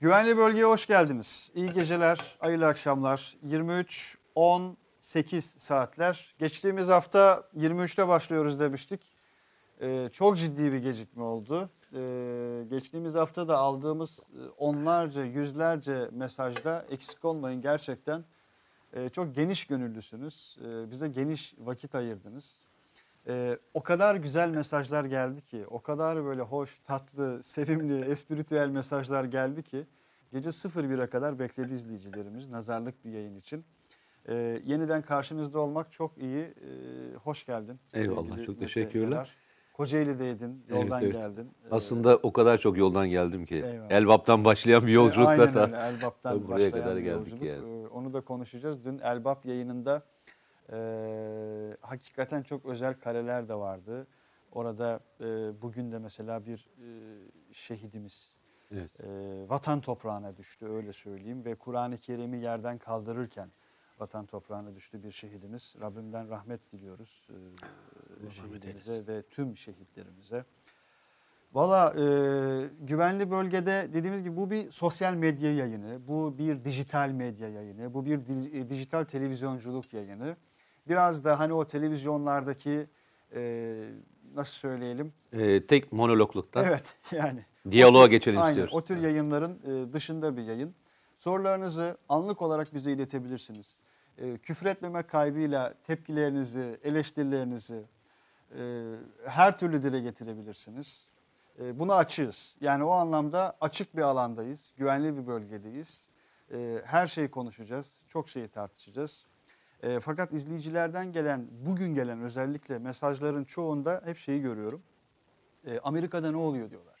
Güvenli bölgeye hoş geldiniz. İyi geceler, hayırlı akşamlar. 23 18 saatler. Geçtiğimiz hafta 23'te başlıyoruz demiştik. Ee, çok ciddi bir gecikme oldu. Ee, geçtiğimiz hafta da aldığımız e, onlarca, yüzlerce mesajda eksik olmayın gerçekten. e, çok geniş gönüllüsünüz. Ee, bize geniş vakit ayırdınız. Ee, o kadar güzel mesajlar geldi ki, o kadar böyle hoş, tatlı, sevimli, espritüel mesajlar geldi ki gece 01'e kadar bekledi izleyicilerimiz nazarlık bir yayın için. Ee, yeniden karşınızda olmak çok iyi. Ee, hoş geldin. Eyvallah, çok teşekkürler. Yarar. Kocaeli'deydin, yoldan Evet, evet. geldin. Ee, Aslında o kadar çok yoldan geldim ki. Eyvallah. Elbap'tan başlayan bir e, yolculukta Aynen da. öyle, Elbap'tan buraya kadar geldik yolculuk. yani. Ee, onu da konuşacağız. Dün Elbap yayınında e, hakikaten çok özel kareler de vardı. Orada e, bugün de mesela bir e, şehidimiz Evet. e, vatan toprağına düştü öyle söyleyeyim ve Kur'an-ı Kerim'i yerden kaldırırken vatan toprağına düştü bir şehidimiz. Rabbimden rahmet diliyoruz e, şehidimize ve tüm şehitlerimize. Valla e, güvenli bölgede dediğimiz gibi bu bir sosyal medya yayını, bu bir dijital medya yayını, bu bir di- dijital televizyonculuk yayını. Biraz da hani o televizyonlardaki e, nasıl söyleyelim? Ee, tek monologluktan Evet yani. diyaloğa geçelim Aynen istiyoruz. o tür yayınların e, dışında bir yayın. Sorularınızı anlık olarak bize iletebilirsiniz. E, küfür etmeme kaydıyla tepkilerinizi, eleştirilerinizi e, her türlü dile getirebilirsiniz. E, buna açığız. Yani o anlamda açık bir alandayız, güvenli bir bölgedeyiz. E, her şeyi konuşacağız, çok şeyi tartışacağız. E, fakat izleyicilerden gelen, bugün gelen özellikle mesajların çoğunda hep şeyi görüyorum. E, Amerika'da ne oluyor diyorlar.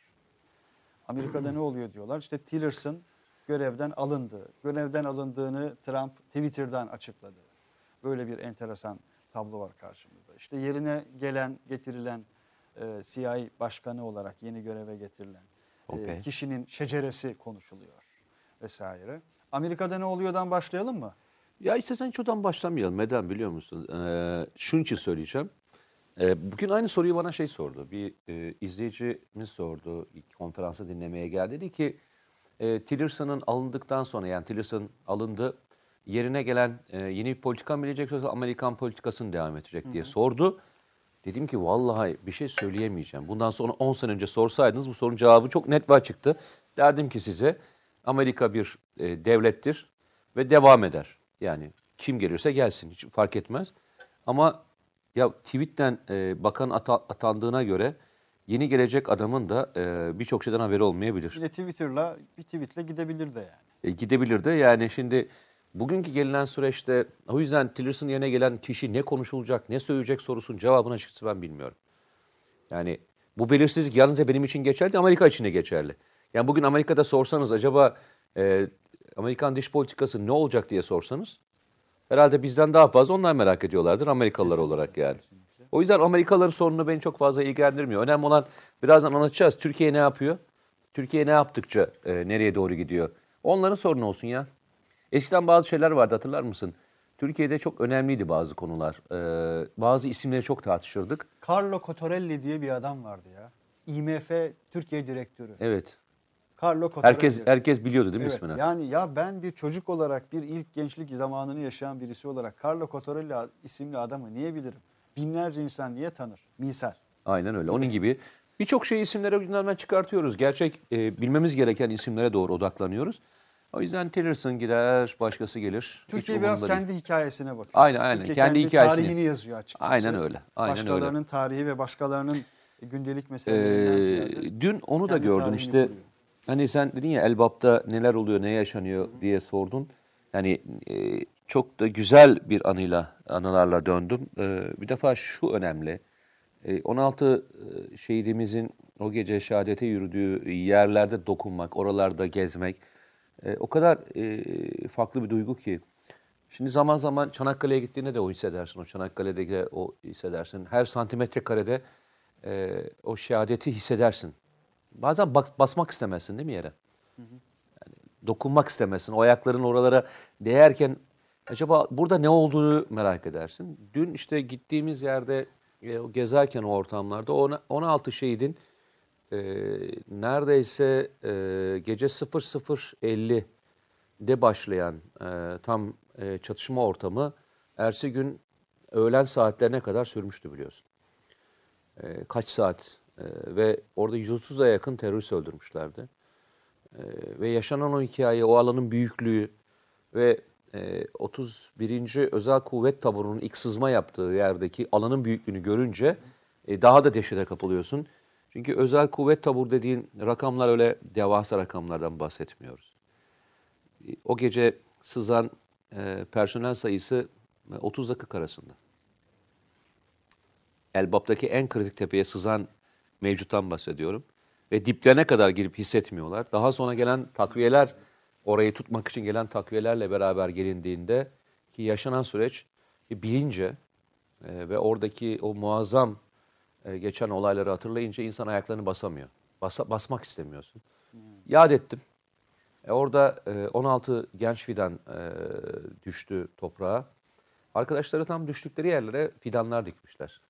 Amerika'da ne oluyor diyorlar. İşte Tillerson görevden alındı. Görevden alındığını Trump Twitter'dan açıkladı. Böyle bir enteresan tablo var karşımızda. İşte yerine gelen, getirilen e, CIA başkanı olarak yeni göreve getirilen e, Okey. kişinin şeceresi konuşuluyor vesaire. Amerika'da ne oluyordan başlayalım mı? Ya istersen hiç oradan başlamayalım. Neden biliyor musun? Ee, şunun için söyleyeceğim. Ee, bugün aynı soruyu bana şey sordu. Bir e, izleyicimiz sordu. İlk konferansı dinlemeye geldi. Dedi ki e, Tillerson'ın alındıktan sonra yani Tillerson alındı. Yerine gelen e, yeni bir politika mı gelecek yoksa Amerikan politikası mı devam edecek diye sordu. Dedim ki vallahi bir şey söyleyemeyeceğim. Bundan sonra 10 sene önce sorsaydınız bu sorunun cevabı çok net ve açıktı. Derdim ki size Amerika bir e, devlettir ve devam eder. Yani kim gelirse gelsin hiç fark etmez. Ama ya tweetten e, bakan ata- atandığına göre yeni gelecek adamın da e, birçok şeyden haberi olmayabilir. Yine Twitter'la bir tweetle gidebilir de yani. E, gidebilir de yani şimdi bugünkü gelinen süreçte o yüzden Tillerson yerine gelen kişi ne konuşulacak, ne söyleyecek sorusunun cevabını açıkçası ben bilmiyorum. Yani bu belirsizlik yalnızca benim için geçerli Amerika için de geçerli. Yani bugün Amerika'da sorsanız acaba e, Amerikan dış politikası ne olacak diye sorsanız herhalde bizden daha fazla onlar merak ediyorlardır Amerikalılar olarak yani. O yüzden Amerikalıların sorunu beni çok fazla ilgilendirmiyor. Önemli olan birazdan anlatacağız. Türkiye ne yapıyor? Türkiye ne yaptıkça e, nereye doğru gidiyor? Onların sorunu olsun ya. Eskiden bazı şeyler vardı hatırlar mısın? Türkiye'de çok önemliydi bazı konular. Ee, bazı isimleri çok tartışırdık. Carlo Cotorelli diye bir adam vardı ya. IMF Türkiye direktörü. Evet. Carlo Cotorelli. Herkes herkes biliyordu değil mi Evet, ismini? Yani ya ben bir çocuk olarak bir ilk gençlik zamanını yaşayan birisi olarak Carlo Cotorelli isimli adamı niye bilirim? Binlerce insan niye tanır? Misal. Aynen öyle. Onun gibi birçok şey isimlere gündemden çıkartıyoruz. Gerçek e, bilmemiz gereken isimlere doğru odaklanıyoruz. O yüzden Tillerson gider, başkası gelir. Türkiye biraz değil. kendi hikayesine bakıyor. Aynen, aynen. Türkiye Kendi kendi hikayesini. tarihini yazıyor açıkçası. Aynen öyle, aynen başkalarının tarihi ve başkalarının gündelik meselelerinden. Ee, dün onu da gördüm işte. kuruyor. Hani sen dedin ya Elbap'ta neler oluyor, ne yaşanıyor diye sordun. Yani e, çok da güzel bir anıyla, anılarla döndüm. E, bir defa şu önemli. E, 16 e, şehidimizin o gece şehadete yürüdüğü yerlerde dokunmak, oralarda gezmek e, o kadar e, farklı bir duygu ki. Şimdi zaman zaman Çanakkale'ye gittiğinde de o hissedersin. O Çanakkale'de de o hissedersin. Her santimetre karede e, o şehadeti hissedersin. Bazen bak, basmak istemezsin değil mi yere? Yani dokunmak istemezsin. O ayakların oralara değerken acaba burada ne olduğunu merak edersin. Dün işte gittiğimiz yerde e, gezerken o ortamlarda ona- 16 şehidin e, neredeyse e, gece 00.50'de başlayan e, tam e, çatışma ortamı ertesi gün öğlen saatlerine kadar sürmüştü biliyorsun. E, kaç saat e, ve orada 130'a yakın terörist öldürmüşlerdi. E, ve yaşanan o hikaye, o alanın büyüklüğü ve e, 31. Özel Kuvvet Taburu'nun ilk sızma yaptığı yerdeki alanın büyüklüğünü görünce e, daha da dehşete kapılıyorsun. Çünkü özel kuvvet tabur dediğin rakamlar öyle devasa rakamlardan bahsetmiyoruz. E, O gece sızan e, personel sayısı e, 30 40 arasında. Elbap'taki en kritik tepeye sızan mevcuttan bahsediyorum. Ve diplerine kadar girip hissetmiyorlar. Daha sonra gelen takviyeler, orayı tutmak için gelen takviyelerle beraber gelindiğinde ki yaşanan süreç bilince e, ve oradaki o muazzam e, geçen olayları hatırlayınca insan ayaklarını basamıyor. Basa- basmak istemiyorsun. Yad ettim. E, orada e, 16 genç fidan e, düştü toprağa. Arkadaşları tam düştükleri yerlere fidanlar dikmişler.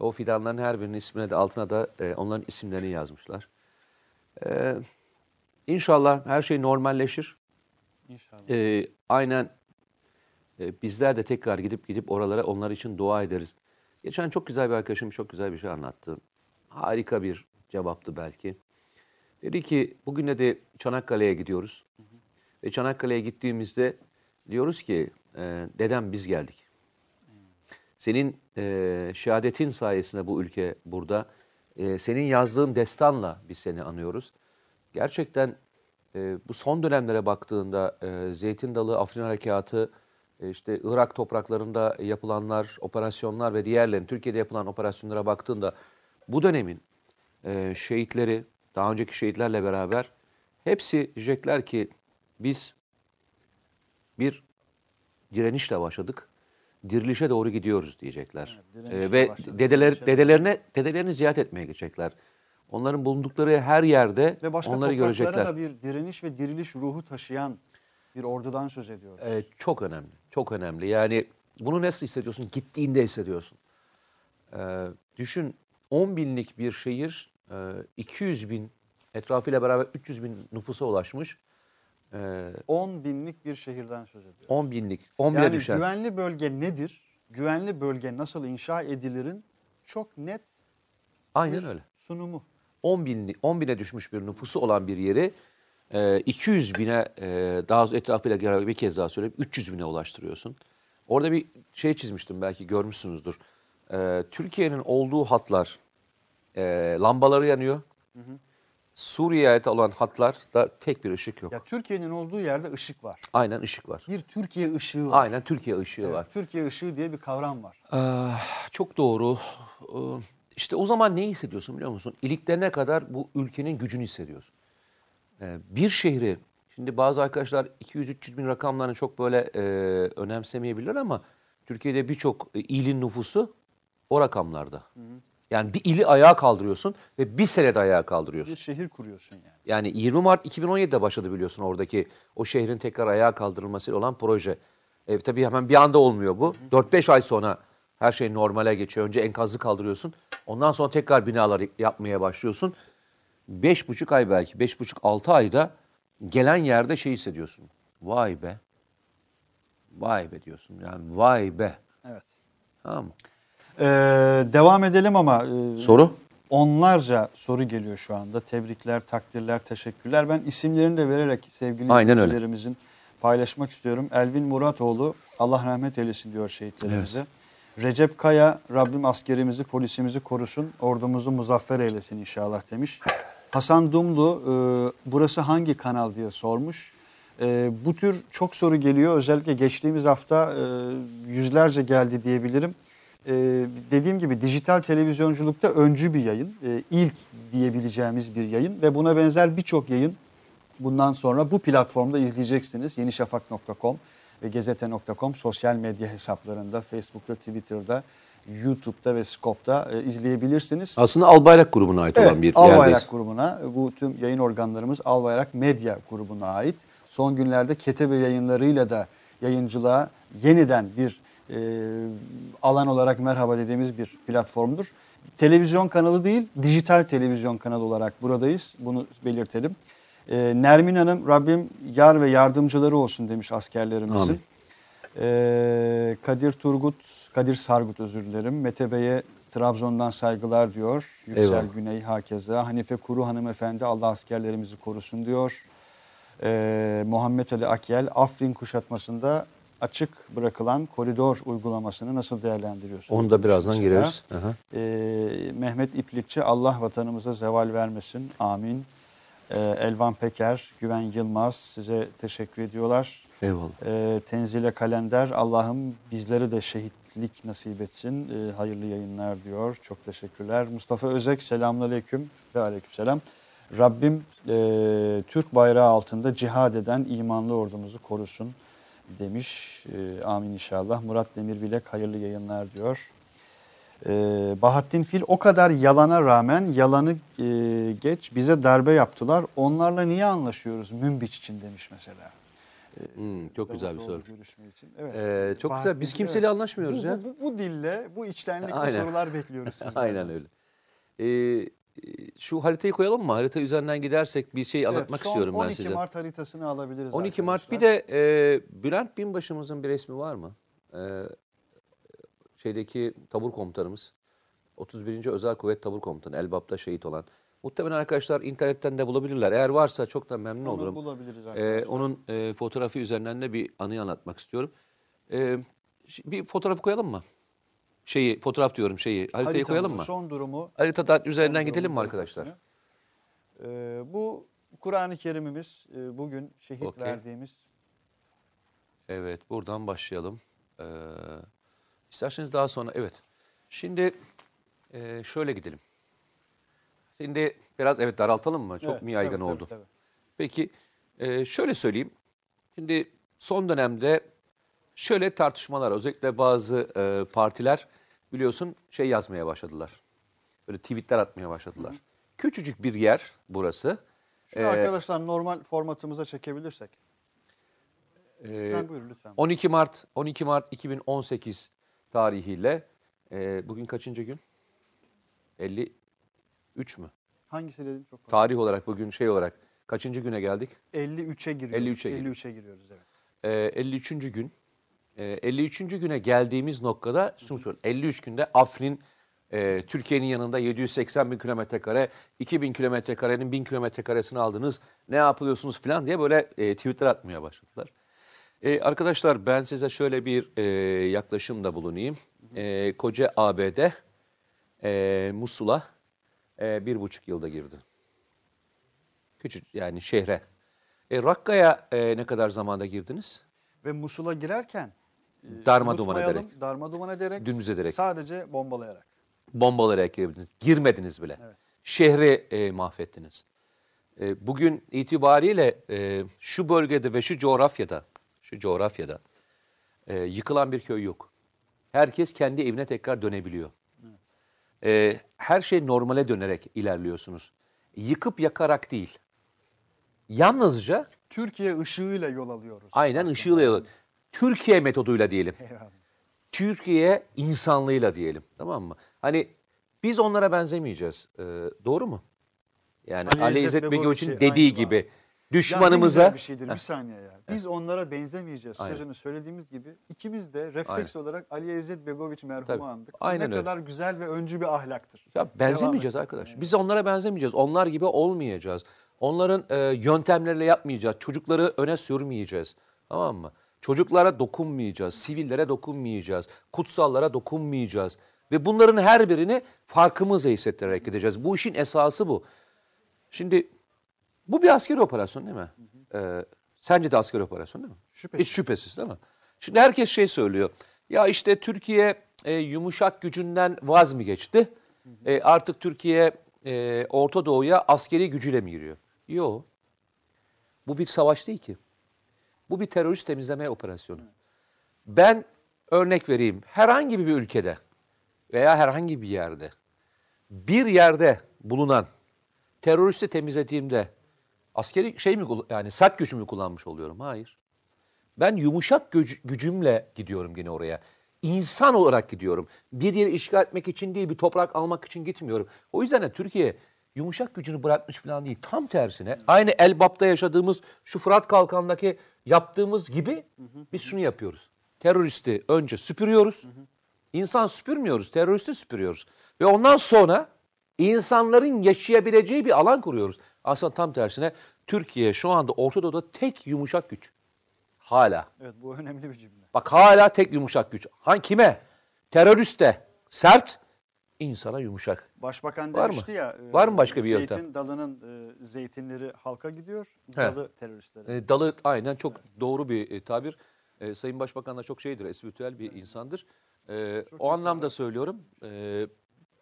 O fidanların her birinin ismine de altına da e, onların isimlerini yazmışlar. E, inşallah her şey normalleşir. İnşallah. E, aynen e, bizler de tekrar gidip gidip oralara onlar için dua ederiz. Geçen çok güzel bir arkadaşım çok güzel bir şey anlattı. Harika bir cevaptı belki. Dedi ki bugün de Çanakkale'ye gidiyoruz. Ve Çanakkale'ye gittiğimizde diyoruz ki e, dedem biz geldik. Senin e, şehadetin sayesinde bu ülke burada. E, senin yazdığın destanla biz seni anıyoruz. Gerçekten e, bu son dönemlere baktığında e, Zeytin Dalı, Afrin Harekatı, e, işte Irak topraklarında yapılanlar, operasyonlar ve diğerlerin Türkiye'de yapılan operasyonlara baktığında bu dönemin e, şehitleri, daha önceki şehitlerle beraber hepsi diyecekler ki biz bir direnişle başladık, dirilişe doğru gidiyoruz diyecekler. Evet, direnişle E, ve başladık, dedeler dedelerine dedelerini ziyaret etmeye gidecekler. Onların bulundukları her yerde Ve başka onları görecekler. da bir direniş ve diriliş ruhu taşıyan bir ordudan söz ediyoruz. Ee, çok önemli. Çok önemli. Yani bunu nasıl hissediyorsun? Gittiğinde hissediyorsun. Ee, düşün 10 binlik bir şehir e, 200 bin etrafıyla beraber 300 bin nüfusa ulaşmış. Ee, 10 binlik bir şehirden söz ediyoruz. 10 binlik, 10 bine Yani düşer. güvenli bölge nedir? Güvenli bölge nasıl inşa edilirin? Çok net Aynen öyle. sunumu. 10 binlik, 10 bine düşmüş bir nüfusu olan bir yeri e, 200 bine e, daha etrafıyla beraber bir kez daha söyleyeyim 300 bine ulaştırıyorsun. Orada bir şey çizmiştim belki görmüşsünüzdür. E, Türkiye'nin olduğu hatlar e, lambaları yanıyor. Suriye'ye ait olan hatlar da tek bir ışık yok. Ya Türkiye'nin olduğu yerde ışık var. Aynen ışık var. Bir Türkiye ışığı var. Aynen Türkiye ışığı Evet, var. Türkiye ışığı diye bir kavram var. Ah, çok doğru. Ee, İşte o zaman neyi hissediyorsun biliyor musun? İliklerine kadar bu ülkenin gücünü hissediyorsun. Ee, Bir şehri, şimdi bazı arkadaşlar 200-300 bin rakamlarını çok böyle e, önemsemeyebilirler ama Türkiye'de birçok e, ilin nüfusu o rakamlarda. Yani bir ili ayağa kaldırıyorsun ve bir senede ayağa kaldırıyorsun. Bir şehir kuruyorsun yani. Yani 20 Mart 2017'de başladı biliyorsun oradaki o şehrin tekrar ayağa kaldırılmasıyla olan proje. E, tabii hemen bir anda olmuyor bu. 4-5 ay sonra her şey normale geçiyor. Önce enkazı kaldırıyorsun. Ondan sonra tekrar binaları yapmaya başlıyorsun. 5,5 ay belki 5,5-6 ayda gelen yerde şey hissediyorsun. Vay be. Vay be diyorsun. Yani vay be. Evet. Tamam mı? Ee, devam edelim ama e, Soru? onlarca soru geliyor şu anda. Tebrikler, takdirler, teşekkürler. Ben isimlerini de vererek sevgili Aynen öyle. izleyicilerimizin paylaşmak istiyorum. Elvin Muratoğlu, Allah rahmet eylesin diyor şehitlerimize. Recep Kaya, Rabbim askerimizi, polisimizi korusun, ordumuzu muzaffer eylesin inşallah demiş. Hasan Dumlu, e, burası hangi kanal diye sormuş. E, bu tür çok soru geliyor. Özellikle geçtiğimiz hafta e, yüzlerce geldi diyebilirim. E, dediğim gibi dijital televizyonculukta öncü bir yayın. E, ilk diyebileceğimiz bir yayın ve buna benzer birçok yayın bundan sonra bu platformda izleyeceksiniz. Yenişafak.com ve gezete.com sosyal medya hesaplarında, Facebook'ta, Twitter'da, YouTube'da ve Scope'da e, izleyebilirsiniz. Aslında Albayrak grubuna ait olan bir Albayrak yerdeyiz. grubuna, bu tüm yayın organlarımız Albayrak Medya grubuna ait. Son günlerde Ketebe yayınlarıyla da yayıncılığa yeniden bir e, alan olarak merhaba dediğimiz bir platformdur. Televizyon kanalı değil, dijital televizyon kanalı olarak buradayız. Bunu belirtelim. Ee, Nermin Hanım, Rabbim yar ve yardımcıları olsun demiş askerlerimizin. Amin. Ee, Kadir Turgut, Kadir Sargut özür dilerim. Mete Bey'e Trabzon'dan saygılar diyor. Yüksel Eyvallah. Güney hakeza. Hanife Kuru hanımefendi Allah askerlerimizi korusun diyor. Ee, Muhammed Ali Akyel Afrin kuşatmasında açık bırakılan koridor uygulamasını nasıl değerlendiriyorsunuz? Onu da birazdan mesela. gireriz. Aha. Ee, Mehmet İplikçi Allah vatanımıza zeval vermesin. Amin. Ee, Elvan Peker, Güven Yılmaz size teşekkür ediyorlar. Eyvallah. Ee, Tenzile Kalender Allah'ım bizleri de şehitlik nasip etsin. Ee, hayırlı yayınlar diyor. Çok teşekkürler. Mustafa Özek selamünaleyküm ve aleykümselam. Rabbim e, Türk bayrağı altında cihad eden imanlı ordumuzu korusun demiş. Ee, amin inşallah. Murat Demir Bilek hayırlı yayınlar diyor. Ee, Bahattin Fil o kadar yalana rağmen yalanı e, geç bize darbe yaptılar. Onlarla niye anlaşıyoruz Münbiç için demiş mesela. Hmm, çok güzel bir soru. İçin. Evet. Ee, çok Bahattin güzel. Biz kimseyle evet. anlaşmıyoruz bu, ya. Bu, bu, bu dille, bu içtenlikle Aynen. sorular bekliyoruz sizlerden. Aynen öyle. Ee, şu haritayı koyalım mı? Harita üzerinden gidersek bir şey Evet, anlatmak son istiyorum ben 12 size. Mart haritasını alabiliriz 12 Mart bir arkadaşlar. de e, Bülent Binbaşımızın bir resmi var mı? E, şeydeki tabur komutanımız. 31. Özel Kuvvet Tabur Komutanı Elbap'ta şehit olan. Muhtemelen arkadaşlar internetten de bulabilirler. Eğer varsa çok da memnun Onu olurum. bulabiliriz E, arkadaşlar. onun e, fotoğrafı üzerinden de bir anıyı anlatmak istiyorum. E, ş- bir fotoğrafı koyalım mı? Şeyi, fotoğraf diyorum şeyi. Haritayı Haritamızın koyalım mı? Son durumu. Haritadan üzerinden gidelim mi arkadaşlar? Ee, bu Kur'an-ı Kerim'imiz e, bugün şehit Okey. verdiğimiz Evet, buradan başlayalım. Ee, isterseniz daha sonra, evet. Şimdi e, şöyle gidelim. Şimdi biraz evet daraltalım mı? Çok Evet, mu yaygın tabii, oldu? tabii, tabii. Peki, e, şöyle söyleyeyim. Şimdi son dönemde şöyle tartışmalar, özellikle bazı e, partiler biliyorsun şey yazmaya başladılar. Böyle tweetler atmaya başladılar. Küçücük bir yer burası. Şunu Ee, arkadaşlar normal formatımıza çekebilirsek. Ee, Sen buyur lütfen. 12 Mart 12 Mart 2018 tarihiyle e, bugün kaçıncı gün? 53 mü? Hangisi dedim çok pardon. Tarih olarak bugün şey olarak kaçıncı güne geldik? 53'e giriyoruz. 53'e giriyoruz. 53'e giriyoruz evet. Ee, 53. gün. Ee, 53. güne geldiğimiz noktada şunu söyleyeyim. 53 günde Afrin e, Türkiye'nin yanında 780 bin kilometre kare, 2000 kilometre karenin 1000 kilometre karesini aldınız. Ne yapıyorsunuz falan diye böyle e, tweetler atmaya başladılar. E, arkadaşlar ben size şöyle bir e, yaklaşımda bulunayım. E, koca ABD e, Musul'a e, bir buçuk yılda girdi. Küçük yani şehre. E, Rakka'ya e, ne kadar zamanda girdiniz? Ve Musul'a girerken Darma duman ederek. Darma duman ederek. Dümdüz ederek. Sadece bombalayarak. Bombalayarak girdiniz. Girmediniz bile. Evet. Şehri e, mahvettiniz. E, bugün itibariyle e, şu bölgede ve şu coğrafyada, şu coğrafyada e, yıkılan bir köy yok. Herkes kendi evine tekrar dönebiliyor. E, her şey normale dönerek ilerliyorsunuz. Yıkıp yakarak değil. Yalnızca Türkiye ışığıyla yol alıyoruz. aynen aslında. ışığıyla, Türkiye metoduyla diyelim. Eyvallah. Türkiye insanlığıyla diyelim. Tamam mı? Hani biz onlara benzemeyeceğiz. Ee, doğru mu? Yani Ali Ali, İzzet İzzet Begoviç'i Begoviç'in dediği gibi Ya ne düşmanımıza güzel bir şeydir bir saniye ya. Biz onlara benzemeyeceğiz. Aynen. Sözünü söylediğimiz gibi ikimiz de refleks olarak Ali İzzet Begoviç merhumu Tabii. andık. Aynen ne öyle. kadar güzel ve öncü bir ahlaktır. ya benzemeyeceğiz et. arkadaş. Biz onlara benzemeyeceğiz. Onlar gibi olmayacağız. Onların e, yöntemleriyle yapmayacağız. Çocukları öne sürmeyeceğiz. Tamam mı? Çocuklara dokunmayacağız. Sivillere dokunmayacağız. Kutsallara dokunmayacağız. Ve bunların her birini farkımızla hissettirerek gideceğiz. Bu işin esası bu. Şimdi bu bir askeri operasyon değil mi? Ee, sence de askeri operasyon değil mi? Şüphesiz. Hiç şüphesiz değil mi? Şimdi herkes şey söylüyor. Ya işte Türkiye e, yumuşak gücünden vaz mı geçti? E, artık Türkiye e, Orta Doğu'ya askeri gücüyle mi giriyor? Yok. Bu bir savaş değil ki. Bu bir terörist temizleme operasyonu. Ben örnek vereyim. Herhangi bir ülkede veya herhangi bir yerde bir yerde bulunan teröristi temizlediğimde askeri şey mi yani sert gücümü kullanmış oluyorum? Hayır. Ben yumuşak güc- gücümle gidiyorum gene oraya. insan olarak gidiyorum. Bir yeri işgal etmek için değil, bir toprak almak için gitmiyorum. O yüzden de Türkiye yumuşak gücünü bırakmış falan değil. Tam tersine aynı Elbap'ta yaşadığımız şu Fırat Kalkanı'ndaki yaptığımız gibi biz şunu yapıyoruz. Teröristi önce süpürüyoruz. İnsan süpürmüyoruz, teröristi süpürüyoruz. Ve ondan sonra insanların yaşayabileceği bir alan kuruyoruz. Aslında tam tersine Türkiye şu anda Orta Doğu'da tek yumuşak güç. Hala. Evet bu önemli bir cümle. Bak hala tek yumuşak güç. Han kime? Teröriste sert, insana yumuşak. Başbakan Var mı? demişti ya. e, Var mı başka bir yöntem? Zeytin dalının e, zeytinleri halka gidiyor, He. dalı teröristlere. E, dalı aynen çok doğru bir e, tabir. E, Sayın Başbakan da çok şeydir, espritüel bir insandır. E, o anlamda söylüyorum. E,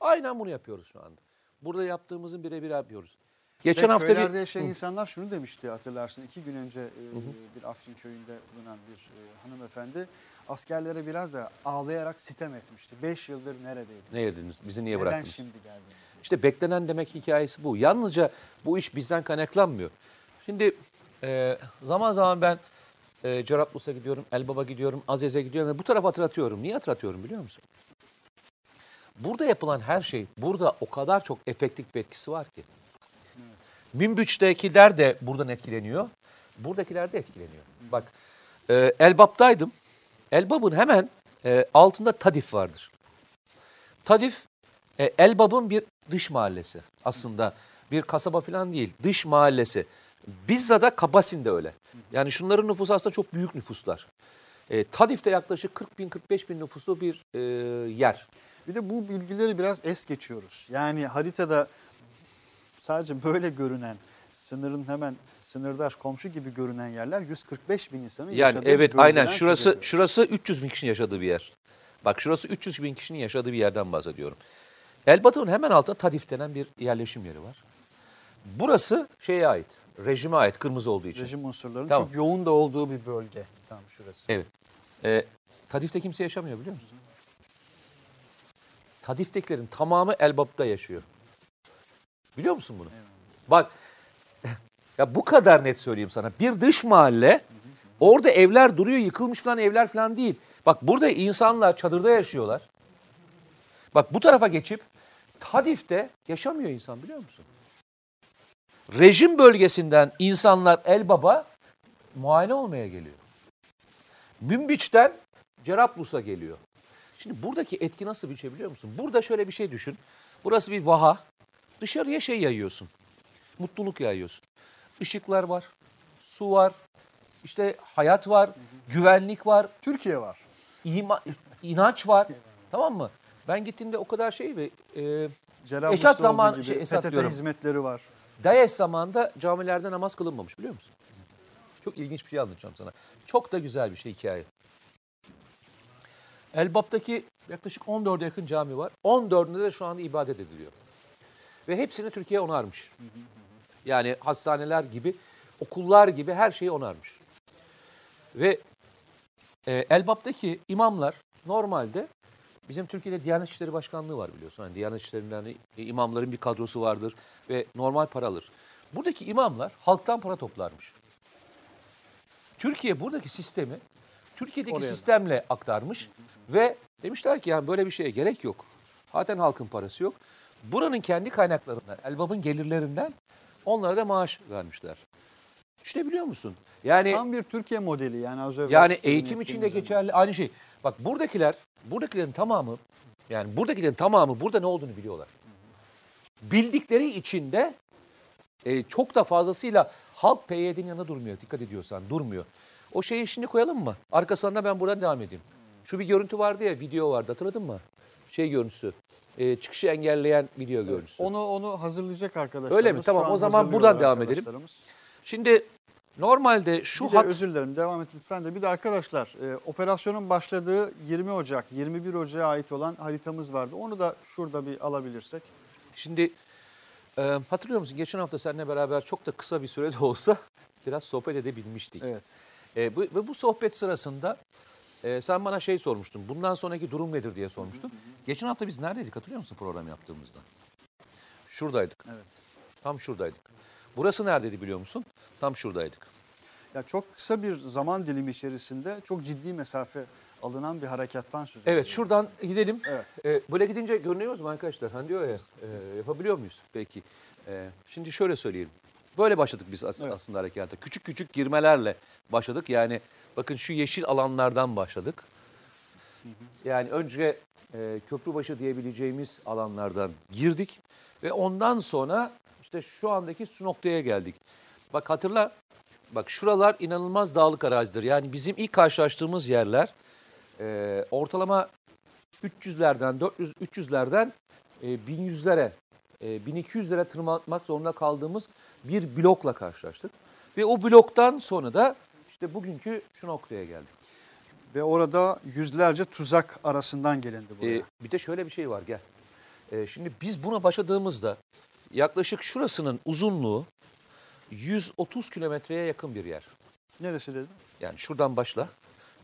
aynen bunu yapıyoruz şu anda. Burada yaptığımızın birebir yapıyoruz. Geçen Ve hafta köylerde bir... yaşayan insanlar şunu demişti hatırlarsın. iki gün önce e, bir Afrin köyünde bulunan bir e, hanımefendi askerlere biraz da ağlayarak sitem etmişti. Beş yıldır neredeydiniz? Ne yediniz? Bizi niye Neden bıraktınız? şimdi geldiniz? İşte beklenen demek hikayesi bu. Yalnızca bu iş bizden kaynaklanmıyor. Şimdi e, zaman zaman ben e, Cerablus'a gidiyorum, Elbaba gidiyorum, Azez'e gidiyorum ve bu tarafa hatırlatıyorum. Niye hatırlatıyorum biliyor musun? Burada yapılan her şey, burada o kadar çok efektif bir etkisi var ki. Münbiç'tekiler de buradan etkileniyor. Buradakiler de etkileniyor. Bak e, Elbap'taydım. Elbap'ın hemen e, altında Tadif vardır. Tadif e, Elbap'ın bir dış mahallesi aslında. Bir kasaba falan değil, dış mahallesi. Bizza'da Kabasin de öyle. Yani şunların nüfusu aslında çok büyük nüfuslar. E, Tadif'te yaklaşık 40 bin 45 bin nüfuslu bir e, yer. Bir de bu bilgileri biraz es geçiyoruz. Yani haritada sadece böyle görünen, sınırın hemen sınırdaş komşu gibi görünen yerler 145 bin insanın Yani yaşadığı evet aynen şurası ediyor. şurası 300 bin kişinin yaşadığı bir yer. Bak şurası 300 bin kişinin yaşadığı bir yerden bahsediyorum. Elbatı'nın hemen altında Tadif denen bir yerleşim yeri var. Burası şeye ait, rejime ait kırmızı olduğu için. Rejim unsurlarının Tamam. çok yoğun da olduğu bir bölge. Tam şurası. Evet. Ee, Tadif'te kimse yaşamıyor biliyor musun? Tadif'tekilerin tamamı Elbap'ta yaşıyor. Biliyor musun bunu? Bak ya bu kadar net söyleyeyim sana. Bir dış mahalle orada evler duruyor yıkılmış falan evler falan değil. Bak burada insanlar çadırda yaşıyorlar. Bak bu tarafa geçip Tadif'te yaşamıyor insan biliyor musun? Rejim bölgesinden insanlar Elbap'a muayene olmaya geliyor. Münbiç'ten Cerablus'a geliyor. Şimdi buradaki etki nasıl bir şey biliyor musun? Burada şöyle bir şey düşün. Burası bir vaha. Dışarıya şey yayıyorsun. Mutluluk yayıyorsun. Işıklar var, su var, işte hayat var, güvenlik var, Türkiye var. ima, inanç var. Tamam mı? Ben gittiğimde o kadar şey ve e, olduğu zaman- gibi şey, Esad PTT diyorum. hizmetleri var. Daesh zamanında camilerde namaz kılınmamış biliyor musun? Çok ilginç bir şey anlatacağım sana. Çok da güzel bir şey hikaye. Elbap'taki yaklaşık 14'e yakın cami var. 14'ünde de şu anda ibadet ediliyor. Ve hepsini Türkiye onarmış. Yani hastaneler gibi, okullar gibi her şeyi onarmış. Ve e, Elbap'taki imamlar normalde bizim Türkiye'de Diyanet İşleri Başkanlığı var biliyorsun. Yani Diyanet İşleri'nden hani, e, imamların bir kadrosu vardır ve normal para alır. Buradaki imamlar halktan para toplarmış. Türkiye buradaki sistemi Türkiye'deki Oraya sistemle aktarmış ve demişler ki yani böyle bir şeye gerek yok. Zaten halkın parası yok. Buranın kendi kaynaklarından, Elbap'ın gelirlerinden onlara da maaş vermişler. Düşünebiliyor musun? Yani Tam bir Türkiye modeli yani az önce. yani eğitim için de geçerli aynı şey. Bak buradakiler, buradakilerin tamamı yani buradakilerin tamamı burada ne olduğunu biliyorlar. Bildikleri için de e, çok da fazlasıyla halk PYD'nin yanında durmuyor. Dikkat ediyorsan durmuyor. O şeyi şimdi koyalım mı? Arkasından ben buradan devam edeyim. Şu bir görüntü vardı ya video vardı hatırladın mı? Şey görüntüsü. E, çıkışı engelleyen video görüntüsü. Onu onu hazırlayacak arkadaşlarımız. Öyle mi? Tamam, o zaman buradan devam edelim. Şimdi normalde şu bir de hat özür dilerim devam et lütfen de. Bir de arkadaşlar e, operasyonun başladığı 20 Ocak 21 Ocak'a ait olan haritamız vardı. Onu da şurada bir alabilirsek. Şimdi e, hatırlıyor musun? Geçen hafta seninle beraber çok da kısa bir sürede olsa biraz sohbet edebilmiştik. Evet. E, bu, ve bu sohbet sırasında e, sen bana şey sormuştun. Bundan sonraki durum nedir diye sormuştun. Geçen hafta biz neredeydik hatırlıyor musun program yaptığımızda? Şuradaydık. Evet. Tam şuradaydık. Burası neredeydi biliyor musun? Tam şuradaydık. Ya çok kısa bir zaman dilimi içerisinde çok ciddi mesafe alınan bir harekattan söz Evet ediyoruz. şuradan gidelim. Evet. Ee, böyle gidince görünüyoruz mu arkadaşlar? Hani diyor ya e, yapabiliyor muyuz? Peki. Ee, şimdi şöyle söyleyeyim. Böyle başladık biz as- Evet. aslında harekata. Küçük küçük girmelerle başladık. Yani bakın şu yeşil alanlardan başladık. Yani önce e, köprübaşı diyebileceğimiz alanlardan girdik ve ondan sonra işte şu andaki şu noktaya geldik. Bak hatırla, bak şuralar inanılmaz dağlık arazidir. Yani bizim ilk karşılaştığımız yerler e, ortalama 300'lerden, 400 300'lerden e, 1100'lere, e, 1200'lere tırmanmak zorunda kaldığımız bir blokla karşılaştık. Ve o bloktan sonra da işte bugünkü şu noktaya geldik. Ve orada yüzlerce tuzak arasından gelindi buraya. Ee, bir de şöyle bir şey var gel. Ee, şimdi biz buna başladığımızda yaklaşık şurasının uzunluğu 130 kilometreye yakın bir yer. Neresi dedim? Yani şuradan başla.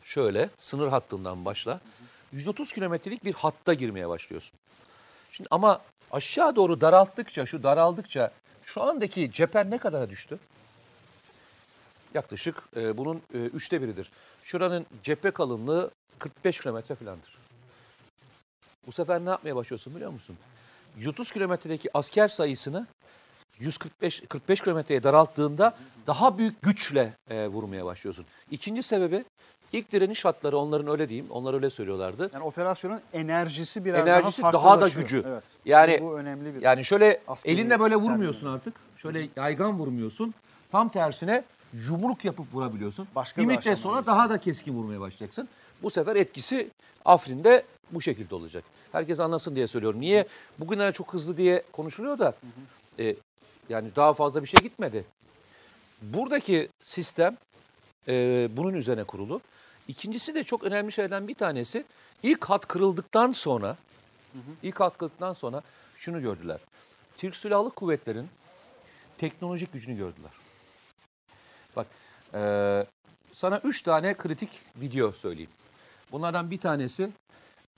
Şöyle sınır hattından başla. 130 kilometrelik bir hatta girmeye başlıyorsun. Şimdi ama aşağı doğru daralttıkça, şu daraldıkça şu andaki cephen ne kadara düştü? Yaklaşık e, bunun e, üçte biridir. Şuranın cephe kalınlığı 45 kilometre falandır. Bu sefer ne yapmaya başlıyorsun biliyor musun? 130 kilometredeki asker sayısını 145 45 kilometreye daralttığında daha büyük güçle e, vurmaya başlıyorsun. İkinci sebebi ilk direniş hatları onların öyle diyeyim. Onlar öyle söylüyorlardı. Yani operasyonun enerjisi biraz Enerjisi daha daha da gücü. Evet. Yani bu, önemli bir. Yani şöyle elinle böyle vurmuyorsun artık. Şöyle yaygan vurmuyorsun. Tam tersine yumruk yapıp vurabiliyorsun. Başka bir müddet sonra daha da keskin vurmaya başlayacaksın. Bu sefer etkisi Afrin'de bu şekilde olacak. Herkes anlasın diye söylüyorum. Niye? Bugünlere çok hızlı diye konuşuluyor da e, yani daha fazla bir şey gitmedi. Buradaki sistem e, bunun üzerine kurulu. İkincisi de çok önemli şeylerden bir tanesi ilk hat kırıldıktan sonra ilk hat kırıldıktan sonra şunu gördüler. Türk Silahlı Kuvvetleri'nin teknolojik gücünü gördüler. Bak e, sana üç tane kritik video söyleyeyim. Bunlardan bir tanesi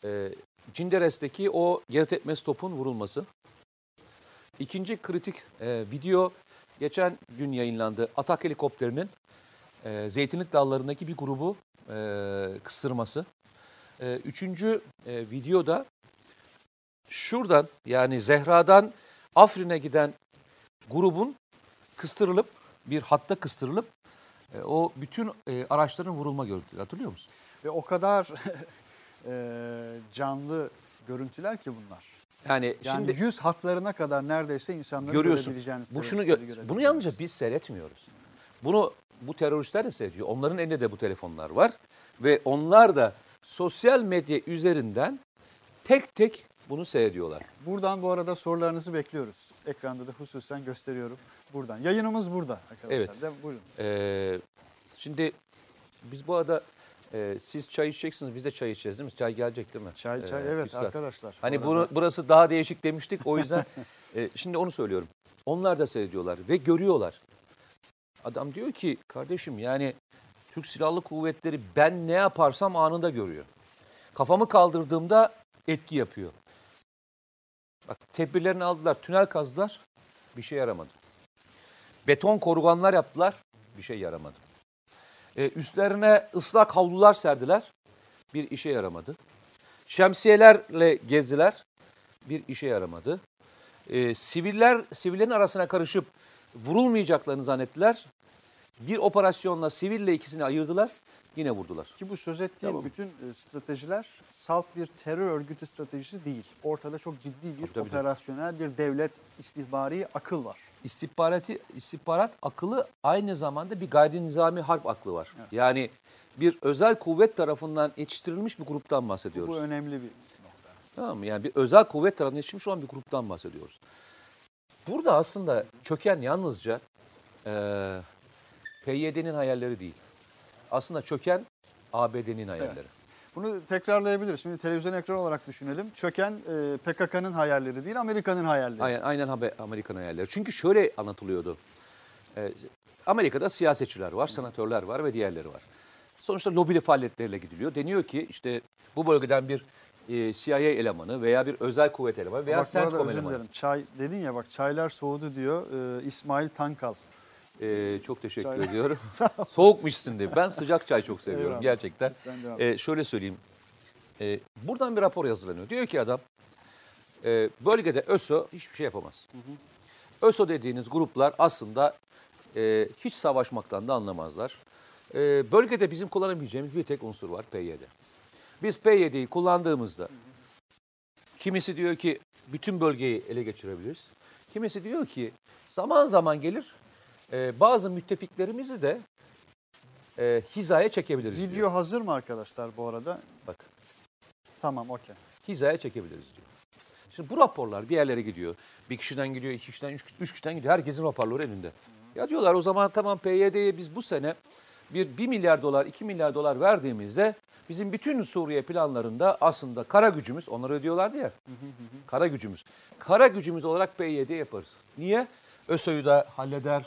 e, Cinderes'teki o yer tepmesi topun vurulması. İkinci kritik e, video geçen gün yayınlandı. Atak helikopterinin e, zeytinlik dallarındaki bir grubu e, kıstırması. E, üçüncü e, videoda şuradan yani Zehra'dan Afrin'e giden grubun kıstırılıp bir hatta kıstırılıp e, o bütün e, araçların vurulma görüntüleri hatırlıyor musun? Ve o kadar e, canlı görüntüler ki bunlar. Yani, Yani şimdi yüz hatlarına kadar neredeyse insanların görüyorsun. görebileceğiniz. Bu şunu gö- bunu yalnızca biz seyretmiyoruz. Bunu bu teröristler de seyrediyor. Onların elinde de bu telefonlar var ve onlar da sosyal medya üzerinden tek tek bunu seyrediyorlar. Buradan bu arada sorularınızı bekliyoruz. Ekranda da hususen gösteriyorum. Buradan. Yayınımız burada arkadaşlar. Evet. De, buyurun. Ee, şimdi biz bu arada e, siz çay içeceksiniz, biz de çay içeceğiz değil mi? Çay gelecek değil mi? Çay çay Ee, evet üstad. arkadaşlar. Hani Bu arada- burası daha değişik demiştik o yüzden e, şimdi onu söylüyorum. Onlar da seyrediyorlar ve görüyorlar. Adam diyor ki kardeşim yani Türk Silahlı Kuvvetleri ben ne yaparsam anında görüyor. Kafamı kaldırdığımda etki yapıyor. Bak tedbirlerini aldılar, tünel kazdılar, bir şey yaramadı. Beton koruganlar yaptılar, bir şey yaramadı. E, üstlerine ıslak havlular serdiler, bir işe yaramadı. Şemsiyelerle gezdiler, bir işe yaramadı. E, siviller, sivillerin arasına karışıp vurulmayacaklarını zannettiler. Bir operasyonla siville ikisini ayırdılar, yine vurdular. Ki bu söz ettiğim Tamam. bütün e, stratejiler salt bir terör örgütü stratejisi değil. Ortada çok ciddi bir Tabii, tabii. operasyonel bir devlet istihbari akıl var. İstihbarati, istihbarat akıllı aynı zamanda bir gayri nizami harp aklı var. Yani bir özel kuvvet tarafından yetiştirilmiş bir gruptan bahsediyoruz. Bu önemli bir nokta. Tamam mı? Yani bir özel kuvvet tarafından yetişmiş olan bir gruptan bahsediyoruz. Burada aslında çöken yalnızca eee PYD'nin hayalleri değil. Aslında çöken ABD'nin hayalleri. Bunu tekrarlayabiliriz. Şimdi televizyon ekranı olarak düşünelim. Çöken e, PKK'nın hayalleri değil Amerika'nın hayalleri. Aynen, aynen haber- Amerikan hayalleri. Çünkü şöyle anlatılıyordu. Ee, Amerika'da siyasetçiler var, senatörler var ve diğerleri var. Sonuçta lobili faaliyetleriyle gidiliyor. Deniyor ki işte bu bölgeden bir e, CIA elemanı veya bir özel kuvvet elemanı veya bak CENTCOM elemanı. dilerim. Çay dedin ya bak çaylar soğudu diyor e, İsmail Tankal. Ee, çok teşekkür Çay. ediyorum. Soğukmuşsun diye. Ben sıcak çay çok seviyorum Eyvallah. gerçekten. Ee, şöyle söyleyeyim. Ee, buradan bir rapor hazırlanıyor. Diyor ki adam e, bölgede ÖSO hiçbir şey yapamaz. ÖSO dediğiniz gruplar aslında e, hiç savaşmaktan da anlamazlar. E, bölgede bizim kullanabileceğimiz bir tek unsur var PYD. Biz PYD'yi kullandığımızda kimisi diyor ki bütün bölgeyi ele geçirebiliriz. Kimisi diyor ki zaman zaman gelir e, bazı müttefiklerimizi de e, hizaya çekebiliriz diyor. Video hazır mı arkadaşlar bu arada? Bak Tamam okey. hizaya çekebiliriz diyor. Şimdi bu raporlar bir yerlere gidiyor. Bir kişiden gidiyor, iki kişiden, üç, üç kişiden gidiyor. Herkesin raporları elinde. Ya diyorlar o zaman tamam PYD'ye biz bu sene bir 1 milyar dolar, 2 milyar dolar verdiğimizde bizim bütün Suriye planlarında aslında kara gücümüz, onları ödüyorlardı ya. Kara gücümüz. Kara gücümüz olarak PYD yaparız. Niye? ÖSO'yu da halleder,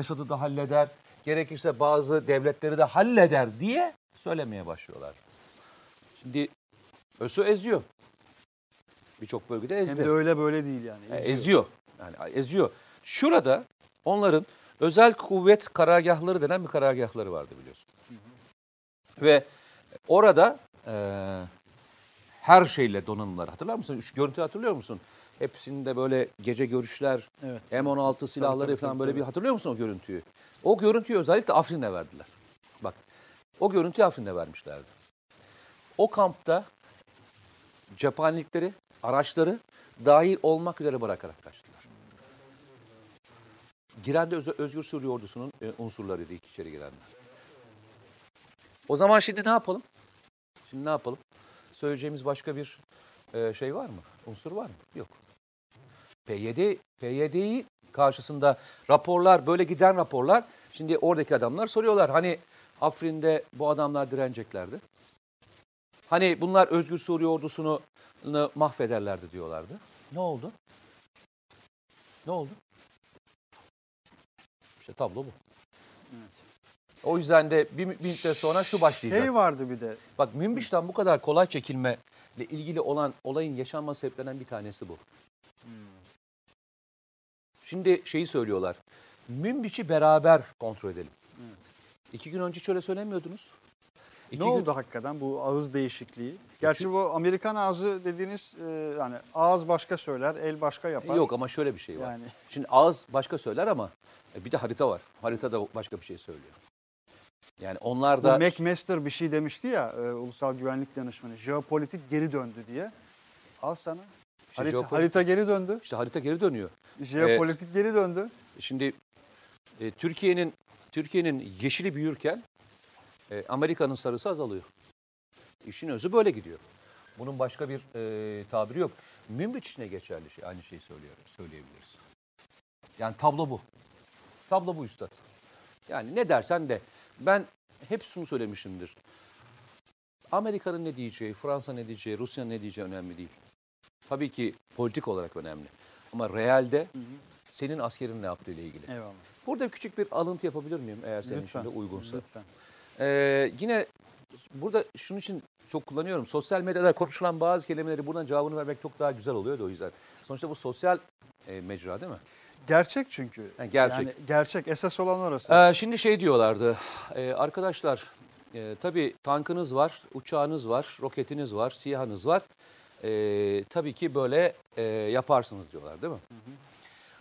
Esad'ı da halleder, gerekirse bazı devletleri de halleder diye söylemeye başlıyorlar. Şimdi ÖSO eziyor. Birçok bölgede ezdi. Hem de öyle böyle değil yani. Eziyor. eziyor. Yani eziyor. Şurada onların özel kuvvet karargahları denen bir karargahları vardı biliyorsun. Ve orada eee, her şeyle donanımlar. Hatırlar mısın? Şu görüntü hatırlıyor musun? Hepsinde böyle gece görüşler, Evet. M16 silahları tabii, falan tabii, böyle tabii. bir hatırlıyor musun o görüntüyü? O görüntüyü özellikle Afrin'e verdiler. Bak o görüntüyü Afrin'e vermişlerdi. O kampta cephanelikleri, araçları dahil olmak üzere bırakarak kaçtılar. Giren de Öz- Özgür Suriye Ordusu'nun e, unsurlarıydı ilk içeri girenler. O zaman şimdi ne yapalım? Şimdi ne yapalım? Söyleyeceğimiz başka bir e, şey var mı? Unsur var mı? Yok. PYD, PYD'yi karşısında raporlar, böyle giden raporlar, şimdi oradaki adamlar soruyorlar. Hani Afrin'de bu adamlar direneceklerdi. Hani bunlar Özgür Suriye ordusunu mahvederlerdi diyorlardı. Ne oldu? Ne oldu? İşte tablo bu. Evet. O yüzden de bir, bir müddet sonra şu başlayacak. Şey vardı bir de. Bak Münbiş'ten bu kadar kolay çekilme ile ilgili olan olayın yaşanma sebeplerinden bir tanesi bu. Şimdi şeyi söylüyorlar. Münbiş'i beraber kontrol edelim. Evet. İki gün önce şöyle söylemiyordunuz. İki ne gün- oldu hakikaten bu ağız değişikliği? Gerçi bu Amerikan ağzı dediğiniz e, yani ağız başka söyler, el başka yapar. Yok ama şöyle bir şey var. Yani Şimdi ağız başka söyler ama e, bir de harita var. Harita da başka bir şey söylüyor. Yani onlar bu da McMaster bir şey demişti ya e, Ulusal Güvenlik Danışmanı. Jeopolitik geri döndü diye. Al sana. İşte harita, jeopolitik- harita geri döndü. işte harita geri dönüyor. Jeopolitik geri döndü. Şimdi e, Türkiye'nin Türkiye'nin yeşili büyürken e, Amerika'nın sarısı azalıyor. İşin özü böyle gidiyor. Bunun başka bir e, tabiri yok. Münbiç için geçerli şey, aynı şeyi söylüyorum, söyleyebiliriz. Yani tablo bu. Tablo bu üstad. Yani ne dersen de ben hep şunu söylemişimdir. Amerika'nın ne diyeceği, Fransa ne diyeceği, Rusya ne diyeceği önemli değil. Tabii ki politik olarak önemli. Ama realde senin askerin ne yaptığı ile ilgili. Eyvallah. Burada küçük bir alıntı yapabilir miyim eğer senin Lütfen. için de uygunsa? Lütfen. Ee, yine burada şunun için çok kullanıyorum. Sosyal medyada konuşulan bazı kelimeleri buradan cevabını vermek çok daha güzel oluyor da o yüzden. Sonuçta bu sosyal e, mecra değil mi? Gerçek çünkü. Ha, gerçek. Yani gerçek. Esas olan orası. Ee, şimdi şey diyorlardı. e, arkadaşlar e, tabii tankınız var, uçağınız var, roketiniz var, siyahınız var. E, tabii ki böyle e, yaparsınız diyorlar değil mi?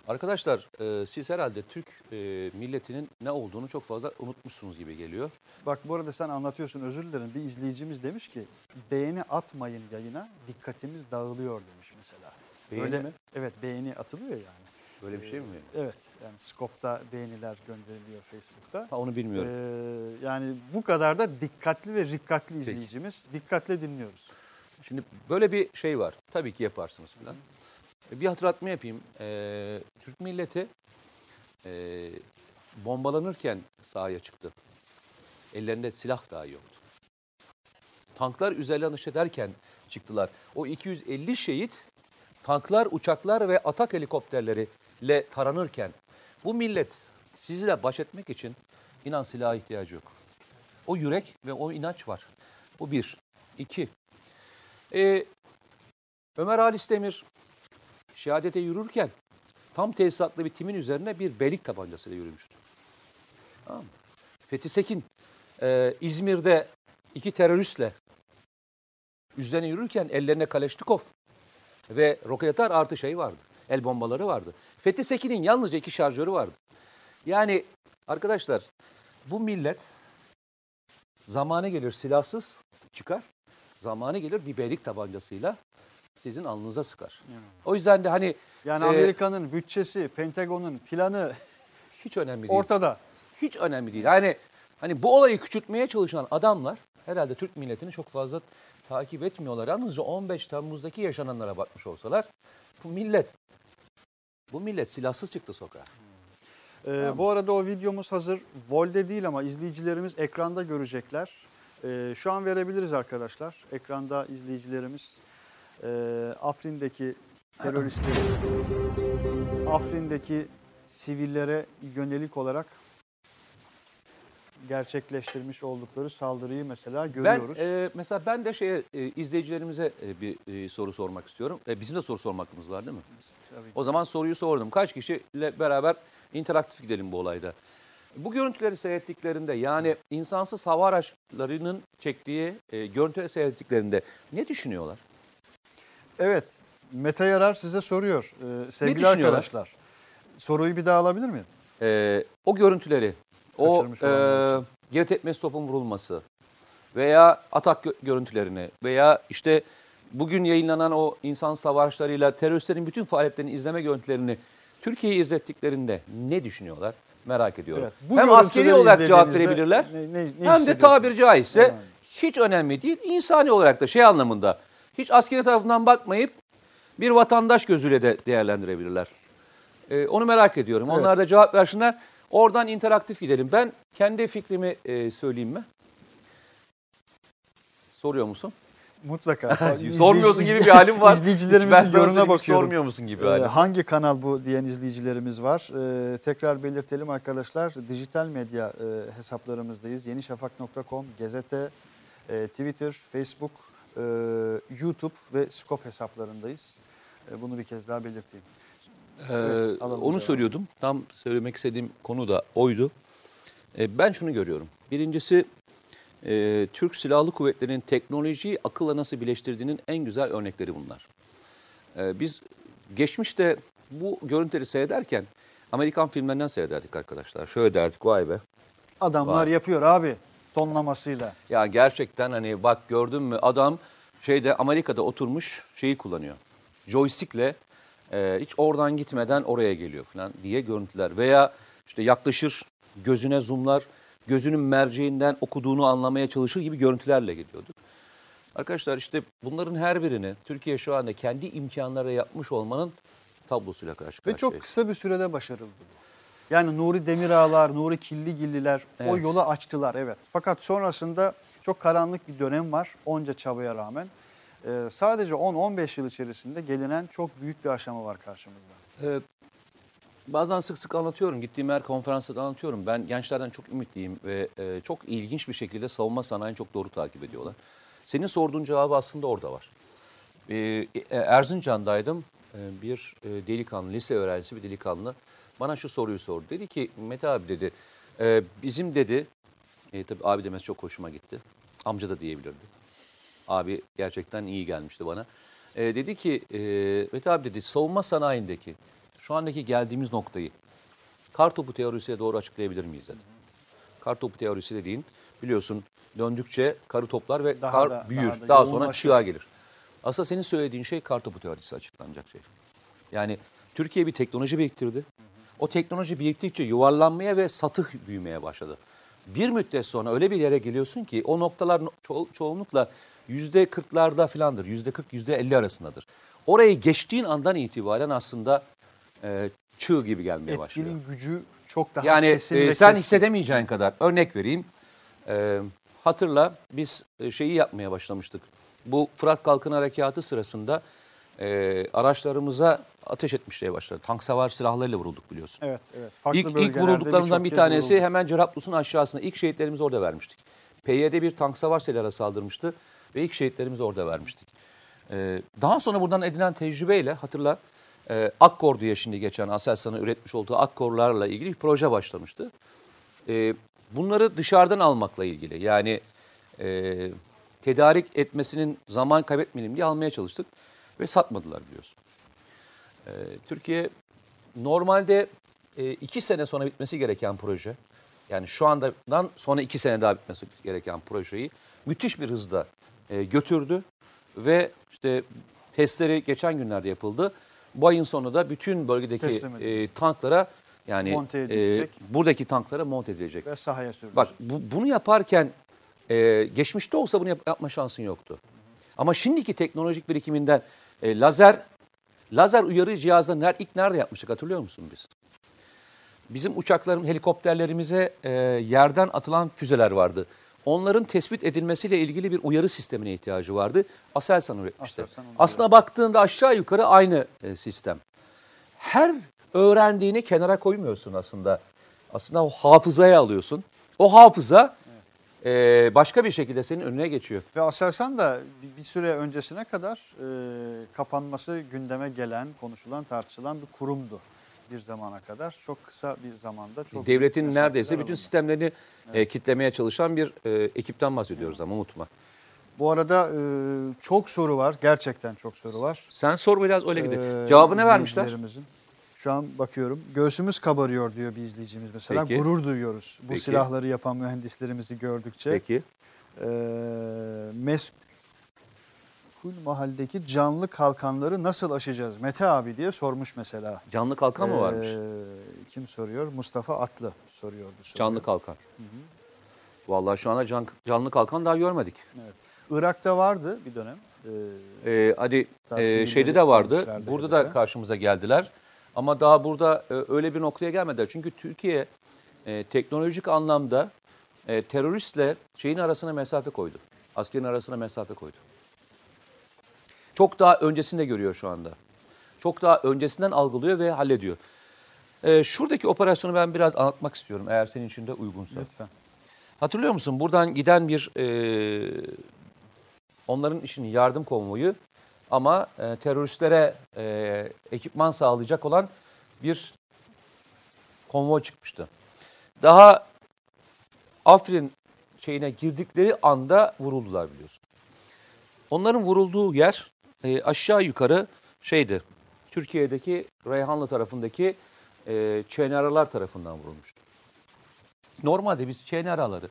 Arkadaşlar e, siz herhalde Türk e, milletinin ne olduğunu çok fazla unutmuşsunuz gibi geliyor. Bak bu arada sen anlatıyorsun özür dilerim. Bir izleyicimiz demiş ki beğeni atmayın yayına dikkatimiz dağılıyor demiş mesela. Beğeni Öyle, mi? Evet beğeni atılıyor yani. Böyle bir şey mi? Evet yani Skop'ta beğeniler gönderiliyor Facebook'ta. Ha, onu bilmiyorum. Ee, yani bu kadar da dikkatli ve rikkatli izleyicimiz. Dikkatle dinliyoruz. Şimdi böyle bir şey var. Tabii ki yaparsınız falan. Bir hatırlatma yapayım. Ee, Türk milleti e, bombalanırken sahaya çıktı. Ellerinde silah dahi yoktu. Tanklar üzerlerine ateş çıktılar. O 250 şehit tanklar, uçaklar ve atak helikopterleriyle taranırken bu millet sizinle baş etmek için inan silaha ihtiyacı yok. O yürek ve o inanç var. Bu bir. İki. Ee, Ömer Halis Demir şehadete yürürken tam tesisatlı bir timin üzerine bir belik tabancasıyla yürümüştü. Tamam mı? Fethi Sekin e, İzmir'de iki teröristle üzerine yürürken ellerine Kaleşnikov ve roketer artı şey vardı. El bombaları vardı. Fethi Sekin'in yalnızca iki şarjörü vardı. Yani arkadaşlar bu millet zamanı gelir silahsız çıkar. Zamanı gelir bir beylik tabancasıyla sizin alnınıza sıkar. O yüzden de hani Yani Ee, Amerika'nın bütçesi, Pentagon'un planı hiç önemli değil. ortada. Hiç önemli değil. Yani hani bu olayı küçültmeye çalışan adamlar herhalde Türk milletini çok fazla takip etmiyorlar. Yalnızca 15 Temmuz'daki yaşananlara bakmış olsalar bu millet bu millet silahsız çıktı sokağa. Ee, Bu arada o videomuz hazır. Vol'de değil ama izleyicilerimiz ekranda görecekler. Ee, şu an verebiliriz arkadaşlar. Ekranda izleyicilerimiz e, Afrin'deki teröristleri, Afrin'deki sivillere yönelik olarak gerçekleştirmiş oldukları saldırıyı mesela görüyoruz. Ben e, mesela ben de şeye e, izleyicilerimize e, bir e, soru sormak istiyorum. E, bizim de soru sorma hakkımız var değil mi? Tabii. O zaman soruyu sordum. Kaç kişiyle beraber interaktif gidelim bu olayda? Bu görüntüleri seyrettiklerinde yani insansız hava araçlarının çektiği e, görüntüleri seyrettiklerinde ne düşünüyorlar? Evet, Mete Yarar size soruyor ee, sevgili arkadaşlar. Soruyu bir daha alabilir miyim? E, o görüntüleri, o e, geri tepmesi topun vurulması veya atak gö- görüntülerini veya işte bugün yayınlanan o insansız hava araçlarıyla teröristlerin bütün faaliyetlerini izleme görüntülerini Türkiye'yi izlettiklerinde ne düşünüyorlar? Merak ediyorum. Evet, bu Hem askeri olarak cevap verebilirler ne- ne- ne hem de tabiri caizse Yani. hiç önemli değil. İnsani olarak da şey anlamında hiç askeri tarafından bakmayıp bir vatandaş gözüyle de değerlendirebilirler. Ee, onu merak ediyorum. Evet. Onlar da cevap versinler. Oradan interaktif gidelim. Ben kendi fikrimi e, söyleyeyim mi? Soruyor musun? Mutlaka. Sormuyorsun gibi bir halim var. İzleyicilerimizin yorumuna bakıyorum. Sormuyor musun gibi Ee, halim. hangi kanal bu diyen izleyicilerimiz var. Ee, tekrar belirtelim arkadaşlar. Dijital medya e, hesaplarımızdayız. Yenişafak.com, Gazete, e, Twitter, Facebook, e, YouTube ve Skop hesaplarındayız. E, bunu bir kez daha belirteyim. Ee, Evet, onu cevabı. söylüyordum. Tam söylemek istediğim konu da oydu. Ee, ben şunu görüyorum. Birincisi e, Türk Silahlı Kuvvetleri'nin teknolojiyi akılla nasıl birleştirdiğinin en güzel örnekleri bunlar. Ee, biz geçmişte bu görüntüleri seyrederken Amerikan filmlerinden seyrederdik arkadaşlar. Şöyle derdik vay be. Adamlar Var. yapıyor abi tonlamasıyla. Ya gerçekten hani bak gördün mü adam şeyde Amerika'da oturmuş şeyi kullanıyor. Joystick'le e, hiç oradan gitmeden oraya geliyor falan diye görüntüler. Veya işte yaklaşır gözüne zoomlar gözünün merceğinden okuduğunu anlamaya çalışır gibi görüntülerle geliyorduk. Arkadaşlar işte bunların her birini Türkiye şu anda kendi imkanlarıyla yapmış olmanın tablosuyla karşı Ve karşıyayız. çok kısa bir sürede başarıldı. bu. Yani Nuri Demirağlar, Nuri Killigilliler o Evet. yolu açtılar evet. Fakat sonrasında çok karanlık bir dönem var onca çabaya rağmen. Ee, sadece 10-15 yıl içerisinde gelinen çok büyük bir aşama var karşımızda. Ee, bazen sık sık anlatıyorum. Gittiğim her konferansta da anlatıyorum. Ben gençlerden çok ümitliyim ve e, çok ilginç bir şekilde savunma sanayini çok doğru takip ediyorlar. Senin sorduğun cevabı aslında orada var. Ee, e, Erzincan'daydım. Ee, bir e, delikanlı, lise öğrencisi bir delikanlı bana şu soruyu sordu. Dedi ki Mete abi dedi, e, bizim dedi, e, tabii abi demesi çok hoşuma gitti. Amca da diyebilirdi. Abi gerçekten iyi gelmişti bana. E, dedi ki e, Mete abi dedi savunma sanayindeki şu andaki geldiğimiz noktayı kar topu teorisiyle doğru açıklayabilir miyiz dedi. Kar topu teorisi dediğin biliyorsun döndükçe karı toplar ve Daha kar da- büyür. daha da Daha, sonra çığa gelir. Aslında senin söylediğin şey kar topu teorisi açıklanacak şey. Yani Türkiye bir teknoloji biriktirdi. O teknoloji biriktikçe yuvarlanmaya ve satık büyümeye başladı. Bir müddet sonra öyle bir yere geliyorsun ki o noktalar no- ço- çoğunlukla yüzde kırklarda filandır. Yüzde kırk, yüzde elli arasındadır. Orayı geçtiğin andan itibaren aslında e, çığ gibi gelmeye başlıyor. Etkinin gücü çok daha Yani kesin e, ve sen keskin. hissedemeyeceğin kadar örnek vereyim. E, hatırla biz e, şeyi yapmaya başlamıştık. Bu Fırat Kalkın Harekatı sırasında e, araçlarımıza ateş etmişliğe başladı. Tank savar silahlarıyla vurulduk biliyorsun. Evet, evet. Farklı İlk, ilk vurulduklarımızdan bir tanesi vuruldu. hemen Cerablus'un aşağısında. İlk şehitlerimizi orada vermiştik. PYD bir tank savar silahıyla saldırmıştı ve ilk şehitlerimizi orada vermiştik. Ee, daha sonra buradan edinen tecrübeyle hatırla e, Akkor diye şimdi geçen Aselsan'ın üretmiş olduğu Akkor'larla ilgili bir proje başlamıştı. e, bunları dışarıdan almakla ilgili. Yani e, tedarik etmesinin zaman kaybetmeyelim diye almaya çalıştık ve satmadılar biliyorsun. E, Türkiye normalde e, iki sene sonra bitmesi gereken proje, yani şu andan sonra iki sene daha bitmesi gereken projeyi müthiş bir hızda e, götürdü ve işte testleri geçen günlerde yapıldı. Bu ayın sonunda da bütün bölgedeki Teslim e, tanklara yani Monte e, buradaki tanklara monte edilecek. Ve sahaya sürülecek. Bak bu, bunu yaparken e, geçmişte olsa bunu yap- yapma şansın yoktu. Ama şimdiki teknolojik birikiminden e, lazer lazer uyarı cihazını ner, ilk nerede yapmıştık hatırlıyor musun biz? Bizim uçakların, helikopterlerimize e, yerden atılan füzeler vardı. Onların tespit edilmesiyle ilgili bir uyarı sistemine ihtiyacı vardı. Aselsan üretmişti. Aselsan Aslına baktığında aşağı yukarı aynı e, sistem. Her öğrendiğini kenara koymuyorsun aslında. Aslında o hafızaya alıyorsun. O hafıza e, başka bir şekilde senin önüne geçiyor. Ve Aselsan da bir- bir süre öncesine kadar e, kapanması gündeme gelen, konuşulan, tartışılan bir kurumdu bir zamana kadar. Çok kısa bir zamanda çok Devletin neredeyse bütün alındı. sistemlerini e, kitlemeye çalışan bir e, ekipten bahsediyoruz ama unutma. Bu arada e, çok soru var. Gerçekten çok soru var. Sen sor biraz öyle gidelim. Ee, Cevabı ne vermişler? Şu an bakıyorum. Göğsümüz kabarıyor diyor bir izleyicimiz mesela. Peki. Gurur duyuyoruz bu Peki. silahları yapan mühendislerimizi gördükçe. Peki. Ee, meskul mahalledeki canlı kalkanları nasıl aşacağız? Mete abi diye sormuş mesela. Canlı kalkan mı varmış? Ee, kim soruyor? Mustafa Atlı soruyordu. soruyor. Canlı kalkan. Vallahi şu anda can, canlı kalkan daha görmedik. Evet. Irak'ta vardı bir dönem. Ee, Ee, hadi e, şeyde de vardı. Burada da hedefe. karşımıza geldiler. Ama daha burada e, öyle bir noktaya gelmediler. Çünkü Türkiye e, teknolojik anlamda e, teröristle şeyin arasına mesafe koydu. Askerin arasına mesafe koydu. Çok daha öncesinde görüyor şu anda. Çok daha öncesinden algılıyor ve hallediyor. E, şuradaki operasyonu ben biraz anlatmak istiyorum eğer senin için de uygunsa. lütfen. Hatırlıyor musun? Buradan giden bir e, onların işinin yardım konvoyu ama e, teröristlere e, ekipman sağlayacak olan bir konvoy çıkmıştı. Daha Afrin şeyine girdikleri anda vuruldular biliyorsun. Onların vurulduğu yer e, aşağı yukarı şeydi. Türkiye'deki Reyhanlı tarafındaki e, ÇNR'lar tarafından vurulmuştu. Normalde biz ÇNR'ları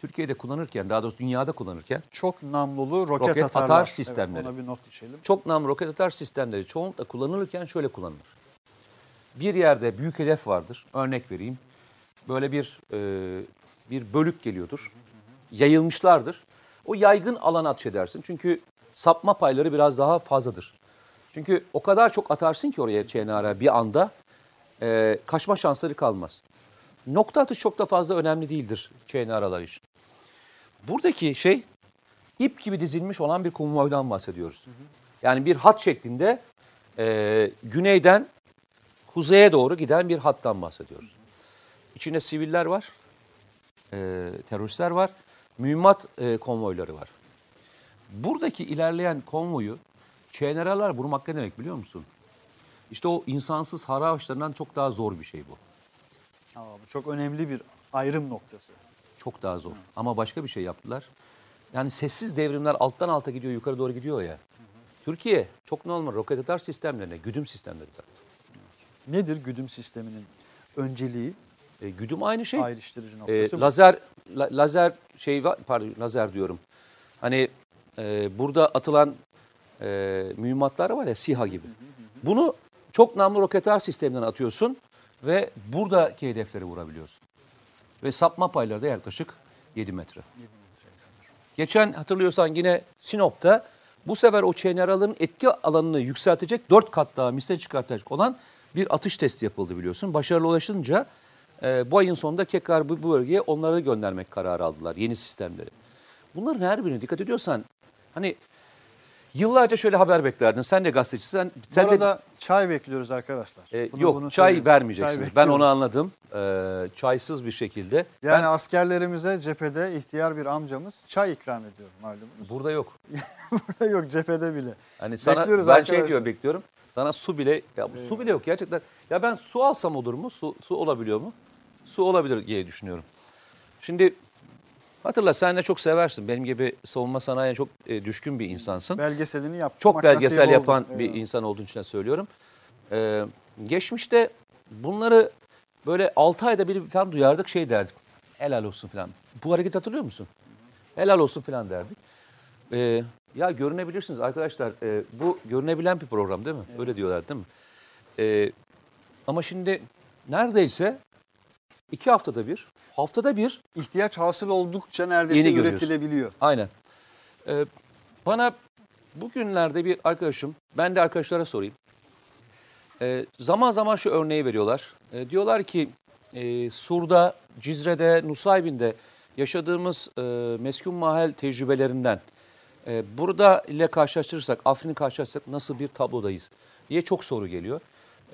Türkiye'de kullanırken, daha doğrusu dünyada kullanırken Çok namlulu roket, Roket atarlar. atar Evet, sistemleri. ona bir not düşelim. çok nam roket atar sistemleri çoğunlukla kullanılırken şöyle kullanılır. Bir yerde büyük hedef vardır. Örnek vereyim. Böyle bir e, bir bölük geliyordur. Yayılmışlardır. O yaygın alana atış edersin. Çünkü sapma payları biraz daha fazladır. Çünkü o kadar çok atarsın ki oraya ÇNR bir anda e, kaçma şansları kalmaz. Nokta atış çok da fazla önemli değildir ÇNR'lar için. Buradaki şey ip gibi dizilmiş olan bir konvoydan bahsediyoruz. Yani bir hat şeklinde e, güneyden kuzeye doğru giden bir hattan bahsediyoruz. İçinde siviller var, e, teröristler var, mühimmat e, konvoyları var. Buradaki ilerleyen konvoyu ÇNR'lar vurmak ne demek biliyor musun? İşte o insansız hara avaçlarından çok daha zor bir şey bu. Aa, bu çok önemli bir ayrım noktası. Çok daha zor. Ama başka bir şey yaptılar. Yani sessiz devrimler alttan alta gidiyor, yukarı doğru gidiyor ya. Türkiye çok normal roket atar sistemlerine, güdüm sistemleri taktı. Nedir güdüm sisteminin önceliği, E, güdüm aynı şey. ayrıştırıcı E, noktası? bu. lazer la- lazer şey var, pardon lazer diyorum. Hani e, burada atılan e, mühimmatlar var ya SİHA gibi. Bunu çok namlu roket atar sisteminden atıyorsun ve buradaki hedefleri vurabiliyorsun. Ve sapma payları da yaklaşık 7 metre. Geçen hatırlıyorsan yine Sinop'ta bu sefer o ÇNR'ların etki alanını yükseltecek 4 kat daha misle çıkartacak olan bir atış testi yapıldı biliyorsun. Başarılı ulaşınca e, bu ayın sonunda tekrar bu, bu bölgeye onları göndermek kararı aldılar yeni sistemleri. Bunların her birine dikkat ediyorsan hani yıllarca şöyle haber beklerdin. Sen de gazetecisin. Sen, Bu sen de arada çay bekliyoruz arkadaşlar. e, Bunu- yok bunu çay söyleyeyim. vermeyeceksiniz. Çay ben onu anladım. E, çaysız bir şekilde. Yani ben askerlerimize cephede ihtiyar bir amcamız çay ikram ediyor malumunuz. burada yok. Burada yok cephede bile. Hani sana Bekliyoruz ben arkadaşlar. şey diyor bekliyorum. Sana su bile ya su bile yok gerçekten. Ya ben su alsam olur mu? Su su olabiliyor mu? Su olabilir diye düşünüyorum. Şimdi hatırla sen de çok seversin. Benim gibi savunma sanayiye çok e, düşkün bir insansın. Belgeselini yapmak Çok belgesel yapan oldu. bir Eyvallah. insan olduğun için söylüyorum. Ee, geçmişte bunları böyle 6 ayda bir falan duyardık şey derdik. Helal olsun falan. Bu hareket hatırlıyor musun? Helal olsun falan derdik. Ee, ya görünebilirsiniz arkadaşlar. e, bu görünebilen bir program değil mi? Öyle diyorlar değil mi? Ee, ama şimdi neredeyse iki haftada bir, haftada bir İhtiyaç hasıl oldukça neredeyse Yeni görüyorsun. üretilebiliyor. Aynen. Ee, bana bugünlerde bir arkadaşım, ben de arkadaşlara sorayım. Ee, zaman zaman şu örneği veriyorlar. Ee, diyorlar ki e, Sur'da, Cizre'de, Nusaybin'de yaşadığımız e, meskun mahal tecrübelerinden e, burada ile karşılaştırırsak, Afrin'i karşılaştırırsak nasıl bir tablodayız diye çok soru geliyor.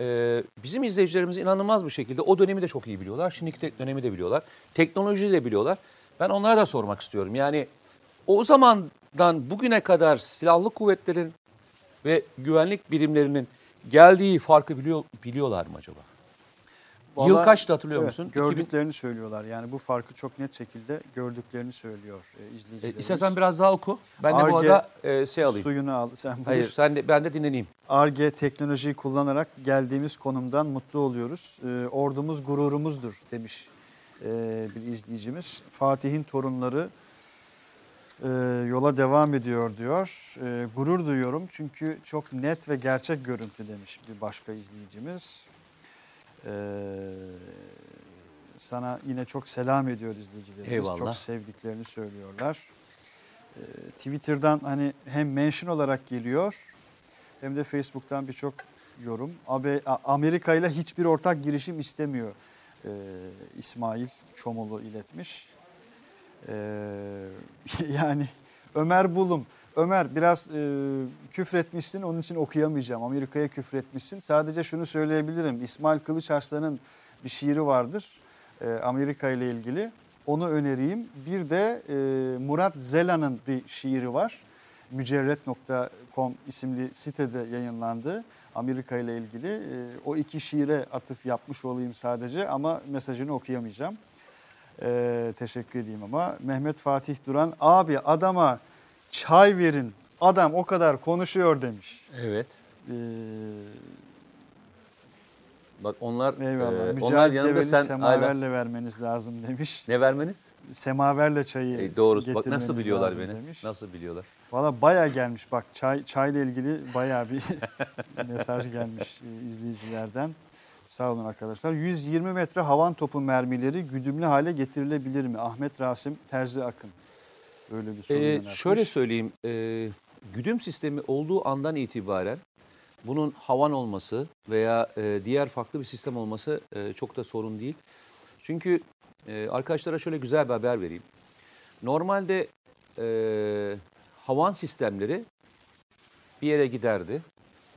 Ee, bizim izleyicilerimiz inanılmaz bir şekilde o dönemi de çok iyi biliyorlar. Şimdiki dönemi de biliyorlar. Teknolojiyi de biliyorlar. Ben onlara da sormak istiyorum. Yani o zamandan bugüne kadar silahlı kuvvetlerin ve güvenlik birimlerinin geldiği farkı biliyor, biliyorlar mı acaba? Yıl Vallahi- kaçtı hatırlıyor Evet, musun? Gördüklerini söylüyorlar. Yani bu farkı çok net şekilde gördüklerini söylüyor e, 2000, e, izleyicilerimiz. istersen biraz daha oku. Ben de bu arada e, şey alayım. Suyunu al sen buyur. Hayır sen de, ben de dinleneyim. ARGE teknolojiyi kullanarak geldiğimiz konumdan mutlu oluyoruz. Ee, ordumuz gururumuzdur demiş ee, bir izleyicimiz. Fatih'in torunları e, yola devam ediyor diyor. Ee, gurur duyuyorum çünkü çok net ve gerçek görüntü demiş bir başka izleyicimiz. Ee, sana yine çok selam ediyor izleyicilerimiz. Eyvallah. Çok sevdiklerini söylüyorlar. Ee, Twitter'dan hani hem mention olarak geliyor hem de Facebook'tan birçok yorum. Amerika ile hiçbir ortak girişim istemiyor. Ee, İsmail Çomulu iletmiş. Ee, yani Ömer Bulum. Ömer biraz e, küfretmişsin onun için okuyamayacağım. Amerika'ya küfretmişsin. Sadece şunu söyleyebilirim. İsmail Kılıçarslan'ın bir şiiri vardır. e, Amerika ile ilgili. Onu önereyim. Bir de e, Murat Zela'nın bir şiiri var. Mücerret.com isimli sitede yayınlandı. Amerika ile ilgili. E, o iki şiire atıf yapmış olayım sadece ama mesajını okuyamayacağım. E, teşekkür edeyim ama. Mehmet Fatih Duran, abi adama çay verin. Adam o kadar konuşuyor demiş. Evet. E, Bak onlar, eyvallah. e, onlar yanında sen hala semaverle vermeniz lazım demiş. ne vermeniz? Semaverle çayı E, doğru. Bak nasıl biliyorlar beni? demiş. Nasıl biliyorlar? Valla baya gelmiş bak çay çayla ilgili baya bir mesaj gelmiş e, izleyicilerden. Sağ olun arkadaşlar. 120 metre havan topu mermileri güdümlü hale getirilebilir mi? Ahmet Rasim Terzi Akın. Böyle bir soru Ee, şöyle söyleyeyim, e, güdüm sistemi olduğu andan itibaren bunun havan olması veya e, diğer farklı bir sistem olması e, çok da sorun değil. Çünkü e, arkadaşlara şöyle güzel bir haber vereyim. Normalde e, havan sistemleri bir yere giderdi,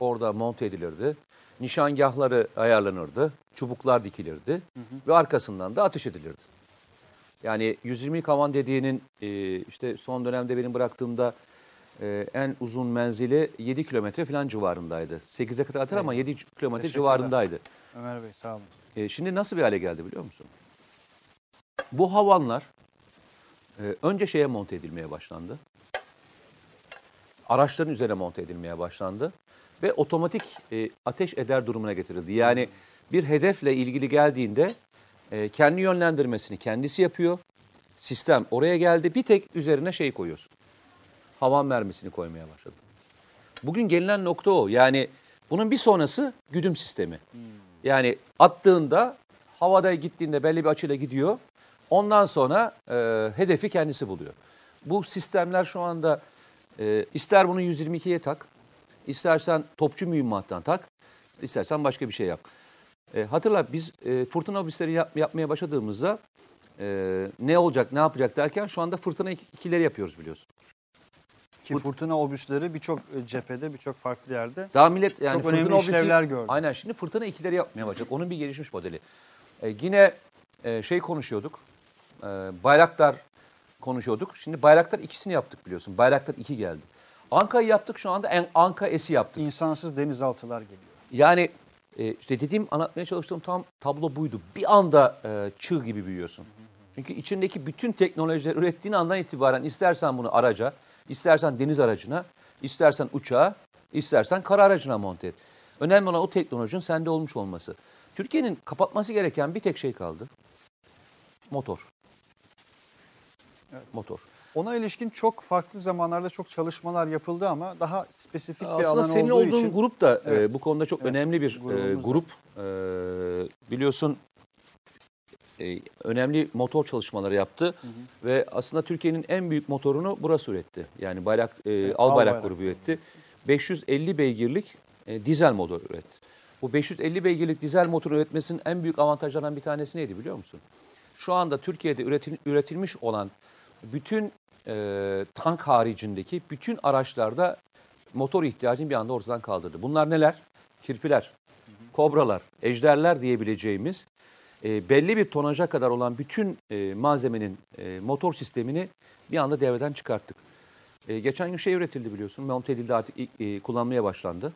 orada monte edilirdi, nişangahları ayarlanırdı, çubuklar dikilirdi ve arkasından da ateş edilirdi. Yani 120 havan dediğinin e, işte son dönemde benim bıraktığımda e, en uzun menzili 7 kilometre falan civarındaydı. 8'e kadar atar ama 7 kilometre civarındaydı. Ömer Bey sağ olun. E, şimdi nasıl bir hale geldi biliyor musun? Bu havanlar e, önce şeye monte edilmeye başlandı. Araçların üzerine monte edilmeye başlandı. Ve otomatik e, ateş eder durumuna getirildi. Yani bir hedefle ilgili geldiğinde e, kendi yönlendirmesini kendisi yapıyor. Sistem oraya geldi. Bir tek üzerine şey koyuyorsun. Havan mermisini koymaya başladı. Bugün gelinen nokta o. Yani bunun bir sonrası güdüm sistemi. Yani attığında havada gittiğinde belli bir açıyla gidiyor. Ondan sonra e, hedefi kendisi buluyor. Bu sistemler şu anda e, ister bunu 122'ye tak, istersen topçu mühimmattan tak, istersen başka bir şey yap. E, hatırla biz e, fırtına obüsleri yap- yapmaya başladığımızda e, ne olacak, ne yapacak derken şu anda fırtına ik- ikileri yapıyoruz biliyorsun. Ki fırtına obüsleri birçok e, cephede birçok farklı yerde Daha millet yani Çok önemli fırtına obüsü- işlevler gördü. Aynen şimdi fırtına ikileri yapmaya başladık. Onun bir gelişmiş modeli. E, yine e, şey konuşuyorduk. E, Bayraktar konuşuyorduk. Şimdi Bayraktar ikisini yaptık biliyorsun. Bayraktar 2 geldi. Anka'yı yaptık şu anda en Anka S'i yaptık. insansız denizaltılar geliyor. Yani e, işte dediğim anlatmaya çalıştığım tam tablo buydu. Bir anda e, çığ gibi büyüyorsun. Çünkü içindeki bütün teknolojileri ürettiğin andan itibaren istersen bunu araca, istersen deniz aracına, istersen uçağa, istersen kara aracına monte et. Önemli olan o teknolojinin sende olmuş olması. Türkiye'nin kapatması gereken bir tek şey kaldı. Motor. Motor. Ona ilişkin çok farklı zamanlarda çok çalışmalar yapıldı ama daha spesifik bir Aslında alan senin olduğu olduğun için grup da e, Evet. bu konuda çok Evet, önemli bir e, grup. E, biliyorsun e, önemli motor çalışmaları yaptı ve aslında Türkiye'nin en büyük motorunu burası üretti. Yani Bayrak e, Evet, Al Bayrak Albayrak. grubu üretti. 550 beygirlik e, dizel motor üretti. Bu 550 beygirlik dizel motor üretmesinin en büyük avantajlarından bir tanesi neydi biliyor musun? Şu anda Türkiye'de üretil- üretilmiş olan bütün e, tank haricindeki bütün araçlarda motor ihtiyacını bir anda ortadan kaldırdı. Bunlar neler? Kirpiler, kobralar, ejderler diyebileceğimiz e, belli bir tonaja kadar olan bütün e, malzemenin e, motor sistemini bir anda devreden çıkarttık. E, geçen gün şey üretildi biliyorsun, monte edildi artık e, kullanmaya başlandı.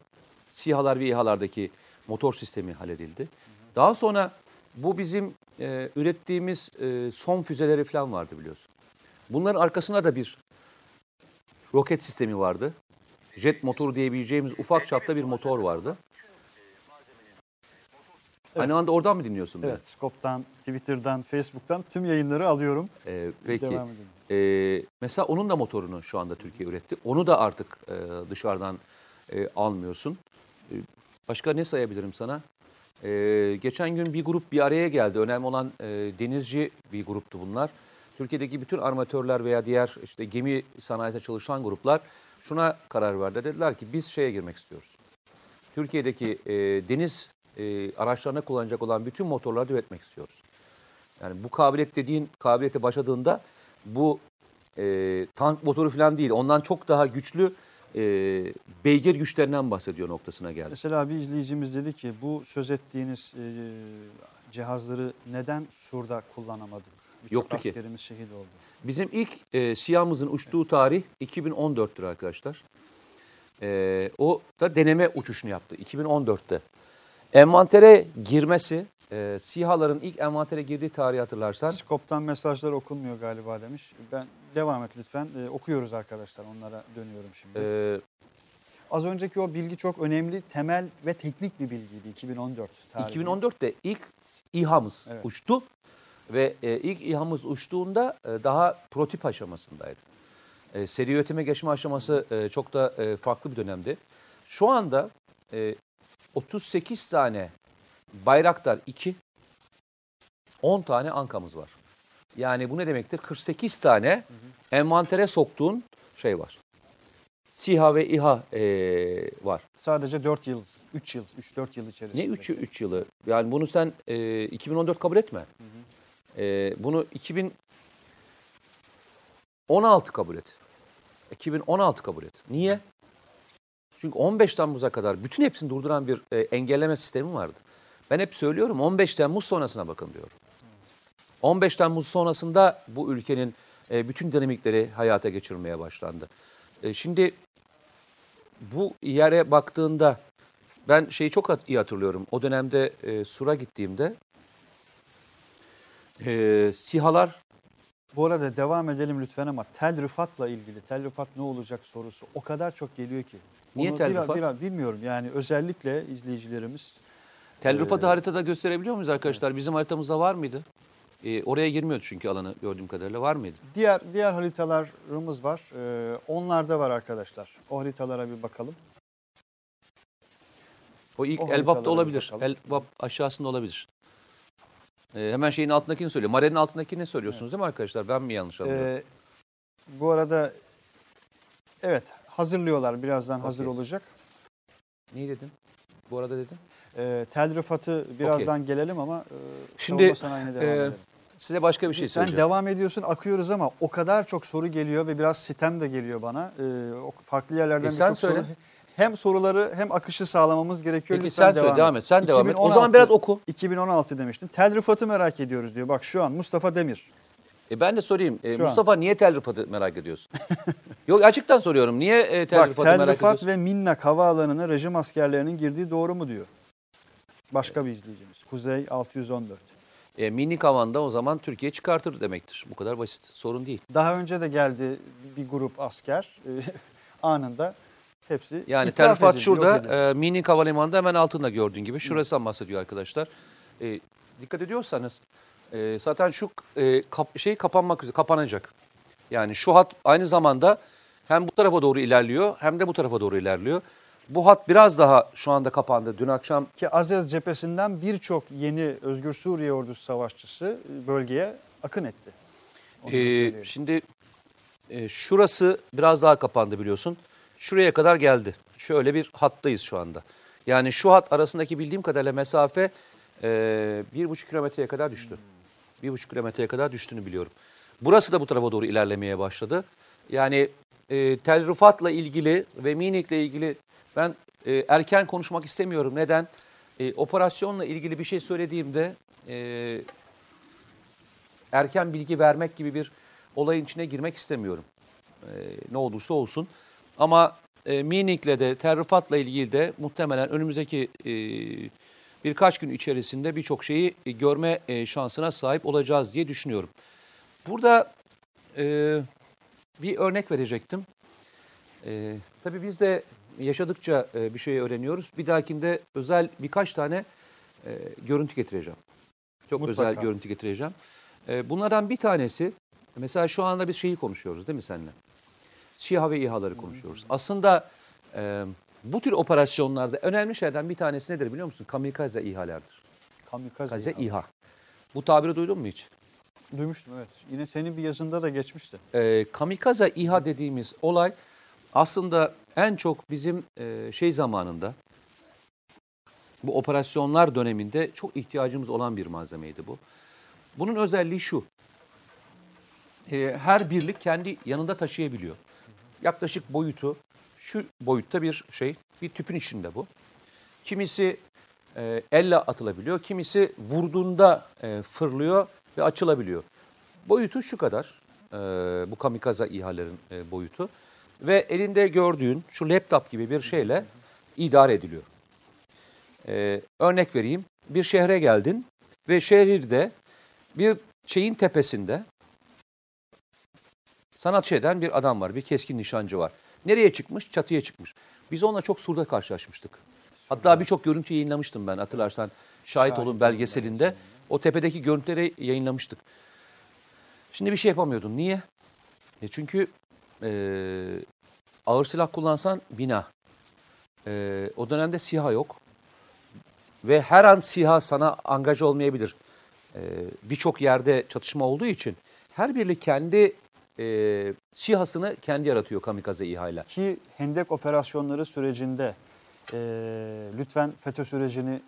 SİHA'lar ve İHA'lardaki motor sistemi halledildi. Daha sonra bu bizim e, ürettiğimiz e, son füzeleri falan vardı biliyorsun. Bunların arkasında da bir roket sistemi vardı. Jet motor diyebileceğimiz ufak çapta bir motor vardı. Aynı anda oradan mı dinliyorsun beni? Evet, Scope'dan, Twitter'dan, Facebook'tan tüm yayınları alıyorum. Ee, peki. Devam edelim. Ee, mesela onun da motorunu şu anda Türkiye üretti. Onu da artık e, dışarıdan e, almıyorsun. E, başka ne sayabilirim sana? E, geçen gün bir grup bir araya geldi. Önemli olan e, denizci bir gruptu bunlar. Türkiye'deki bütün armatörler veya diğer işte gemi sanayisinde çalışan gruplar şuna karar verdi. Dediler ki biz şeye girmek istiyoruz. Türkiye'deki e, deniz e, araçlarına kullanacak olan bütün motorları üretmek istiyoruz. Yani bu kabiliyet dediğin kabiliyete başladığında bu e, tank motoru falan değil. Ondan çok daha güçlü e, beygir güçlerinden bahsediyor noktasına geldi. Mesela bir izleyicimiz dedi ki bu söz ettiğiniz e, cihazları neden şurada kullanamadık? Birçok Yoktu ki. askerimiz şehit oldu. Bizim ilk e, siyahımızın uçtuğu tarih 2014'tür arkadaşlar. E, o da deneme uçuşunu yaptı 2014'te. Envantere girmesi, e, SİHA'ların ilk envantere girdiği tarihi hatırlarsan Scope'tan mesajlar okunmuyor galiba demiş. Ben devam et lütfen. E, okuyoruz arkadaşlar. Onlara dönüyorum şimdi. e, Az önceki o bilgi çok önemli, temel ve teknik bir bilgiydi 2014 tarihi. 2014'te ilk İHA'mız Evet. uçtu ve e, ilk İHA'mız uçtuğunda e, daha prototip aşamasındaydı. E, seri üretime geçme aşaması e, çok da e, farklı bir dönemdi. Şu anda e, 38 tane Bayraktar 2, 10 tane Anka'mız var. Yani bu ne demektir? 48 tane envantere soktuğun şey var. SİHA ve İHA e, var. Sadece 4 yıl, 3 yıl, 3-4 yıl içerisinde. Ne 3 3 yılı? Yani bunu sen e, 2014 kabul etme. E, bunu 2016 kabul et. 2016 kabul et. Niye? Çünkü 15 Temmuz'a kadar bütün hepsini durduran bir e, engelleme sistemi vardı. Ben hep söylüyorum 15 Temmuz sonrasına bakın diyorum. 15 Temmuz sonrasında bu ülkenin e, bütün dinamikleri hayata geçirmeye başlandı. E, şimdi bu yere baktığında ben şeyi çok iyi hatırlıyorum. O dönemde e, Sur'a gittiğimde e, SİHA'lar Bu arada devam edelim lütfen ama Tel Rıfat'la ilgili, Tel Rıfat ne olacak sorusu o kadar çok geliyor ki. Niye Onu Tel biraz- Rıfat? biraz bilmiyorum yani özellikle izleyicilerimiz Tel Rıfat'ı haritada gösterebiliyor muyuz arkadaşlar? Bizim haritamızda var mıydı? E, oraya girmiyordu çünkü alanı gördüğüm kadarıyla. Var mıydı? diğer diğer haritalarımız var. Ee, onlarda var arkadaşlar. O haritalara bir bakalım. O ilk O Elbap'ta olabilir. bakalım. Elbap aşağısında olabilir. E, hemen şeyin altındakini söylüyor. Marenin altındakini söylüyorsunuz değil mi arkadaşlar? Ben mi yanlış anlıyorum? Ee, bu arada evet hazırlıyorlar. Birazdan hazır Okey. olacak. Neyi dedim? Bu arada dedim. Ee, Tel Rıfat'ı birazdan gelelim ama e, Şimdi, sanayine devam e, edelim. Size başka bir şey Sen söyleyeceğim. devam ediyorsun, akıyoruz ama o kadar çok soru geliyor ve biraz sitem de geliyor bana. Ee, farklı yerlerden E sen birçok soru. Hem soruları hem akışı sağlamamız gerekiyor. Peki Lütfen sen söyle devam et. Sen devam et. O 2016 zaman biraz oku. 2016 demiştin. Tel Rıfat'ı merak ediyoruz diyor. Bak şu an Mustafa Demir. E ben de sorayım. E, Şu an. Mustafa niye Tel Rıfat'ı merak ediyorsun? Yok açıktan soruyorum. Niye e, Tel Bak Rıfat'ı Tel merak Rıfat ediyorsun? ve Minnak havaalanına rejim askerlerinin girdiği doğru mu diyor. Başka bir izleyicimiz. Kuzey 614. E, minik havanda o zaman Türkiye çıkartır demektir. Bu kadar basit. Sorun değil. Daha önce de geldi bir grup asker e, anında hepsi Yani itlaf terfat edildi, yok şurada, edildi. e, minik havalimanında hemen altında gördüğün gibi. Şurasından bahsediyor arkadaşlar. E, dikkat ediyorsanız e, zaten şu e, kap- şey kapanmak üzere, kapanacak. Yani şu hat aynı zamanda hem bu tarafa doğru ilerliyor hem de bu tarafa doğru ilerliyor. Bu hat biraz daha şu anda kapandı. Dün akşam Ki Azez cephesinden birçok yeni Özgür Suriye ordusu savaşçısı e, bölgeye akın etti. Onu da Ee, söyleyelim. şimdi e, şurası biraz daha kapandı biliyorsun. Şuraya kadar geldi. Şöyle bir hattayız şu anda. Yani şu hat arasındaki bildiğim kadarıyla mesafe e, bir buçuk kilometreye kadar düştü. Bir buçuk kilometreye kadar düştüğünü biliyorum. Burası da bu tarafa doğru ilerlemeye başladı. Yani e, Tel Rifat'la ilgili ve Minik'le ilgili ben e, erken konuşmak istemiyorum. Neden? E, operasyonla ilgili bir şey söylediğimde e, erken bilgi vermek gibi bir olayın içine girmek istemiyorum. Ee, ne olursa olsun. Ama e, Minik'le de Terrifat'la ilgili de muhtemelen önümüzdeki e, birkaç gün içerisinde birçok şeyi e, görme e, şansına sahip olacağız diye düşünüyorum. Burada e, bir örnek verecektim. E, tabii biz de yaşadıkça e, bir şey öğreniyoruz. Bir dahakinde özel birkaç tane e, görüntü getireceğim. Çok Mutlaka. özel görüntü getireceğim. E, bunlardan bir tanesi, mesela şu anda biz şeyi konuşuyoruz değil mi seninle? SİHA ve İHA'ları konuşuyoruz. Aslında e, bu tür operasyonlarda önemli şeylerden bir tanesi nedir biliyor musun? Kamikaze İHA'lardır. Kamikaze. Kamikaze. İHA. Bu tabiri duydun mu hiç? Duymuştum evet. Yine senin bir yazında da geçmişti. E, kamikaze İHA dediğimiz olay aslında en çok bizim e, şey zamanında bu operasyonlar döneminde çok ihtiyacımız olan bir malzemeydi bu. Bunun özelliği şu. E, her birlik kendi yanında taşıyabiliyor. Yaklaşık boyutu şu boyutta bir şey, bir tüpün içinde bu. Kimisi e, elle atılabiliyor, kimisi vurduğunda e, fırlıyor ve açılabiliyor. Boyutu şu kadar, e, bu kamikaze İHA'ların e, boyutu. Ve elinde gördüğün şu laptop gibi bir şeyle idare ediliyor. E, örnek vereyim, bir şehre geldin ve şehirde bir şeyin tepesinde sanatçı eden bir adam var, bir keskin nişancı var. Nereye çıkmış? Çatıya çıkmış. Biz onunla çok surda karşılaşmıştık. Hatta birçok görüntü yayınlamıştım ben hatırlarsan. Şahit olun belgeselinde. O tepedeki görüntüleri yayınlamıştık. Şimdi bir şey yapamıyordun. Niye? E çünkü e, ağır silah kullansan bina. E, o dönemde SİHA yok. Ve her an SİHA sana angaj olmayabilir. E, Birçok yerde çatışma olduğu için her birlik kendi e, SİHA'sını kendi yaratıyor kamikaze İHA'yla. Ki Hendek operasyonları sürecinde e, lütfen FETÖ sürecini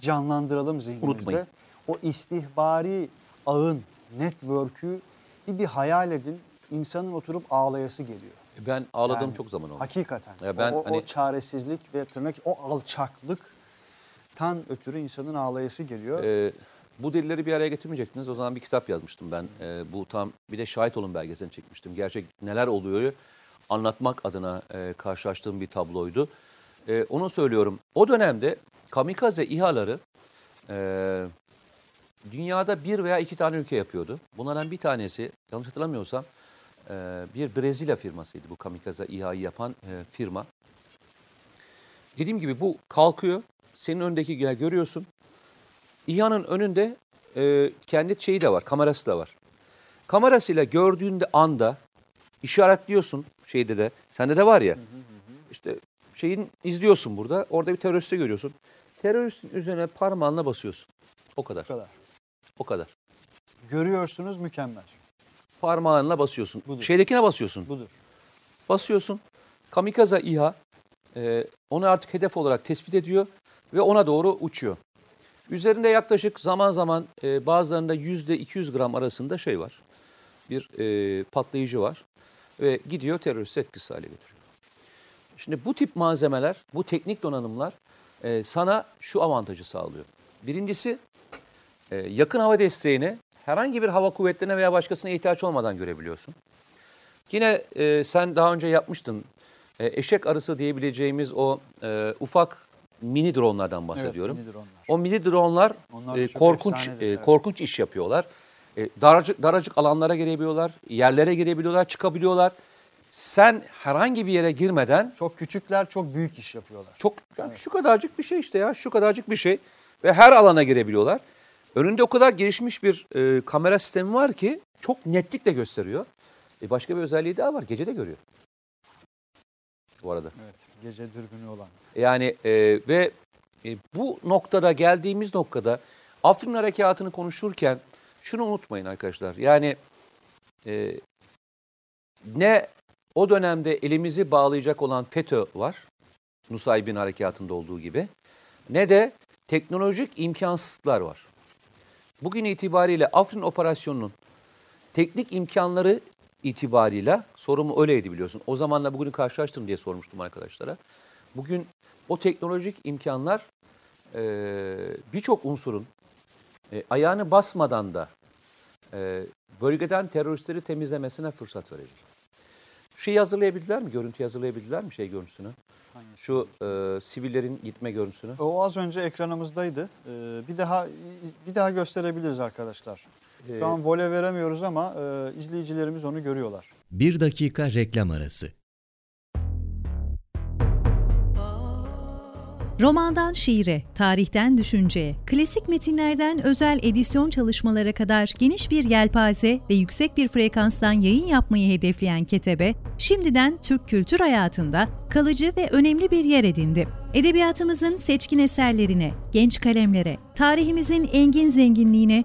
canlandıralım zihnimizde. Unutmayın. O istihbari ağın, network'ü bir, bir hayal edin. İnsanın oturup ağlayası geliyor. Ben ağladığım Yani çok zaman oldu. Hakikaten. Ya ben o, o, hani- o çaresizlik ve tırnak, o alçaklıktan ötürü insanın ağlayası geliyor. Ee, bu delilleri bir araya getirmeyecektiniz. O zaman bir kitap yazmıştım ben. Ee, bu tam bir de şahit olun belgeselini çekmiştim. Gerçek neler oluyor anlatmak adına e, karşılaştığım bir tabloydu. E, onu söylüyorum. O dönemde kamikaze İHA'ları e, dünyada bir veya iki tane ülke yapıyordu. Bunlardan bir tanesi yanlış hatırlamıyorsam e, bir Brezilya firmasıydı bu kamikaze İHA'yı yapan e, firma. Dediğim gibi bu kalkıyor. Senin önündeki görüyorsun. İHA'nın önünde e, kendi şeyi de var, kamerası da var. Kamerasıyla gördüğünde anda işaretliyorsun şeyde de. Sende de var ya. İşte şeyin izliyorsun burada. Orada bir teröristi görüyorsun. Teröristin üzerine parmağınla basıyorsun. O kadar. Bu kadar. O kadar. Görüyorsunuz mükemmel. Parmağınla basıyorsun. Budur. Şeydekine basıyorsun. Budur. Basıyorsun. Kamikaze İHA e, onu artık hedef olarak tespit ediyor ve ona doğru uçuyor. Üzerinde yaklaşık zaman zaman e, bazılarında yüzde 200 gram arasında şey var. Bir e, patlayıcı var ve gidiyor terörist etkisiz hale getiriyor. Şimdi bu tip malzemeler, bu teknik donanımlar e, sana şu avantajı sağlıyor. Birincisi e, yakın hava desteğini herhangi bir hava kuvvetlerine veya başkasına ihtiyaç olmadan görebiliyorsun. Yine e, sen daha önce yapmıştın. E, eşek arısı diyebileceğimiz o e, ufak mini dronlardan bahsediyorum. mini dronlar. O mini dronlar Onlar e, korkunç e, evet. korkunç iş yapıyorlar. E, daracık daracık alanlara girebiliyorlar, yerlere girebiliyorlar, çıkabiliyorlar. Sen herhangi bir yere girmeden Çok küçükler çok büyük iş yapıyorlar. çok yani şu kadarcık bir şey işte ya, şu kadarcık bir şey ve her alana girebiliyorlar. Önünde o kadar gelişmiş bir e, kamera sistemi var ki çok netlikle gösteriyor. E, başka bir özelliği daha var, gece de görüyor. Bu arada. Evet. Gece dürbünü olan. Yani e, ve e, bu noktada geldiğimiz noktada Afrin Harekatı'nı konuşurken şunu unutmayın arkadaşlar. Yani e, ne o dönemde elimizi bağlayacak olan FETÖ var. Nusaybin Harekatı'nda olduğu gibi. Ne de teknolojik imkansızlıklar var. Bugün itibariyle Afrin operasyonunun teknik imkanları itibarıyla sorumu öyleydi biliyorsun. O zamanla bugünü karşılaştırın diye sormuştum arkadaşlara. Bugün o teknolojik imkanlar e, birçok unsurun e, ayağını basmadan da e, bölgeden teröristleri temizlemesine fırsat verecek. Şeyi hazırlayabildiler mi? Görüntü hazırlayabildiler mi şey görüntüsünü? Hangisi? Şu e, sivillerin gitme görüntüsünü. O az önce ekranımızdaydı. Ee, bir daha bir daha gösterebiliriz arkadaşlar. Ee, Şu an vole veremiyoruz ama e, izleyicilerimiz onu görüyorlar. Bir dakika reklam arası. Romandan şiire, tarihten düşünceye, klasik metinlerden özel edisyon çalışmalara kadar geniş bir yelpaze ve yüksek bir frekanstan yayın yapmayı hedefleyen Ketebe, şimdiden Türk kültür hayatında kalıcı ve önemli bir yer edindi. Edebiyatımızın seçkin eserlerine, genç kalemlere, tarihimizin engin zenginliğine,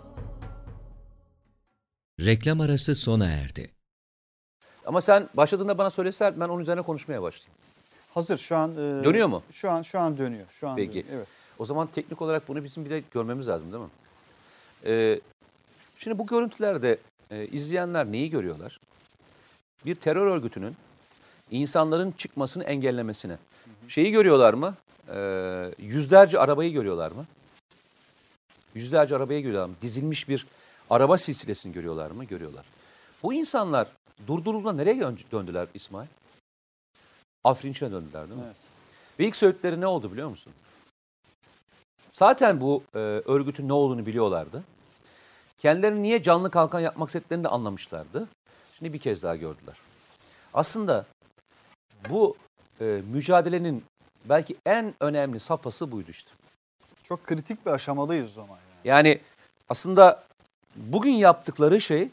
Reklam arası sona erdi. Ama sen başladığında bana söyleseler ben onun üzerine konuşmaya başlayayım. Hazır şu an. e, Dönüyor mu? Şu an şu an dönüyor. Şu an Peki. dönüyor, Evet. O zaman teknik olarak bunu bizim bir de görmemiz lazım değil mi? Ee, şimdi bu görüntülerde e, izleyenler neyi görüyorlar? Bir terör örgütünün insanların çıkmasını engellemesine. Şeyi görüyorlar mı? Ee, yüzlerce arabayı görüyorlar mı? Yüzlerce arabayı görüyorlar mı? Dizilmiş bir araba silsilesini görüyorlar mı? Görüyorlar. Bu insanlar durdurulduğunda nereye dön- döndüler İsmail? Afrinç'e döndüler değil mi? Evet. Ve ilk söyledikleri ne oldu biliyor musun? Zaten bu e, örgütün ne olduğunu biliyorlardı. Kendilerini niye canlı kalkan yapmak istediklerini de anlamışlardı. Şimdi bir kez daha gördüler. Aslında bu e, mücadelenin belki en önemli safhası buydu işte. Çok kritik bir aşamadayız o zaman. Yani. Yani aslında bugün yaptıkları şey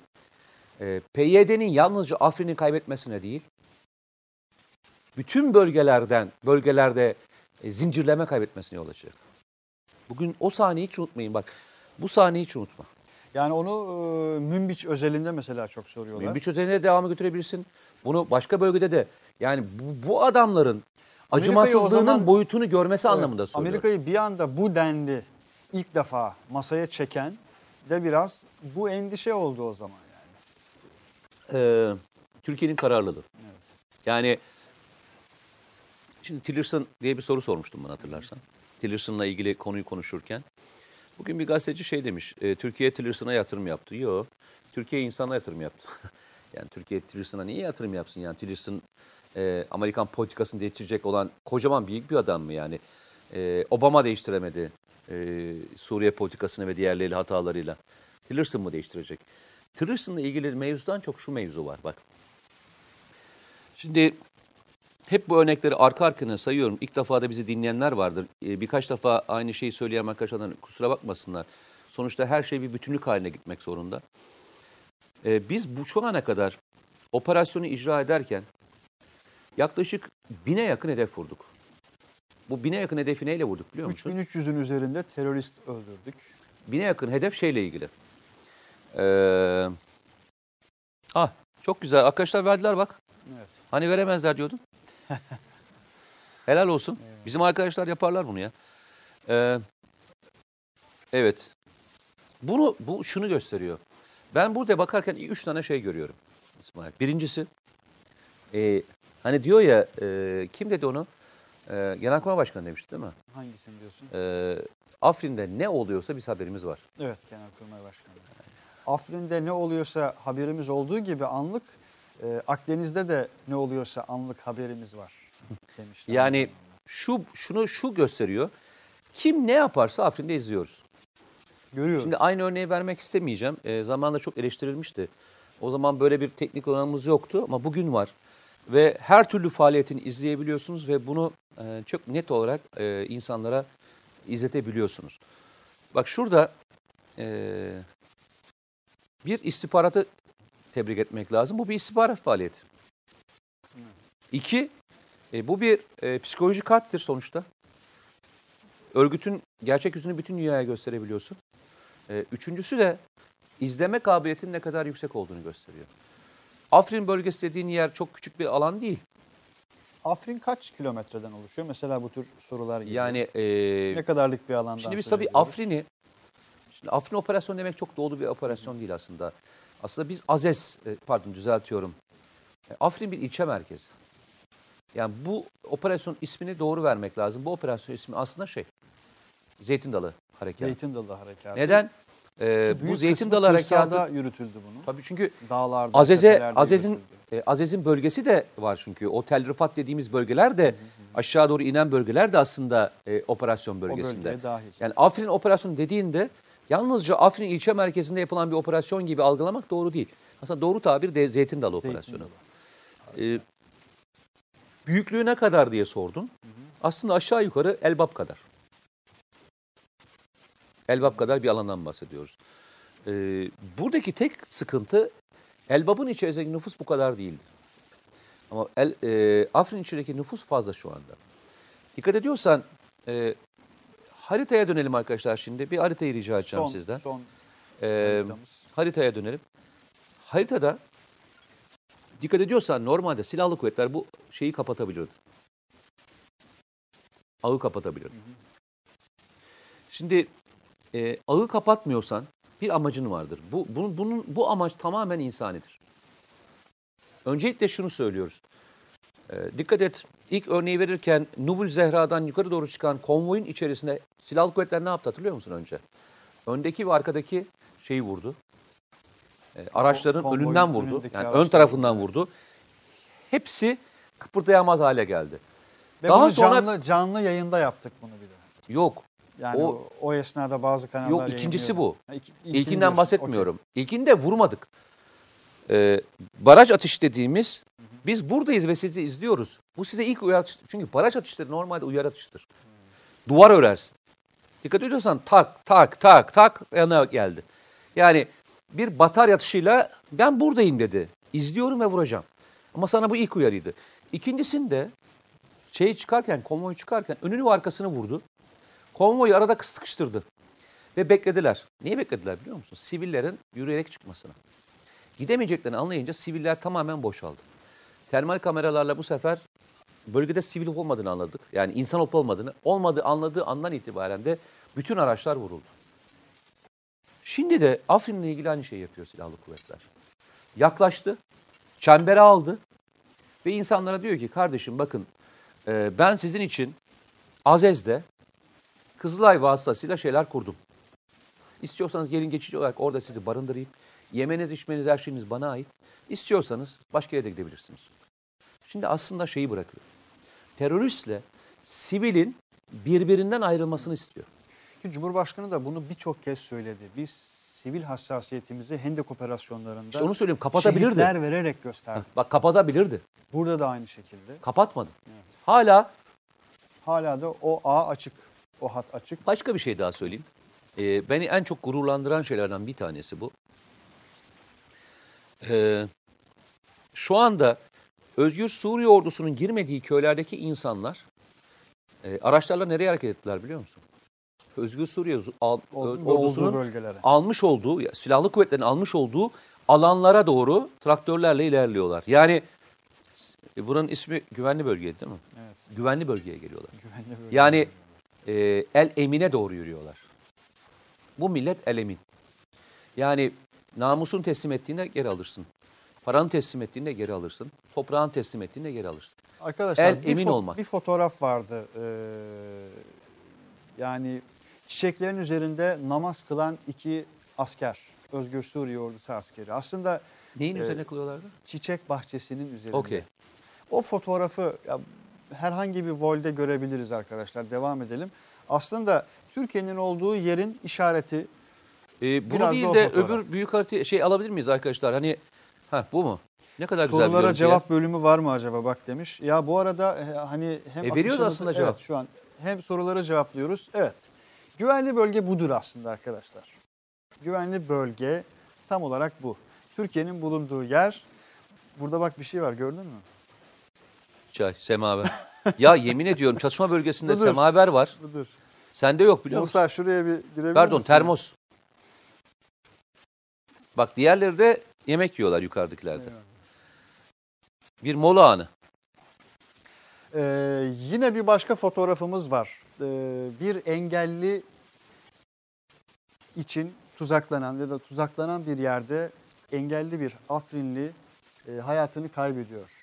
e, PYD'nin yalnızca Afrin'i kaybetmesine değil, bütün bölgelerden, bölgelerde e, zincirleme kaybetmesine yol açacak. Bugün o sahneyi hiç unutmayın bak. Bu sahneyi hiç unutma. Yani onu e, Münbiç özelinde mesela çok soruyorlar. Münbiç özelinde devamı götürebilirsin. Bunu başka bölgede de. Yani bu, bu adamların acımasızlığının zaman- boyutunu görmesi Evet, anlamında söylüyorum. Amerika'yı bir anda bu denli ilk defa masaya çeken de biraz bu endişe oldu o zaman yani. Ee, Türkiye'nin kararlılığı. Evet. Yani şimdi Tillerson diye bir soru sormuştum ben hatırlarsan. Tillerson'la ilgili konuyu konuşurken. Bugün bir gazeteci şey demiş. E, Türkiye Tillerson'a yatırım yaptı. Yok. Türkiye insana yatırım yaptı. yani Türkiye Tillerson'a niye yatırım yapsın? Yani Tillerson e, Amerikan politikasını değiştirecek olan kocaman büyük bir adam mı yani? E, Obama değiştiremedi e, Suriye politikasını ve diğerleri hatalarıyla. Tillerson mı değiştirecek? Tillerson'la ilgili mevzudan çok şu mevzu var bak. Şimdi hep bu örnekleri arka arkana sayıyorum. İlk defa da bizi dinleyenler vardır. Ee, birkaç defa aynı şeyi söyleyen arkadaşlardan kusura bakmasınlar. Sonuçta her şey bir bütünlük haline gitmek zorunda. Ee, biz bu şu ana kadar operasyonu icra ederken yaklaşık bine yakın hedef vurduk. Bu bine yakın hedefi neyle vurduk biliyor musun? 3300'ün üzerinde terörist öldürdük. Bine yakın hedef şeyle ilgili. Ee, ah çok güzel. Arkadaşlar verdiler bak. Evet. Hani veremezler diyordun. Helal olsun. Bizim arkadaşlar yaparlar bunu ya. Ee, Evet. Bunu bu şunu gösteriyor. Ben burada bakarken üç tane şey görüyorum İsmail. Birincisi e, hani diyor ya e, kim dedi onu? E, Genelkurmay Başkanı demişti değil mi? Hangisini diyorsun? E, Afrin'de ne oluyorsa biz haberimiz var. Evet Genelkurmay Başkanı. Afrin'de ne oluyorsa haberimiz olduğu gibi anlık e, Akdeniz'de de ne oluyorsa anlık haberimiz var demişler. Yani şu şunu şu gösteriyor. Kim ne yaparsa Afrin'de izliyoruz. görüyoruz. Şimdi aynı örneği vermek istemeyeceğim. E, zamanında çok eleştirilmişti. O zaman böyle bir teknik olanımız yoktu ama bugün var. Ve her türlü faaliyetini izleyebiliyorsunuz ve bunu e, çok net olarak e, insanlara izletebiliyorsunuz. Bak şurada e, bir istihbaratı tebrik etmek lazım. Bu bir istihbarat faaliyeti. İki, bu bir e, psikolojik harptir sonuçta. Örgütün gerçek yüzünü bütün dünyaya gösterebiliyorsun. Üçüncüsü de izleme kabiliyetinin ne kadar yüksek olduğunu gösteriyor. Afrin bölgesi dediğin yer çok küçük bir alan değil. Afrin kaç kilometreden oluşuyor? Mesela bu tür sorular geliyor. Yani e, ne kadarlık bir alandan şimdi biz tabii? Afrin'i, şimdi Afrin operasyon demek çok doğru bir operasyon değil aslında. Aslında biz Azez, e, pardon düzeltiyorum. E, Afrin bir ilçe merkezi. Yani bu operasyon ismini doğru vermek lazım. Bu operasyon ismi aslında şey, Zeytin Dalı Harekatı. Zeytin Dalı Harekatı. Neden? E, bu Zeytin Dalı Harekatı, yürütüldü bunun. tabii çünkü Dağlarda, Azez'e, Azez'in e, Azez'in bölgesi de var çünkü. O Tel Rifat dediğimiz bölgeler de aşağı doğru inen bölgeler de aslında e, operasyon o bölgesinde. bölgeye dahil. Yani Afrin operasyonu dediğinde yalnızca Afrin ilçe merkezinde yapılan bir operasyon gibi algılamak doğru değil. Aslında doğru tabir de Zeytin Dalı Zeytin operasyonu. Dalı. Ee, büyüklüğü ne kadar diye sordun. Aslında aşağı yukarı Elbap kadar. Elbap kadar bir alandan bahsediyoruz. Ee, buradaki tek sıkıntı Elbap'ın içerisindeki nüfus bu kadar değildir. Ama El, e, Afrin içindeki nüfus fazla şu anda. Dikkat ediyorsan e, haritaya dönelim arkadaşlar şimdi. Bir haritayı rica edeceğim Son, sizden. son haritamız. haritaya dönelim. Haritada dikkat ediyorsan normalde silahlı kuvvetler bu şeyi kapatabilirdi. Ağı kapatabilirdi. Şimdi e, ağı kapatmıyorsan bir amacın vardır. Bu bunun, bunun bu amaç tamamen insanidir. Öncelikle şunu söylüyoruz. E, dikkat et. İlk örneği verirken Nubul Zehra'dan yukarı doğru çıkan konvoyun içerisinde silahlı kuvvetler ne yaptı hatırlıyor musun önce? Öndeki ve arkadaki şeyi vurdu. E, araçların konvoyun önünden vurdu. Yani ön tarafından vurdu. vurdu. Hepsi kıpırdayamaz hale geldi. Ve Daha bunu sonra- canlı, canlı yayında yaptık bunu bir de. Yok. Yani O- o, o esnada bazı kanallar Yok ikincisi bu. ilkini İlkinden bahsetmiyorum. İlkinde vurmadık. Ee, baraj atış dediğimiz biz buradayız ve sizi izliyoruz. Bu size ilk uyarı atış. Çünkü baraj atışları normalde uyarı atıştır. Duvar örersin. Dikkat ediyorsan tak tak tak tak yana geldi. Yani bir batarya atışıyla ben buradayım dedi. İzliyorum ve vuracağım. Ama sana bu ilk uyarıydı. İkincisinde şeyi çıkarken, konvoy çıkarken önünü ve arkasını vurdu. Konvoyu arada sıkıştırdı. Ve beklediler. Niye beklediler biliyor musun? Sivillerin yürüyerek çıkmasına. Gidemeyeceklerini anlayınca siviller tamamen boşaldı. Termal kameralarla bu sefer bölgede sivil olmadığını anladık. Yani insan olup olmadığını. Olmadığı anladığı andan itibaren de bütün araçlar vuruldu. Şimdi de Afrin'le ilgili aynı şeyi yapıyor silahlı kuvvetler. Yaklaştı, çembere aldı ve insanlara diyor ki kardeşim bakın ben sizin için Azez'de Kızılay vasıtasıyla şeyler kurdum. İstiyorsanız gelin geçici olarak orada sizi barındırayım. Yemeniz, içmeniz, her şeyiniz bana ait. İstiyorsanız başka yere de gidebilirsiniz. Şimdi aslında şeyi bırakıyor. Teröristle sivilin birbirinden ayrılmasını istiyor. Ki Cumhurbaşkanı da bunu birçok kez söyledi. Biz sivil hassasiyetimizi Hendek operasyonlarında İşte onu söyleyeyim kapatabilirdi. şehitler vererek Heh, gösterdik. Bak kapatabilirdi. Burada da aynı şekilde. Kapatmadı. Hala Hala da o ağ açık. O hat açık. Başka bir şey daha söyleyeyim. Ee, beni en çok gururlandıran şeylerden bir tanesi bu. Ee, şu anda Özgür Suriye ordusunun girmediği köylerdeki insanlar e, araçlarla nereye hareket ettiler biliyor musun? Özgür Suriye al- ordusunun bölgelere. almış olduğu, silahlı kuvvetlerin almış olduğu alanlara doğru traktörlerle ilerliyorlar. Yani e, buranın ismi güvenli bölge değil mi? Evet. Güvenli bölgeye geliyorlar. Güvenli bölgelere. Yani e, El Emin'e doğru yürüyorlar. bu millet elemin. Yani namusun teslim ettiğinde geri alırsın. Paranı teslim ettiğinde geri alırsın. Toprağını teslim ettiğinde geri alırsın. Arkadaşlar El bir emin olmak. Bir fotoğraf vardı. Ee, yani çiçeklerin üzerinde namaz kılan iki asker. Özgür Suriye ordusu askeri. Aslında Neyin Ee, üzerine kılıyorlardı? çiçek bahçesinin üzerinde. Okey. O fotoğrafı ya, herhangi bir volde görebiliriz arkadaşlar. Devam edelim. Aslında Türkiye'nin olduğu yerin işareti Ee, bunu Biraz da değil o de fotoğraf. öbür büyük harita şey alabilir miyiz arkadaşlar? Hani ha bu mu? Ne kadar güzel bir sorulara görüntü ya. cevap bölümü var mı acaba bak demiş. Ya bu arada e, hani hem E, veriyordu akışımızı- aslında cevap. Evet şu an hem sorulara cevaplıyoruz. Evet. Güvenli bölge budur aslında arkadaşlar. Güvenli bölge tam olarak bu. Türkiye'nin bulunduğu yer. Burada bak bir şey var gördün mü? Çay, semaver. ya yemin ediyorum çatışma bölgesinde Budur. semaver var. Budur. Sende yok biliyor musun? Musa şuraya bir girebilir Pardon misin? termos. Bak diğerleri de yemek yiyorlar yukarıdakilerde. Eyvallah. Bir mola anı. Ee, yine bir başka fotoğrafımız var. Ee, bir engelli için tuzaklanan ya da tuzaklanan bir yerde engelli bir Afrinli e, hayatını kaybediyor.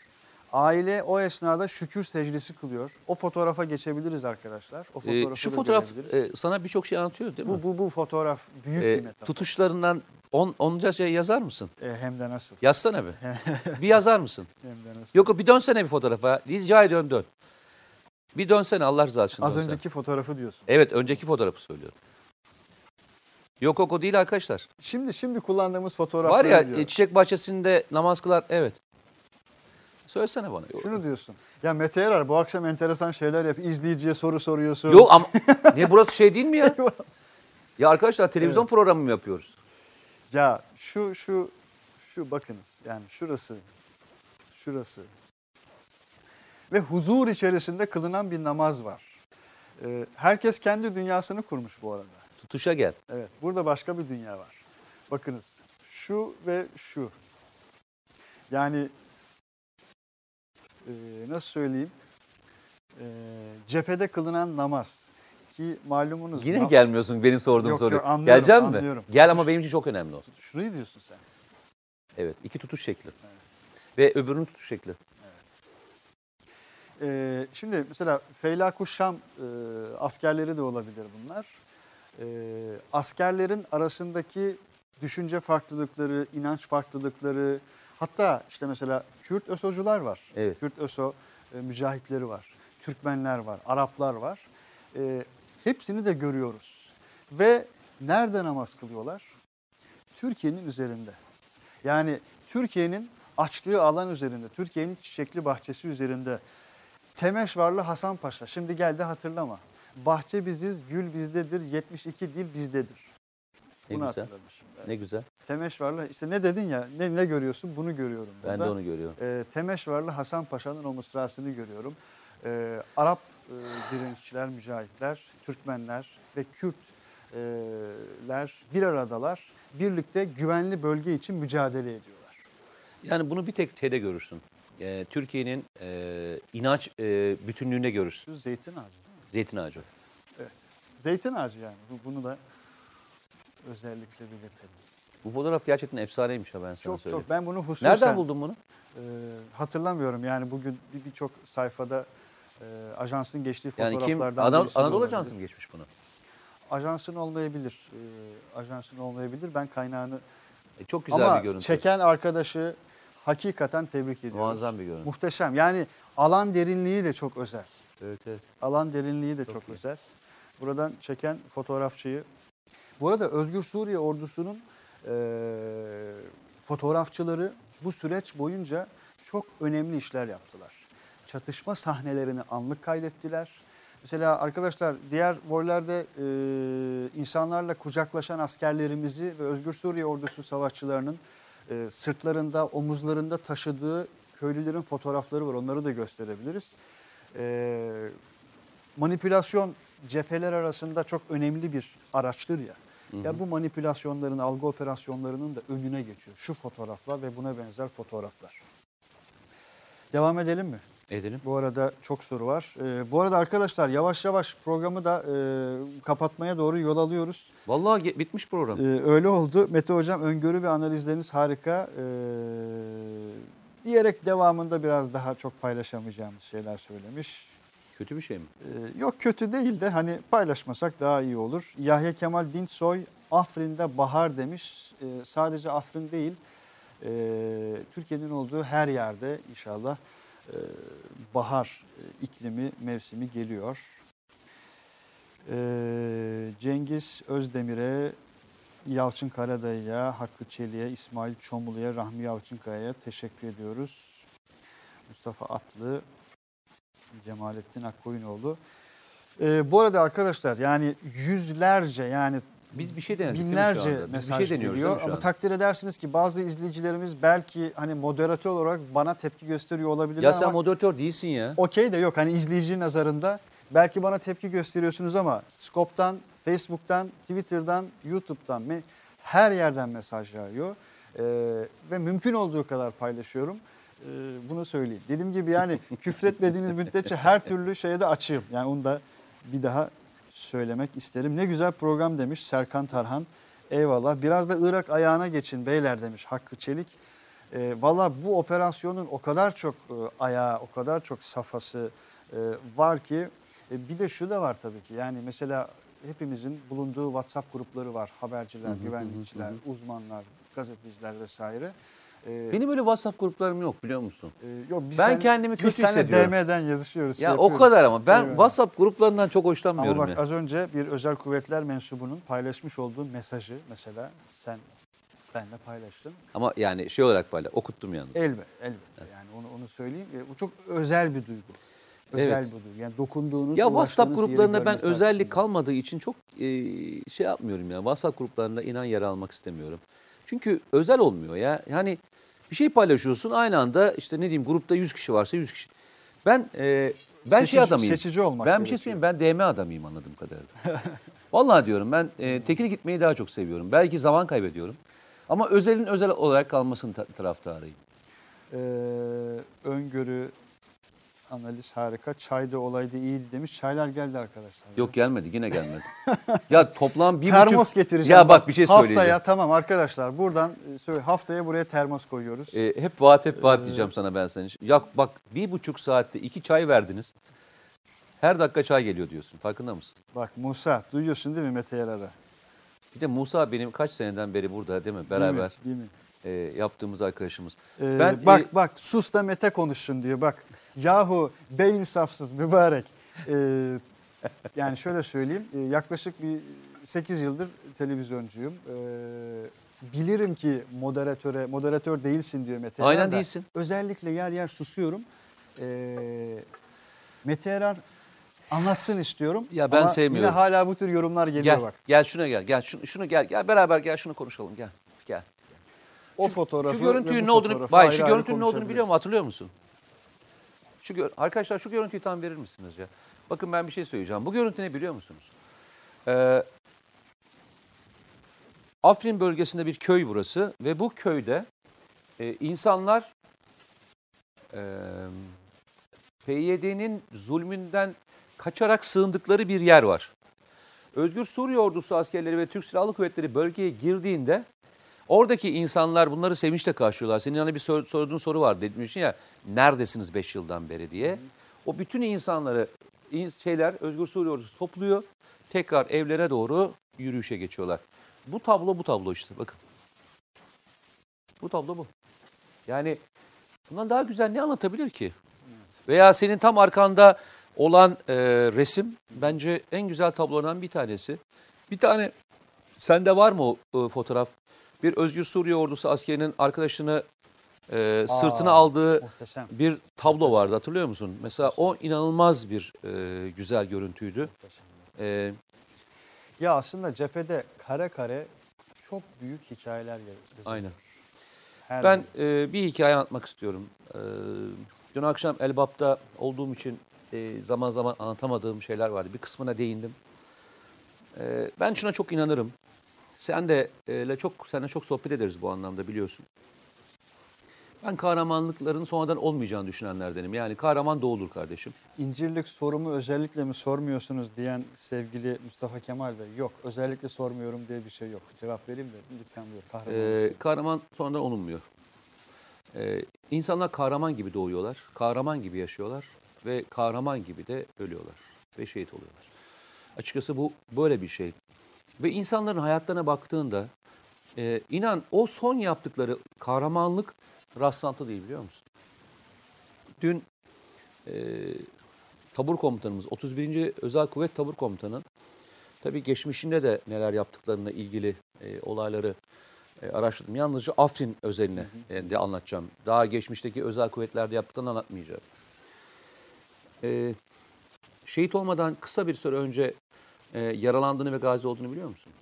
Aile o esnada şükür secdesi kılıyor. O fotoğrafa geçebiliriz arkadaşlar. O Ee, şu da fotoğraf görebiliriz. e, sana birçok şey anlatıyor değil mi? bu, bu, bu fotoğraf büyük Ee, bir metafor. tutuşlarından on, onca şey yazar mısın? Ee, hem de nasıl? Yazsana bir. bir yazar mısın? Hem de nasıl? Yok bir dönsene bir fotoğrafa. Rica ediyorum dön. Bir dönsene Allah rızası için Az dönsene. önceki fotoğrafı diyorsun. Evet önceki fotoğrafı söylüyorum. Yok yok o değil arkadaşlar. Şimdi şimdi kullandığımız fotoğrafları Var ya diyorum. e, çiçek bahçesinde namaz kılan evet. Söylesene bana. Şunu diyorsun. Ya Mete Erer bu akşam enteresan şeyler yap. İzleyiciye soru soruyorsun. Yok ama ne burası şey değil mi ya? Ya arkadaşlar televizyon programı mı yapıyoruz? Ya şu şu şu bakınız. Yani şurası. Şurası. Ve huzur içerisinde kılınan bir namaz var. Ee, herkes kendi dünyasını kurmuş bu arada. Tutuşa gel. Evet. Burada başka bir dünya var. Bakınız. Şu ve şu. Yani e, nasıl söyleyeyim? E, cephede kılınan namaz ki malumunuz. Yine nam- gelmiyorsun benim sorduğum Yok, soruya. yok, anlıyorum, Geleceğim mi? anlıyorum. Gel ama benim için çok önemli o. Şurayı diyorsun sen. Evet iki tutuş şekli. Evet. Ve öbürünün tutuş şekli. Ee, şimdi mesela Feylaku Şam e, askerleri de olabilir bunlar. Ee, askerlerin arasındaki düşünce farklılıkları, inanç farklılıkları, hatta işte mesela Kürt ÖSO'cular var. Evet. Kürt ÖSO e, mücahitleri var, Türkmenler var, Araplar var. Ee, hepsini de görüyoruz. Ve nerede namaz kılıyorlar? Türkiye'nin üzerinde. Yani Türkiye'nin açtığı alan üzerinde, Türkiye'nin çiçekli bahçesi üzerinde. Temeşvarlı Hasan Paşa. Şimdi geldi hatırlama. Bahçe biziz, gül bizdedir, 72 dil bizdedir. Ne Bunu güzel. hatırladım şimdi. Ne güzel. Temeşvarlı, işte ne dedin ya, ne, ne görüyorsun? Bunu görüyorum. Ben de burada. onu görüyorum. Ee, Temeşvarlı Hasan Paşa'nın o mısrasını görüyorum. Ee, Arap e, direnişçiler, mücahitler, Türkmenler ve Kürtler bir aradalar. Birlikte güvenli bölge için mücadele ediyorlar. Yani bunu bir tek şeyde görürsün. Ee, Türkiye'nin e, inanç e, bütünlüğünde görürsün. Zeytin ağacı değil mi? Zeytin ağacı. Evet. Zeytin ağacı yani. Bu- Bunu da özellikle belirtelim. Bu fotoğraf gerçekten efsaneymiş ha ben sana Çok söyleyeyim. çok ben bunu hususen Nereden buldun bunu? e, hatırlamıyorum. Yani bugün bir- birçok sayfada e, ajansın geçtiği Yani kim? fotoğraflardan Anadolu, Anadolu. Ajansı mı geçmiş bunu? Ajansın olmayabilir. E, ajansın olmayabilir. Ben kaynağını E, çok güzel ama bir görüntü. çeken arkadaşı hakikaten tebrik ediyorum. Muazzam bir görüntü. Muhteşem. Yani alan derinliği de çok özel. Evet evet. Alan derinliği de çok, Çok iyi. özel. Buradan çeken fotoğrafçıyı. Bu arada Özgür Suriye ordusunun eee, fotoğrafçıları bu süreç boyunca çok önemli işler yaptılar. Çatışma sahnelerini anlık kaydettiler. Mesela arkadaşlar diğer boylarda eee, insanlarla kucaklaşan askerlerimizi ve Özgür Suriye ordusu savaşçılarının eee, sırtlarında, omuzlarında taşıdığı köylülerin fotoğrafları var. Onları da gösterebiliriz. Eee manipülasyon cepheler arasında çok önemli bir araçtır ya. Ya bu manipülasyonların, algı operasyonlarının da önüne geçiyor. Şu fotoğraflar ve buna benzer fotoğraflar. Devam edelim mi? Edelim. Bu arada çok soru var. Ee, bu arada arkadaşlar yavaş yavaş programı da e, kapatmaya doğru yol alıyoruz. Vallahi bitmiş program. Ee, öyle oldu. Mete Hocam öngörü ve analizleriniz harika. Ee, diyerek devamında biraz daha çok paylaşamayacağımız şeyler söylemiş. Kötü bir şey mi? Ee, yok kötü değil de hani paylaşmasak daha iyi olur. Yahya Kemal Dinçsoy Afrin'de bahar demiş. Ee, sadece Afrin değil e, Türkiye'nin olduğu her yerde inşallah bahar e, iklimi mevsimi geliyor. Ee, Cengiz Özdemir'e, Yalçın Karadayı'ya, Hakkı Çelik'e, İsmail Çomulu'ya, Rahmi Yalçınkaya'ya teşekkür ediyoruz. Mustafa Atlı, Cemalettin Akkoyunoğlu. Ee, bu arada arkadaşlar yani yüzlerce yani Biz bir şey denedik değil mi binlerce? Biz bir mesaj şey deniyoruz geliyor değil mi şu ama takdir edersiniz ki bazı izleyicilerimiz belki hani moderatör olarak bana tepki gösteriyor olabilirler Ya sen ama moderatör değilsin ya. okey de yok hani izleyici nazarında belki bana tepki gösteriyorsunuz ama Scope'dan, Facebook'tan, Twitter'dan, YouTube'dan me- her yerden mesaj yağıyor Ee, ve mümkün olduğu kadar paylaşıyorum. Ee, bunu söyleyeyim. Dediğim gibi yani küfretmediğiniz müddetçe her türlü şeye de açığım. Yani onu da bir daha söylemek isterim. Ne güzel program demiş Serkan Tarhan. Eyvallah. Biraz da Irak ayağına geçin beyler demiş Hakkı Çelik. E, Valla bu operasyonun o kadar çok e, ayağı, o kadar çok safhası e, var ki e, bir de şu da var tabii ki. Yani mesela hepimizin bulunduğu WhatsApp grupları var. Haberciler, güvenlikçiler, uzmanlar, gazeteciler vesaire. E, Benim öyle WhatsApp gruplarım yok biliyor musun? e, yok, biz Ben sen- kendimi kötü biz seninle hissediyorum. DM'den yazışıyoruz. şey Ya o yapıyoruz. kadar ama ben Evet. WhatsApp gruplarından çok Ama hoşlanmıyorum bak ya. az önce bir özel kuvvetler mensubunun paylaşmış olduğu mesajı mesela sen benle paylaştın. Ama yani şey olarak böyle okuttum yani. Elbet, elbette. Yani onu onu söyleyeyim. E, Bu çok özel bir duygu. Özel Evet. bir duygu. Yani dokunduğunuz, Ya WhatsApp ulaştığınız yeri gruplarında ben görmesi özellik açısından. kalmadığı için çok e, şey yapmıyorum ya. WhatsApp gruplarında inan yer almak istemiyorum. Çünkü özel olmuyor ya. Yani bir şey paylaşıyorsun aynı anda işte ne diyeyim grupta 100 kişi varsa 100 kişi. Ben e, ben şey Seçici- adamıyım. seçici olmak Ben bir şey gerekiyor. söyleyeyim ben DM adamıyım anladığım kadarıyla. Vallahi diyorum ben e, tekil gitmeyi daha çok seviyorum. Belki zaman kaybediyorum. Ama özelin özel olarak kalmasını ta- taraftarıyım. Ee, öngörü, analiz harika. Çay da olaydı iyiydi demiş. Çaylar geldi arkadaşlar. Yok gelmedi yine gelmedi. ya toplam bir termos buçuk... getireceğim. Ya bak bir şey Haftaya söyleyeceğim. tamam arkadaşlar buradan e, söyle haftaya buraya termos koyuyoruz. E, hep vaat hep vaat diyeceğim sana ben senin. Ya bak bir buçuk saatte iki çay verdiniz. Her dakika çay geliyor diyorsun. Farkında mısın? Bak Musa duyuyorsun değil mi Mete Yarar'ı? Bir de Musa benim kaç seneden beri burada değil mi? Değil mi? Beraber Değil mi? e, yaptığımız arkadaşımız. Ee, Ben, bak e, bak sus da Mete konuşsun diyor bak. Yahu be insafsız mübarek. Ee, yani şöyle söyleyeyim e, yaklaşık bir 8 yıldır televizyoncuyum. Ee, bilirim ki moderatöre moderatör değilsin diyor Mete Aynen da değilsin. Özellikle yer yer susuyorum. Ee, Mete Yarar anlatsın istiyorum. Ya ben Ama sevmiyorum. Yine hala bu tür yorumlar geliyor gel, bak. gel şuna gel. Gel şunu, şunu gel. Gel beraber gel şunu konuşalım. Gel. Gel. O fotoğrafı Şu görüntünün ne olduğunu, ayrı şu görüntünün ne olduğunu biliyor musun? Hatırlıyor musun? Şu gör, arkadaşlar şu görüntüyü tam verir misiniz ya? Bakın ben bir şey söyleyeceğim. Bu görüntü ne biliyor musunuz? Ee, Afrin bölgesinde bir köy burası ve bu köyde e, insanlar e, PYD'nin zulmünden kaçarak sığındıkları bir yer var. Özgür Suriye Ordusu askerleri ve Türk Silahlı Kuvvetleri bölgeye girdiğinde oradaki insanlar bunları sevinçle karşılıyorlar. Senin yanına bir sor- sorduğun soru var demişsin ya neredesiniz 5 yıldan beri diye. O bütün insanları in- şeyler Özgür Suriye Ordusu topluyor. Tekrar evlere doğru yürüyüşe geçiyorlar. Bu tablo bu tablo işte bakın. Bu tablo bu. Yani bundan daha güzel ne anlatabilir ki? Veya senin tam arkanda olan e, resim bence en güzel tablolardan bir tanesi. Bir tane sende var mı o e, fotoğraf? Bir Özgür Suriye Ordusu askerinin arkadaşını e, sırtına Aa, aldığı Muhteşem. bir tablo vardı hatırlıyor musun? Mesela o inanılmaz bir e, güzel görüntüydü. E, Ya aslında cephede kare kare çok büyük hikayeler yazılıyor. Aynen. Her Ben e, bir hikaye anlatmak istiyorum. E, dün akşam Elbap'ta olduğum için e, zaman zaman anlatamadığım şeyler vardı. Bir kısmına değindim. E, ben şuna çok inanırım. Sen de e, çok seninle çok sohbet ederiz bu anlamda biliyorsun. Ben kahramanlıkların sonradan olmayacağını düşünenlerdenim. Yani kahraman doğulur kardeşim. İncirlik sorumu özellikle mi sormuyorsunuz diyen sevgili Mustafa Kemal Bey. Yok özellikle sormuyorum diye bir şey yok. Cevap vereyim de lütfen buyur. Kahraman. Ee, kahraman sonradan olunmuyor. Ee, insanlar kahraman gibi doğuyorlar, kahraman gibi yaşıyorlar ve kahraman gibi de ölüyorlar ve şehit oluyorlar. Açıkçası bu böyle bir şey. Ve insanların hayatlarına baktığında e, inan o son yaptıkları kahramanlık rastlantı değil biliyor musun? Dün e, tabur komutanımız 31. Özel Kuvvet Tabur Komutanı tabii geçmişinde de neler yaptıklarına ilgili e, olayları e, araştırdım. Yalnızca Afrin özeline e, de anlatacağım. Daha geçmişteki özel kuvvetlerde yaptıklarını anlatmayacağım. E, şehit olmadan kısa bir süre önce e, yaralandığını ve gazi olduğunu biliyor musun?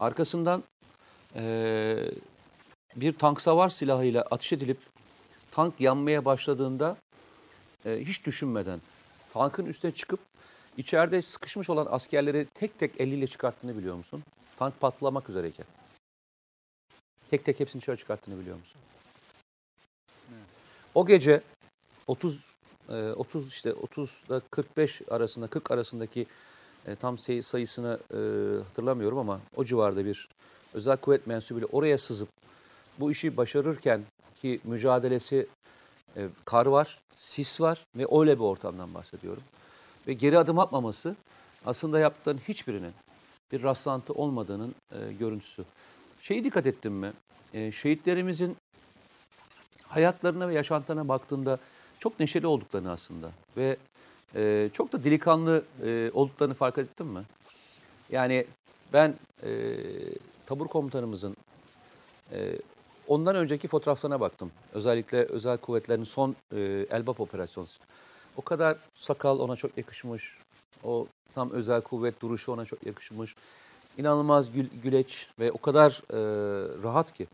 Arkasından e, bir tank savar silahıyla ateş edilip tank yanmaya başladığında e, hiç düşünmeden tankın üstüne çıkıp içeride sıkışmış olan askerleri tek tek eliyle çıkarttığını biliyor musun? Tank patlamak üzereyken. Tek tek hepsini dışarı çıkarttığını biliyor musun? Evet. O gece 30 e, 30 işte 30 ile 45 arasında 40 arasındaki e, tam say- sayısını e, hatırlamıyorum ama o civarda bir özel kuvvet mensubuyla oraya sızıp bu işi başarırken ki mücadelesi e, kar var, sis var ve öyle bir ortamdan bahsediyorum. Ve geri adım atmaması aslında yaptıkların hiçbirinin bir rastlantı olmadığının e, görüntüsü. Şeyi dikkat ettin mi? Şehitlerimizin hayatlarına ve yaşantılarına baktığında çok neşeli olduklarını aslında ve e, çok da delikanlı e, olduklarını fark ettin mi? Yani ben e, tabur komutanımızın e, ondan önceki fotoğraflarına baktım. Özellikle özel kuvvetlerin son e, Elbap operasyonu. O kadar sakal ona çok yakışmış. O tam özel kuvvet duruşu ona çok yakışmış. İnanılmaz gül, güleç ve o kadar e, rahat ki.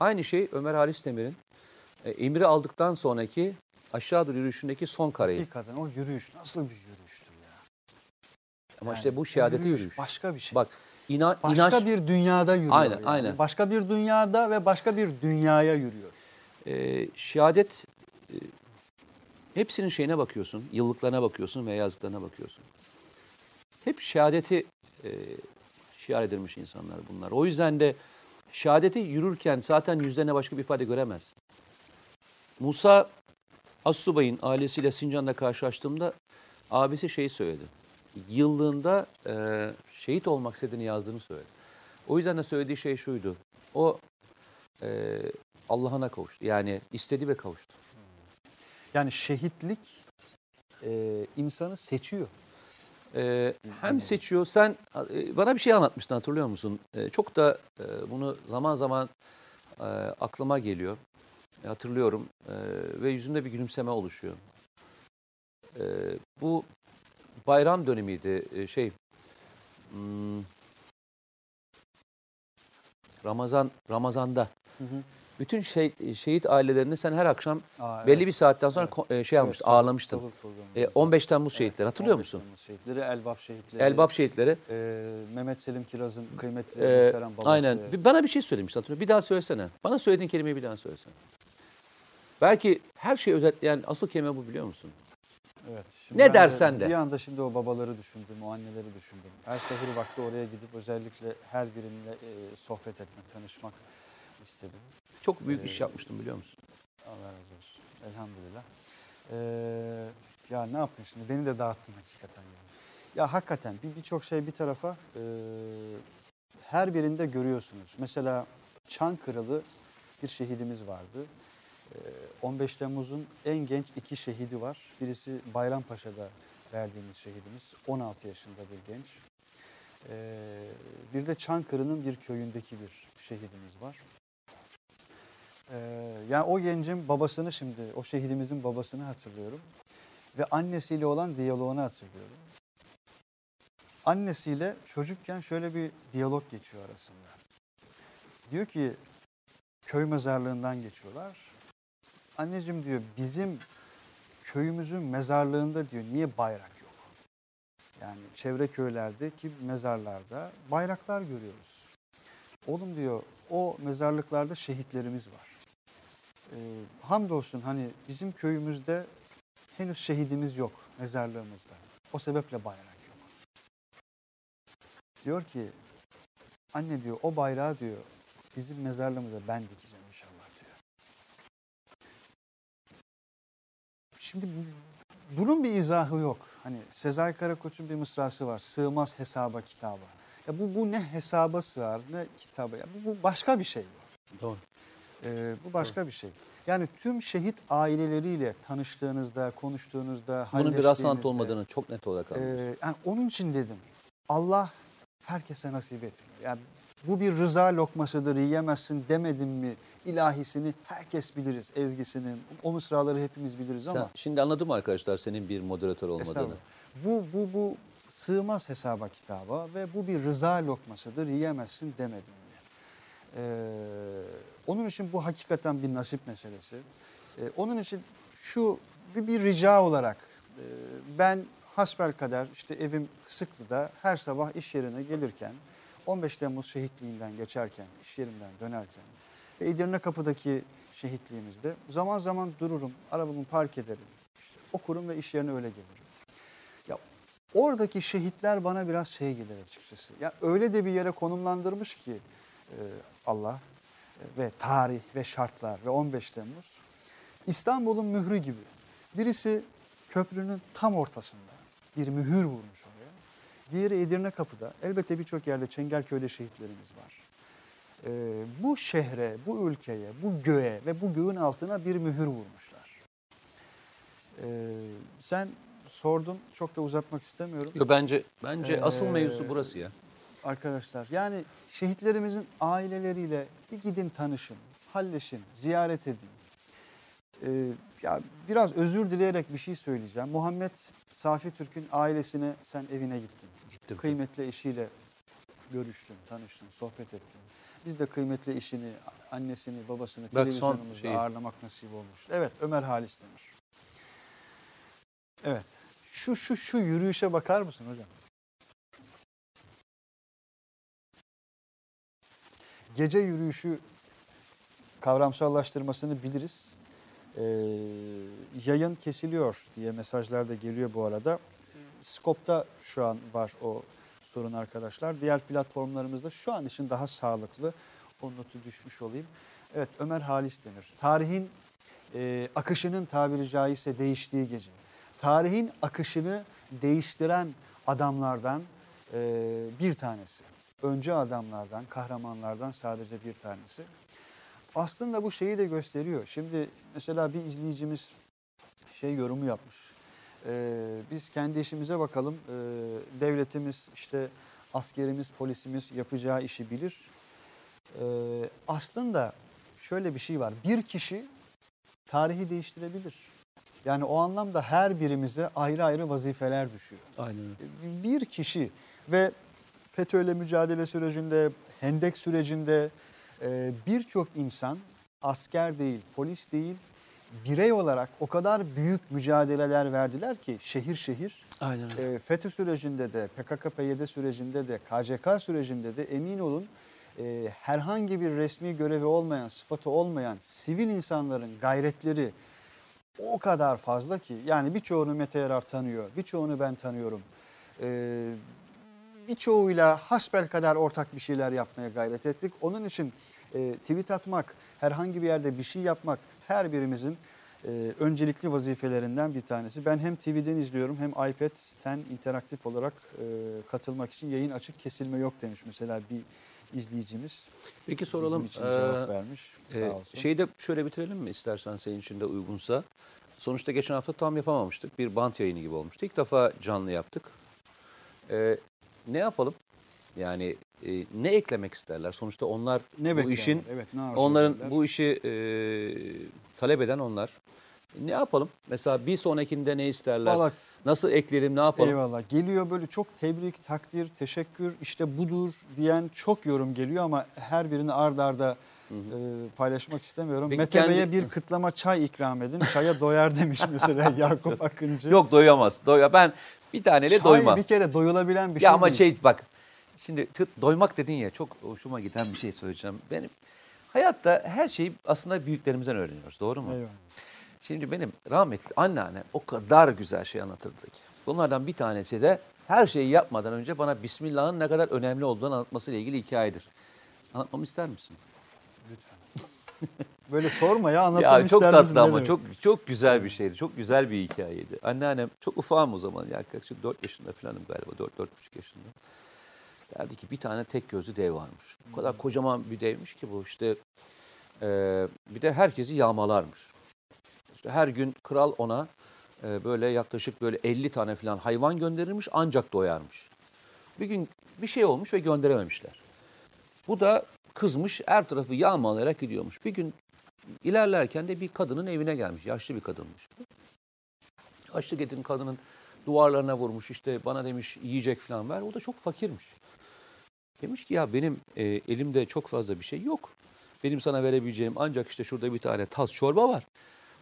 Aynı şey Ömer Halis Demir'in e, emri aldıktan sonraki aşağı doğru yürüyüşündeki son kareyi. Hakikaten o yürüyüş nasıl bir yürüyüştür ya. Ama Yani işte bu o şehadete yürüyüş. Başka bir şey. Bak inan, başka inanç, bir dünyada yürüyor. Aynen, yani. aynen. Başka bir dünyada ve başka bir dünyaya yürüyor. e, şehadet e, hepsinin şeyine bakıyorsun, yıllıklarına bakıyorsun ve yazdıklarına bakıyorsun. Hep şehadeti e, şiar edilmiş insanlar bunlar. O yüzden de şehadeti yürürken zaten yüzlerine başka bir ifade göremez. Musa Assubay'ın ailesiyle Sincan'da karşılaştığımda abisi şeyi söyledi. Yıllığında e, şehit olmak istediğini yazdığını söyledi. O yüzden de söylediği şey şuydu. O e, Allah'ına kavuştu. Yani istedi ve kavuştu. Yani şehitlik e, insanı seçiyor. Ee, hem seçiyor. Sen e, bana bir şey anlatmıştın hatırlıyor musun? Ee, çok da e, bunu zaman zaman e, aklıma geliyor. E, hatırlıyorum E, ve yüzümde bir gülümseme oluşuyor. E, bu bayram dönemiydi. E, şey hmm, Ramazan Ramazan'da Hı hı. bütün şehit, şehit ailelerini sen her akşam Aa, belli evet. bir saatten sonra Evet. e, şey almıştın, Evet, programı. E, 15 Temmuz Evet, şehitleri hatırlıyor 15 musun? Temmuz Şehitleri, Elbap şehitleri. Elbap şehitleri. e, Mehmet Selim Kiraz'ın kıymetli muhterem babası. aynen. Bana bir şey söylemiştin hatırlıyor. Bir daha söylesene. Bana söylediğin kelimeyi bir daha söylesene. Belki her şeyi özetleyen asıl kelime bu biliyor musun? Evet. Ne ben dersen de. Bir anda şimdi o babaları düşündüm, o anneleri düşündüm. Her sehur vakti oraya gidip özellikle her biriyle e, sohbet etmek, tanışmak istedim. Çok büyük Ee, iş yapmıştım biliyor musun? Allah razı olsun. Elhamdülillah. Ee, ya ne yaptın şimdi? Beni de dağıttın hakikaten. Yani. Ya hakikaten bir birçok şey bir tarafa e, her birinde görüyorsunuz. Mesela Çankırılı bir şehidimiz vardı. Ee, 15 Temmuz'un en genç iki şehidi var. Birisi Bayrampaşa'da verdiğimiz şehidimiz. 16 yaşında bir genç. Ee, bir de Çankırı'nın bir köyündeki bir şehidimiz var. Ee, yani o gencin babasını şimdi, o şehidimizin babasını hatırlıyorum. Ve annesiyle olan diyaloğunu hatırlıyorum. Annesiyle çocukken şöyle bir diyalog geçiyor arasında. Diyor ki köy mezarlığından geçiyorlar. Anneciğim diyor bizim köyümüzün mezarlığında diyor niye bayrak yok? Yani çevre köylerdeki mezarlarda bayraklar görüyoruz. Oğlum diyor o mezarlıklarda şehitlerimiz var. Ee, hamdolsun hani bizim köyümüzde henüz şehidimiz yok mezarlığımızda. O sebeple bayrak yok. Diyor ki anne diyor o bayrağı diyor bizim mezarlığımıza ben dikeceğim Şimdi bu- bunun bir izahı yok. Hani Sezai Karakoç'un bir mısrası var. Sığmaz hesaba kitaba. Ya bu, bu ne hesaba sığar ne kitaba. Ya bu, bu başka bir şey bu. Doğru. Ee, bu başka bir şey. Yani tüm şehit aileleriyle tanıştığınızda, konuştuğunuzda, Bunun bir rastlantı olmadığını çok net olarak anladım. ee, yani onun için dedim. Allah herkese nasip etmiyor. Yani bu bir rıza lokmasıdır, yiyemezsin demedim mi ilahisini herkes biliriz, ezgisini. O mısraları hepimiz biliriz Sen, ama şimdi anladım arkadaşlar senin bir moderatör olmadığını. Bu, bu, bu sığmaz hesaba kitaba ve bu bir rıza lokmasıdır, yiyemezsin demedim mi? Ee, onun için bu hakikaten bir nasip meselesi. Ee, onun için şu bir, bir rica olarak e, ben hasbel kadar işte evim Kısıklı'da her sabah iş yerine gelirken 15 Temmuz şehitliğinden geçerken, iş yerimden dönerken ve Edirne Kapı'daki şehitliğimizde zaman zaman dururum, arabamı park ederim, işte okurum ve iş yerine öyle gelirim. Ya oradaki şehitler bana biraz şey gelir açıkçası. Ya öyle de bir yere konumlandırmış ki e, Allah e, ve tarih ve şartlar ve 15 Temmuz İstanbul'un mührü gibi. Birisi köprünün tam ortasında bir mühür vurmuş. Diğeri Edirne Kapı'da. Elbette birçok yerde Çengelköy'de şehitlerimiz var. E, bu şehre, bu ülkeye, bu göğe ve bu göğün altına bir mühür vurmuşlar. E, sen sordun, çok da uzatmak istemiyorum. Yo, bence bence asıl Ee, mevzu burası ya. Arkadaşlar yani şehitlerimizin aileleriyle bir gidin tanışın, halleşin, ziyaret edin. Ee, ya biraz özür dileyerek bir şey söyleyeceğim. Muhammed Safi Türk'ün ailesine sen evine gittin. Gittim. Kıymetli eşiyle görüştün, tanıştın, sohbet ettin. Biz de kıymetli eşini, annesini, babasını Bak televizyonumuzda şeyi. ağırlamak nasip olmuş. Evet Ömer Halis Demir. Evet. Şu şu şu yürüyüşe bakar mısın hocam? Gece yürüyüşü kavramsallaştırmasını biliriz. Ee, yayın kesiliyor diye mesajlar da geliyor bu arada. Skop'ta şu an var o sorun arkadaşlar. Diğer platformlarımızda şu an için daha sağlıklı. O notu düşmüş olayım. Evet Ömer Halis Demir. Tarihin e, akışının tabiri caizse değiştiği gece. Tarihin akışını değiştiren adamlardan e, bir tanesi. Önce adamlardan, kahramanlardan sadece bir tanesi. Aslında bu şeyi de gösteriyor. Şimdi mesela bir izleyicimiz şey yorumu yapmış. Ee, biz kendi işimize bakalım. Ee, devletimiz, işte askerimiz, polisimiz yapacağı işi bilir. Ee, aslında şöyle bir şey var. Bir kişi tarihi değiştirebilir. Yani o anlamda her birimize ayrı ayrı vazifeler düşüyor Aynen bir kişi ve FETÖ'yle mücadele sürecinde, Hendek sürecinde e, birçok insan asker değil, polis değil, birey olarak o kadar büyük mücadeleler verdiler ki şehir şehir Aynen öyle. e, FETÖ sürecinde de, PKK-PYD sürecinde de, KCK sürecinde de emin olun e, herhangi bir resmi görevi olmayan, sıfatı olmayan sivil insanların gayretleri o kadar fazla ki yani birçoğunu Mete Yarar tanıyor, birçoğunu ben tanıyorum. E, birçoğuyla hasbel kadar ortak bir şeyler yapmaya gayret ettik. Onun için e, tweet atmak, herhangi bir yerde bir şey yapmak her birimizin e, öncelikli vazifelerinden bir tanesi. Ben hem TV'den izliyorum hem iPad'ten interaktif olarak e, katılmak için yayın açık kesilme yok demiş mesela bir izleyicimiz. Peki soralım. Bizim için cevap Ee, vermiş. Ee, Sağ olsun. şeyi de şöyle bitirelim mi istersen senin için de uygunsa. Sonuçta geçen hafta tam yapamamıştık. Bir bant yayını gibi olmuştu. İlk defa canlı yaptık. Ee, ne yapalım? Yani e, ne eklemek isterler? Sonuçta onlar ne bu işin evet, ne onların ederler? bu işi e, talep eden onlar. Ne yapalım? Mesela bir sonrakinde ne isterler? Vallahi Nasıl ekleyelim? Ne yapalım? Eyvallah. Geliyor böyle çok tebrik, takdir, teşekkür, işte budur diyen çok yorum geliyor ama her birini ard arda e, paylaşmak istemiyorum. Peki Mete kendi- Bey'e bir kıtlama çay ikram edin. Çaya doyar demiş mesela Yakup Akıncı. Yok doyamaz. Doya ben bir taneyle Çay doymam. bir kere doyulabilen bir ya şey ama değil. şey bak Şimdi tıt, doymak dedin ya çok hoşuma giden bir şey söyleyeceğim. Benim hayatta her şeyi aslında büyüklerimizden öğreniyoruz. Doğru mu? Eyvallah. Şimdi benim rahmetli anneannem o kadar güzel şey anlatırdı ki. Bunlardan bir tanesi de her şeyi yapmadan önce bana Bismillah'ın ne kadar önemli olduğunu anlatmasıyla ilgili hikayedir. Anlatmamı ister misin? Lütfen. Böyle sorma ya anlatmamı Ya çok ister misin? tatlı Ne ama çok çok güzel bir şeydi. Çok güzel bir hikayeydi. Anneannem çok ufağım o zaman. Yaklaşık 4 yaşında falanım galiba. 4-4,5 yaşında. Derdi ki bir tane tek gözlü dev varmış. O kadar kocaman bir devmiş ki bu işte. Eee, bir de herkesi yağmalarmış. İşte her gün kral ona e, böyle yaklaşık böyle 50 tane falan hayvan gönderirmiş ancak doyarmış. Bir gün bir şey olmuş ve gönderememişler. Bu da kızmış her tarafı yağmalayarak gidiyormuş. Bir gün ilerlerken de bir kadının evine gelmiş. Yaşlı bir kadınmış. Yaşlı getirin kadının duvarlarına vurmuş işte bana demiş yiyecek falan ver. O da çok fakirmiş. Demiş ki ya benim e, elimde çok fazla bir şey yok. Benim sana verebileceğim ancak işte şurada bir tane tas çorba var.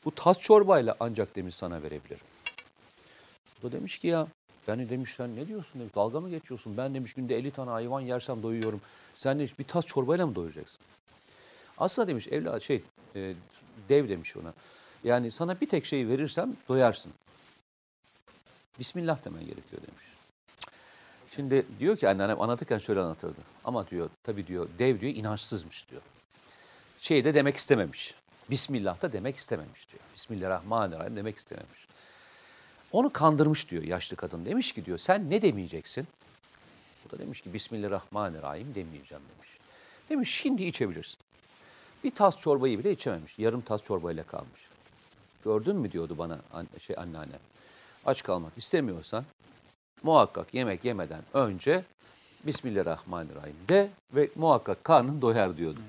Bu tas çorbayla ancak demiş sana verebilirim. O da demiş ki ya yani demiş sen ne diyorsun demiş dalga mı geçiyorsun? Ben demiş günde 50 tane hayvan yersem doyuyorum. Sen demiş bir tas çorbayla mı doyacaksın? Aslında demiş evlat şey e, dev demiş ona. Yani sana bir tek şey verirsem doyarsın. Bismillah demen gerekiyor demiş. Şimdi diyor ki anneannem anlatırken şöyle anlatırdı. Ama diyor tabii diyor dev diyor inançsızmış diyor. Şey de demek istememiş. Bismillah da demek istememiş diyor. Bismillahirrahmanirrahim demek istememiş. Onu kandırmış diyor yaşlı kadın. Demiş ki diyor sen ne demeyeceksin? O da demiş ki Bismillahirrahmanirrahim demeyeceğim demiş. Demiş şimdi içebilirsin. Bir tas çorbayı bile içememiş. Yarım tas çorbayla kalmış. Gördün mü diyordu bana an- şey anneannem. Aç kalmak istemiyorsan muhakkak yemek yemeden önce Bismillahirrahmanirrahim de ve muhakkak karnın doyar diyordu.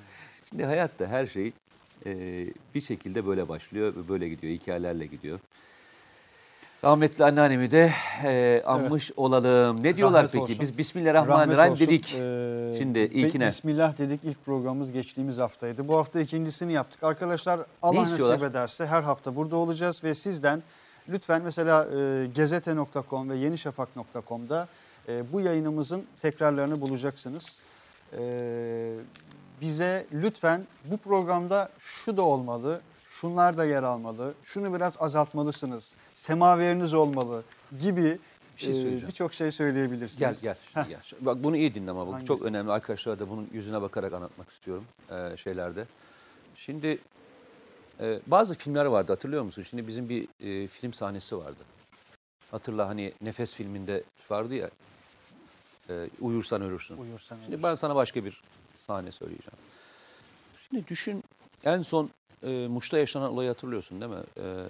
Şimdi hayatta her şey e, bir şekilde böyle başlıyor ve böyle gidiyor. Hikayelerle gidiyor. Rahmetli anneannemi de e, anmış olalım. Ne diyorlar Rahmet peki? olsun. Biz Bismillahirrahmanirrahim dedik. Ee, Şimdi ilkine. Bismillah dedik ilk programımız geçtiğimiz haftaydı. Bu hafta ikincisini yaptık. Arkadaşlar Allah nasip ederse her hafta burada olacağız ve sizden lütfen mesela e, gezete.com ve yenişafak.com'da e, bu yayınımızın tekrarlarını bulacaksınız. E, bize lütfen bu programda şu da olmalı, şunlar da yer almalı, şunu biraz azaltmalısınız, semaveriniz olmalı gibi Bir şey e, söyleyeceğim. birçok şey söyleyebilirsiniz. Gel gel. şimdi gel. Bak bunu iyi dinle ama bu Hangisi? çok önemli. Arkadaşlara da bunun yüzüne bakarak anlatmak istiyorum e, şeylerde. Şimdi e, bazı filmler vardı hatırlıyor musun? Şimdi bizim bir e, film sahnesi vardı. Hatırla hani Nefes filminde vardı ya. e, uyursan ölürsün. Uyursan Şimdi ölürsün. ben sana başka bir sahne söyleyeceğim. Şimdi düşün en son e, Muş'ta yaşanan olayı hatırlıyorsun değil mi? E,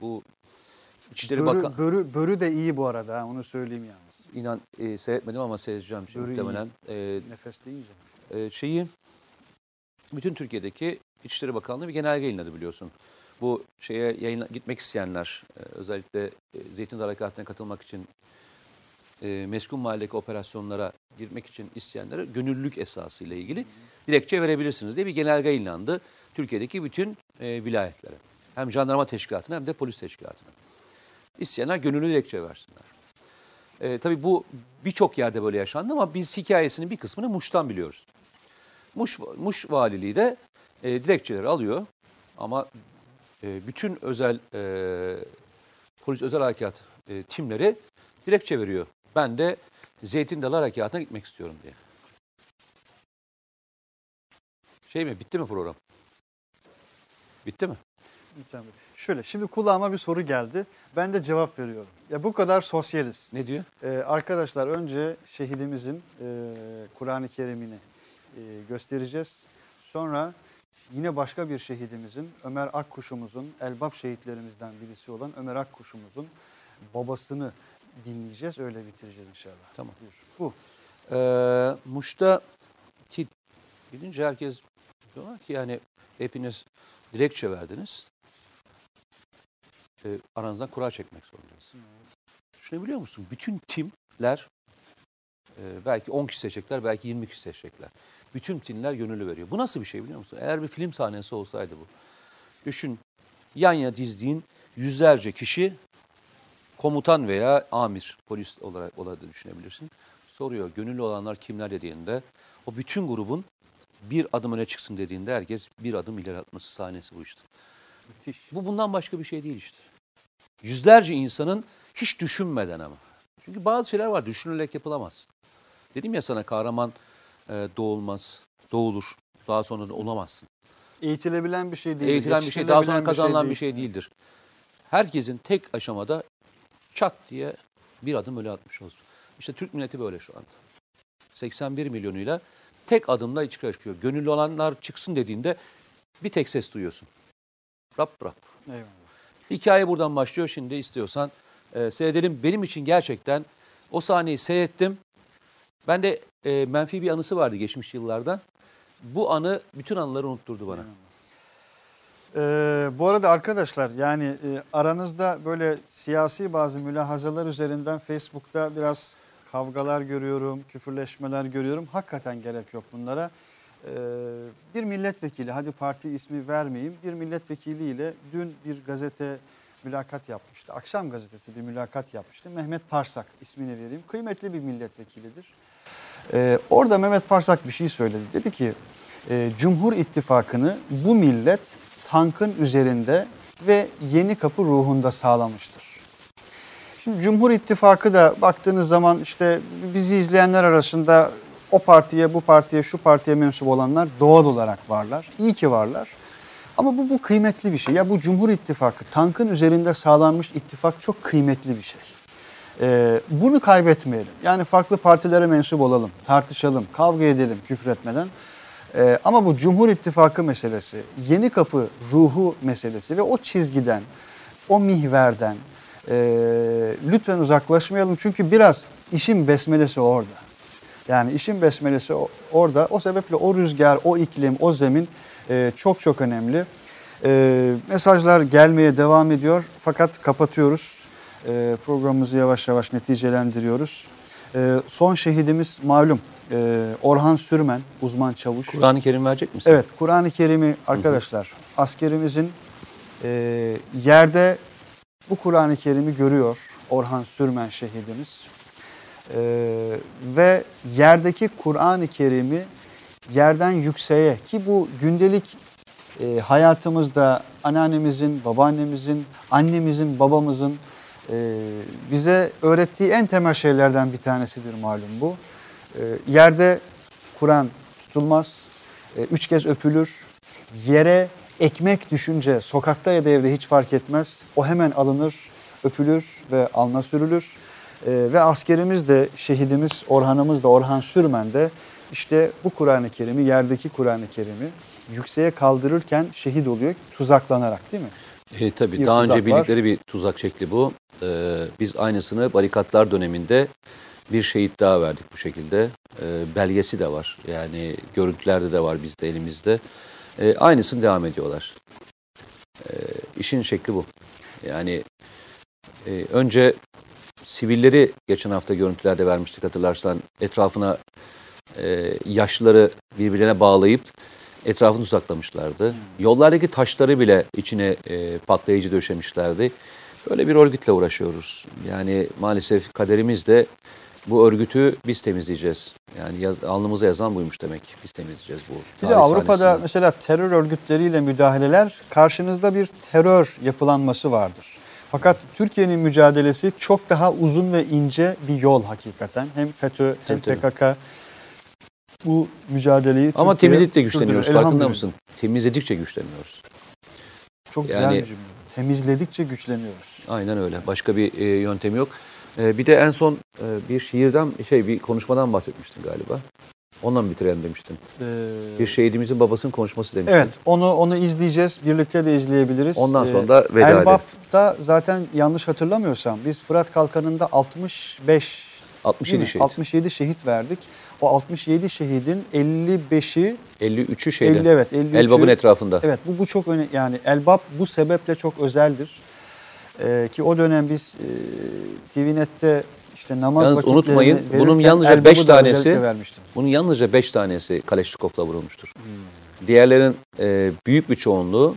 bu İçişleri börü, Bakan... börü, börü de iyi bu arada ha, onu söyleyeyim yalnız. İnan e, seyretmedim ama seyredeceğim şimdi Börü iyi. muhtemelen. E, Nefes deyince. e, şeyi bütün Türkiye'deki İçişleri Bakanlığı bir genelge yayınladı biliyorsun. Bu şeye yayına gitmek isteyenler e, özellikle e, Zeytin Dağı Harekatı'na katılmak için e, meskun mahalledeki operasyonlara girmek için isteyenlere gönüllülük esası ile ilgili dilekçe verebilirsiniz diye bir genelge yayınlandı. Türkiye'deki bütün e, vilayetlere. Hem jandarma teşkilatına hem de polis teşkilatına. İsteyenler gönüllü dilekçe versinler. E, tabii bu birçok yerde böyle yaşandı ama biz hikayesinin bir kısmını Muş'tan biliyoruz. Muş, Muş valiliği de e, dilekçeleri alıyor ama e, bütün özel e, polis özel harekat e, timleri dilekçe veriyor. Ben de Zeytin Dalı Harekatı'na gitmek istiyorum diye. Şey mi bitti mi program? Bitti mi? Lütfen. Şöyle şimdi kulağıma bir soru geldi. Ben de cevap veriyorum. Ya bu kadar sosyaliz. Ne diyor? Ee, arkadaşlar önce şehidimizin e, Kur'an-ı Kerim'ini e, göstereceğiz. Sonra yine başka bir şehidimizin Ömer Akkuş'umuzun Elbap şehitlerimizden birisi olan Ömer Akkuş'umuzun babasını dinleyeceğiz. Öyle bitireceğiz inşallah. Tamam. Buyur. Bu. Ee, Muş'ta ki gidince herkes diyorlar ki yani hepiniz dilekçe verdiniz. Ee, aranızdan kura çekmek zorundayız. Düşünebiliyor musun? Bütün timler e, belki 10 kişi seçecekler, belki 20 kişi seçecekler. Bütün timler gönüllü veriyor. Bu nasıl bir şey biliyor musun? Eğer bir film sahnesi olsaydı bu. Düşün yan yana dizdiğin yüzlerce kişi komutan veya amir, polis olarak olarak da düşünebilirsin. soruyor gönüllü olanlar kimler dediğinde o bütün grubun bir adım öne çıksın dediğinde herkes bir adım ileri atması sahnesi bu işte. Müthiş. Bu bundan başka bir şey değil işte. Yüzlerce insanın hiç düşünmeden ama. Çünkü bazı şeyler var düşünülerek yapılamaz. Dedim ya sana kahraman e, doğulmaz, doğulur. Daha sonra da olamazsın. Eğitilebilen bir şey değil. Eğitilen bir şey, daha sonra yetiştirilebilen kazanılan bir değil. şey değildir. Herkesin tek aşamada çat diye bir adım öyle atmış olsun. İşte Türk milleti böyle şu anda. 81 milyonuyla tek adımla çıkıyor. çıkıyor. Gönüllü olanlar çıksın dediğinde bir tek ses duyuyorsun. Rap rap. Eyvallah. Hikaye buradan başlıyor. Şimdi istiyorsan e, seyredelim. Benim için gerçekten o sahneyi seyrettim. Ben de e, menfi bir anısı vardı geçmiş yıllarda. Bu anı bütün anıları unutturdu bana. Ee, bu arada arkadaşlar yani e, aranızda böyle siyasi bazı mülahazalar üzerinden Facebook'ta biraz kavgalar görüyorum, küfürleşmeler görüyorum. Hakikaten gerek yok bunlara. Ee, bir milletvekili, hadi parti ismi vermeyeyim, bir milletvekiliyle dün bir gazete mülakat yapmıştı. Akşam gazetesi bir mülakat yapmıştı. Mehmet Parsak ismini vereyim. Kıymetli bir milletvekilidir. Ee, orada Mehmet Parsak bir şey söyledi. Dedi ki e, Cumhur İttifakı'nı bu millet tankın üzerinde ve yeni kapı ruhunda sağlamıştır. Şimdi Cumhur İttifakı da baktığınız zaman işte bizi izleyenler arasında o partiye, bu partiye, şu partiye mensup olanlar doğal olarak varlar. İyi ki varlar. Ama bu, bu kıymetli bir şey. Ya bu Cumhur İttifakı, tankın üzerinde sağlanmış ittifak çok kıymetli bir şey. Ee, bunu kaybetmeyelim. Yani farklı partilere mensup olalım, tartışalım, kavga edelim küfretmeden. Ee, ama bu Cumhur İttifakı meselesi, yeni kapı ruhu meselesi ve o çizgiden, o mihverden e, lütfen uzaklaşmayalım. Çünkü biraz işin besmelesi orada. Yani işin besmelesi orada. O sebeple o rüzgar, o iklim, o zemin e, çok çok önemli. E, mesajlar gelmeye devam ediyor fakat kapatıyoruz. E, programımızı yavaş yavaş neticelendiriyoruz. E, son şehidimiz malum e, Orhan Sürmen, uzman çavuş. Kur'an-ı Kerim verecek misin? Evet, Kur'an-ı Kerim'i arkadaşlar askerimizin e, yerde bu Kur'an-ı Kerim'i görüyor Orhan Sürmen şehidimiz. E, ve yerdeki Kur'an-ı Kerim'i yerden yükseğe ki bu gündelik e, hayatımızda anneannemizin, babaannemizin, annemizin, babamızın e, bize öğrettiği en temel şeylerden bir tanesidir malum bu. E, yerde Kur'an tutulmaz, e, üç kez öpülür, yere ekmek düşünce sokakta ya da evde hiç fark etmez. O hemen alınır, öpülür ve alna sürülür. E, ve askerimiz de şehidimiz Orhan'ımız da Orhan Sürmen de işte bu Kur'an-ı Kerim'i yerdeki Kur'an-ı Kerim'i yükseğe kaldırırken şehit oluyor tuzaklanarak değil mi? E, tabii Bir daha önce var. bildikleri bir tuzak şekli bu. Ee, biz aynısını barikatlar döneminde bir şehit daha verdik bu şekilde. Ee, belgesi de var. Yani görüntülerde de var bizde elimizde. Ee, aynısını devam ediyorlar. Ee, işin şekli bu. Yani e, önce sivilleri geçen hafta görüntülerde vermiştik hatırlarsan. Etrafına e, yaşlıları birbirine bağlayıp etrafını uzaklamışlardı. Yollardaki taşları bile içine e, patlayıcı döşemişlerdi. Böyle bir örgütle uğraşıyoruz. Yani maalesef kaderimiz de bu örgütü biz temizleyeceğiz. Yani yaz, alnımıza yazan buymuş demek. Biz temizleyeceğiz bu. Bir de Avrupa'da sahnesini. mesela terör örgütleriyle müdahaleler karşınızda bir terör yapılanması vardır. Fakat Türkiye'nin mücadelesi çok daha uzun ve ince bir yol hakikaten. Hem FETÖ hem Tabii, tabii. Bu mücadeleyi Ama Türkiye temizledikçe sürdürüyor. güçleniyoruz. Farkında mısın? Temizledikçe güçleniyoruz. Çok güzel Yani- bir cümle. Temizledikçe güçleniyoruz. Aynen öyle. Başka bir e, yöntemi yok. E, bir de en son e, bir şiirden, şey bir konuşmadan bahsetmiştin galiba. Ondan bitirelim demiştin. Ee, Bir şehidimizin babasının konuşması demiştin. Evet, onu onu izleyeceğiz. Birlikte de izleyebiliriz. Ondan Ee, sonra da veda edelim. Elbap'ta zaten yanlış hatırlamıyorsam biz Fırat Kalkanı'nda 65 67 değil mi? şehit. 67 şehit verdik. O 67 şehidin 55'i 53'ü şeyde. 50 evet 53'ü Elbap'ın etrafında. Evet bu bu çok önemli. Yani Elbap bu sebeple çok özeldir. Ee, ki o dönem biz e, TVNet'te işte namaz Yalnız vakitlerini unutmayın, bunun yalnızca Elbap'ı beş da tanesi- özellikle vermiştim. Bunun yalnızca 5 tanesi Kaleşnikov'la vurulmuştur. Diğerlerin e, büyük bir çoğunluğu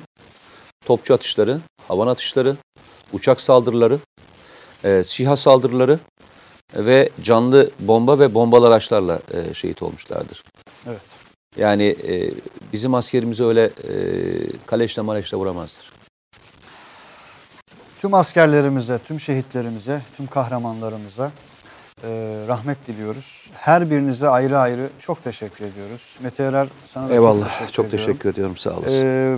topçu atışları, havan atışları, uçak saldırıları, e, SİHA saldırıları ve canlı bomba ve bombalı araçlarla e, şehit olmuşlardır. Evet. Yani e, bizim askerimizi öyle e, kaleşle maleşle vuramazdır. Tüm askerlerimize, tüm şehitlerimize, tüm kahramanlarımıza e, rahmet diliyoruz. Her birinize ayrı ayrı çok teşekkür ediyoruz. Mete Erer sana da Eyvallah. çok teşekkür Çok ediyorum. teşekkür ediyorum. Sağ olasın. Ee,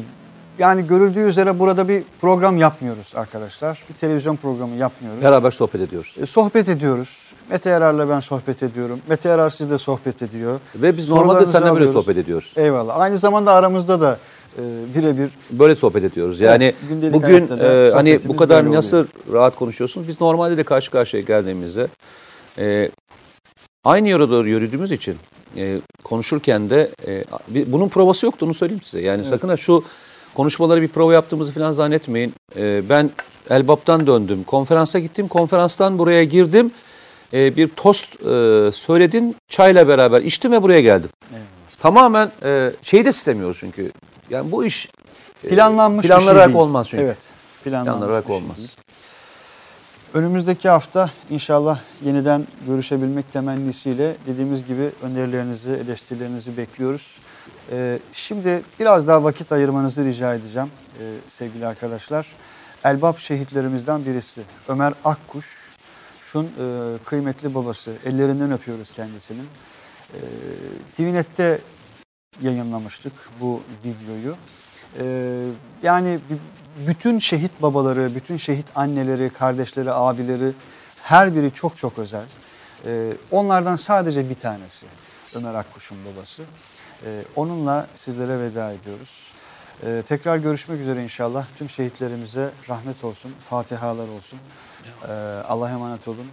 yani görüldüğü üzere burada bir program yapmıyoruz arkadaşlar. Bir televizyon programı yapmıyoruz. Beraber sohbet ediyoruz. E, sohbet ediyoruz. Mete Erer'le ben sohbet ediyorum. Mete Erer sizle sohbet ediyor. Ve biz normalde seninle böyle sohbet ediyoruz. Eyvallah. Aynı zamanda aramızda da e, birebir Böyle sohbet ediyoruz. Yani Evet, bugün e, hani bu kadar nasıl rahat konuşuyorsunuz? Biz normalde de karşı karşıya geldiğimizde e, aynı yere doğru yürüdüğümüz için e, konuşurken de e, bunun provası yoktu onu söyleyeyim size. Yani sakın ha şu konuşmaları bir prova yaptığımızı falan zannetmeyin. E, ben Elbap'tan döndüm. Konferansa gittim. Konferanstan buraya girdim. E, bir tost e, söyledin. Çayla beraber içtim ve buraya geldim. Eyvallah. Tamamen e, şeyi de istemiyoruz çünkü. Yani bu iş e, planlanmış bir şey olmaz çünkü. Evet. Planlanmış Planlanarak şey olmaz. değil. Önümüzdeki hafta inşallah yeniden görüşebilmek temennisiyle dediğimiz gibi önerilerinizi, eleştirilerinizi bekliyoruz. Ee, şimdi biraz daha vakit ayırmanızı rica edeceğim ee, sevgili arkadaşlar. Elbap şehitlerimizden birisi Ömer Akkuş. Şun e, kıymetli babası. Ellerinden öpüyoruz kendisinin. Ee, TVNet'te yayınlamıştık bu videoyu. Ee, yani bütün şehit babaları, bütün şehit anneleri, kardeşleri, abileri her biri çok çok özel. Ee, onlardan sadece bir tanesi Ömer Akkuş'un babası. Ee, onunla sizlere veda ediyoruz. Ee, tekrar görüşmek üzere inşallah. Tüm şehitlerimize rahmet olsun, fatihalar olsun. Ee, Allah'a emanet olun.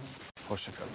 Hoşçakalın.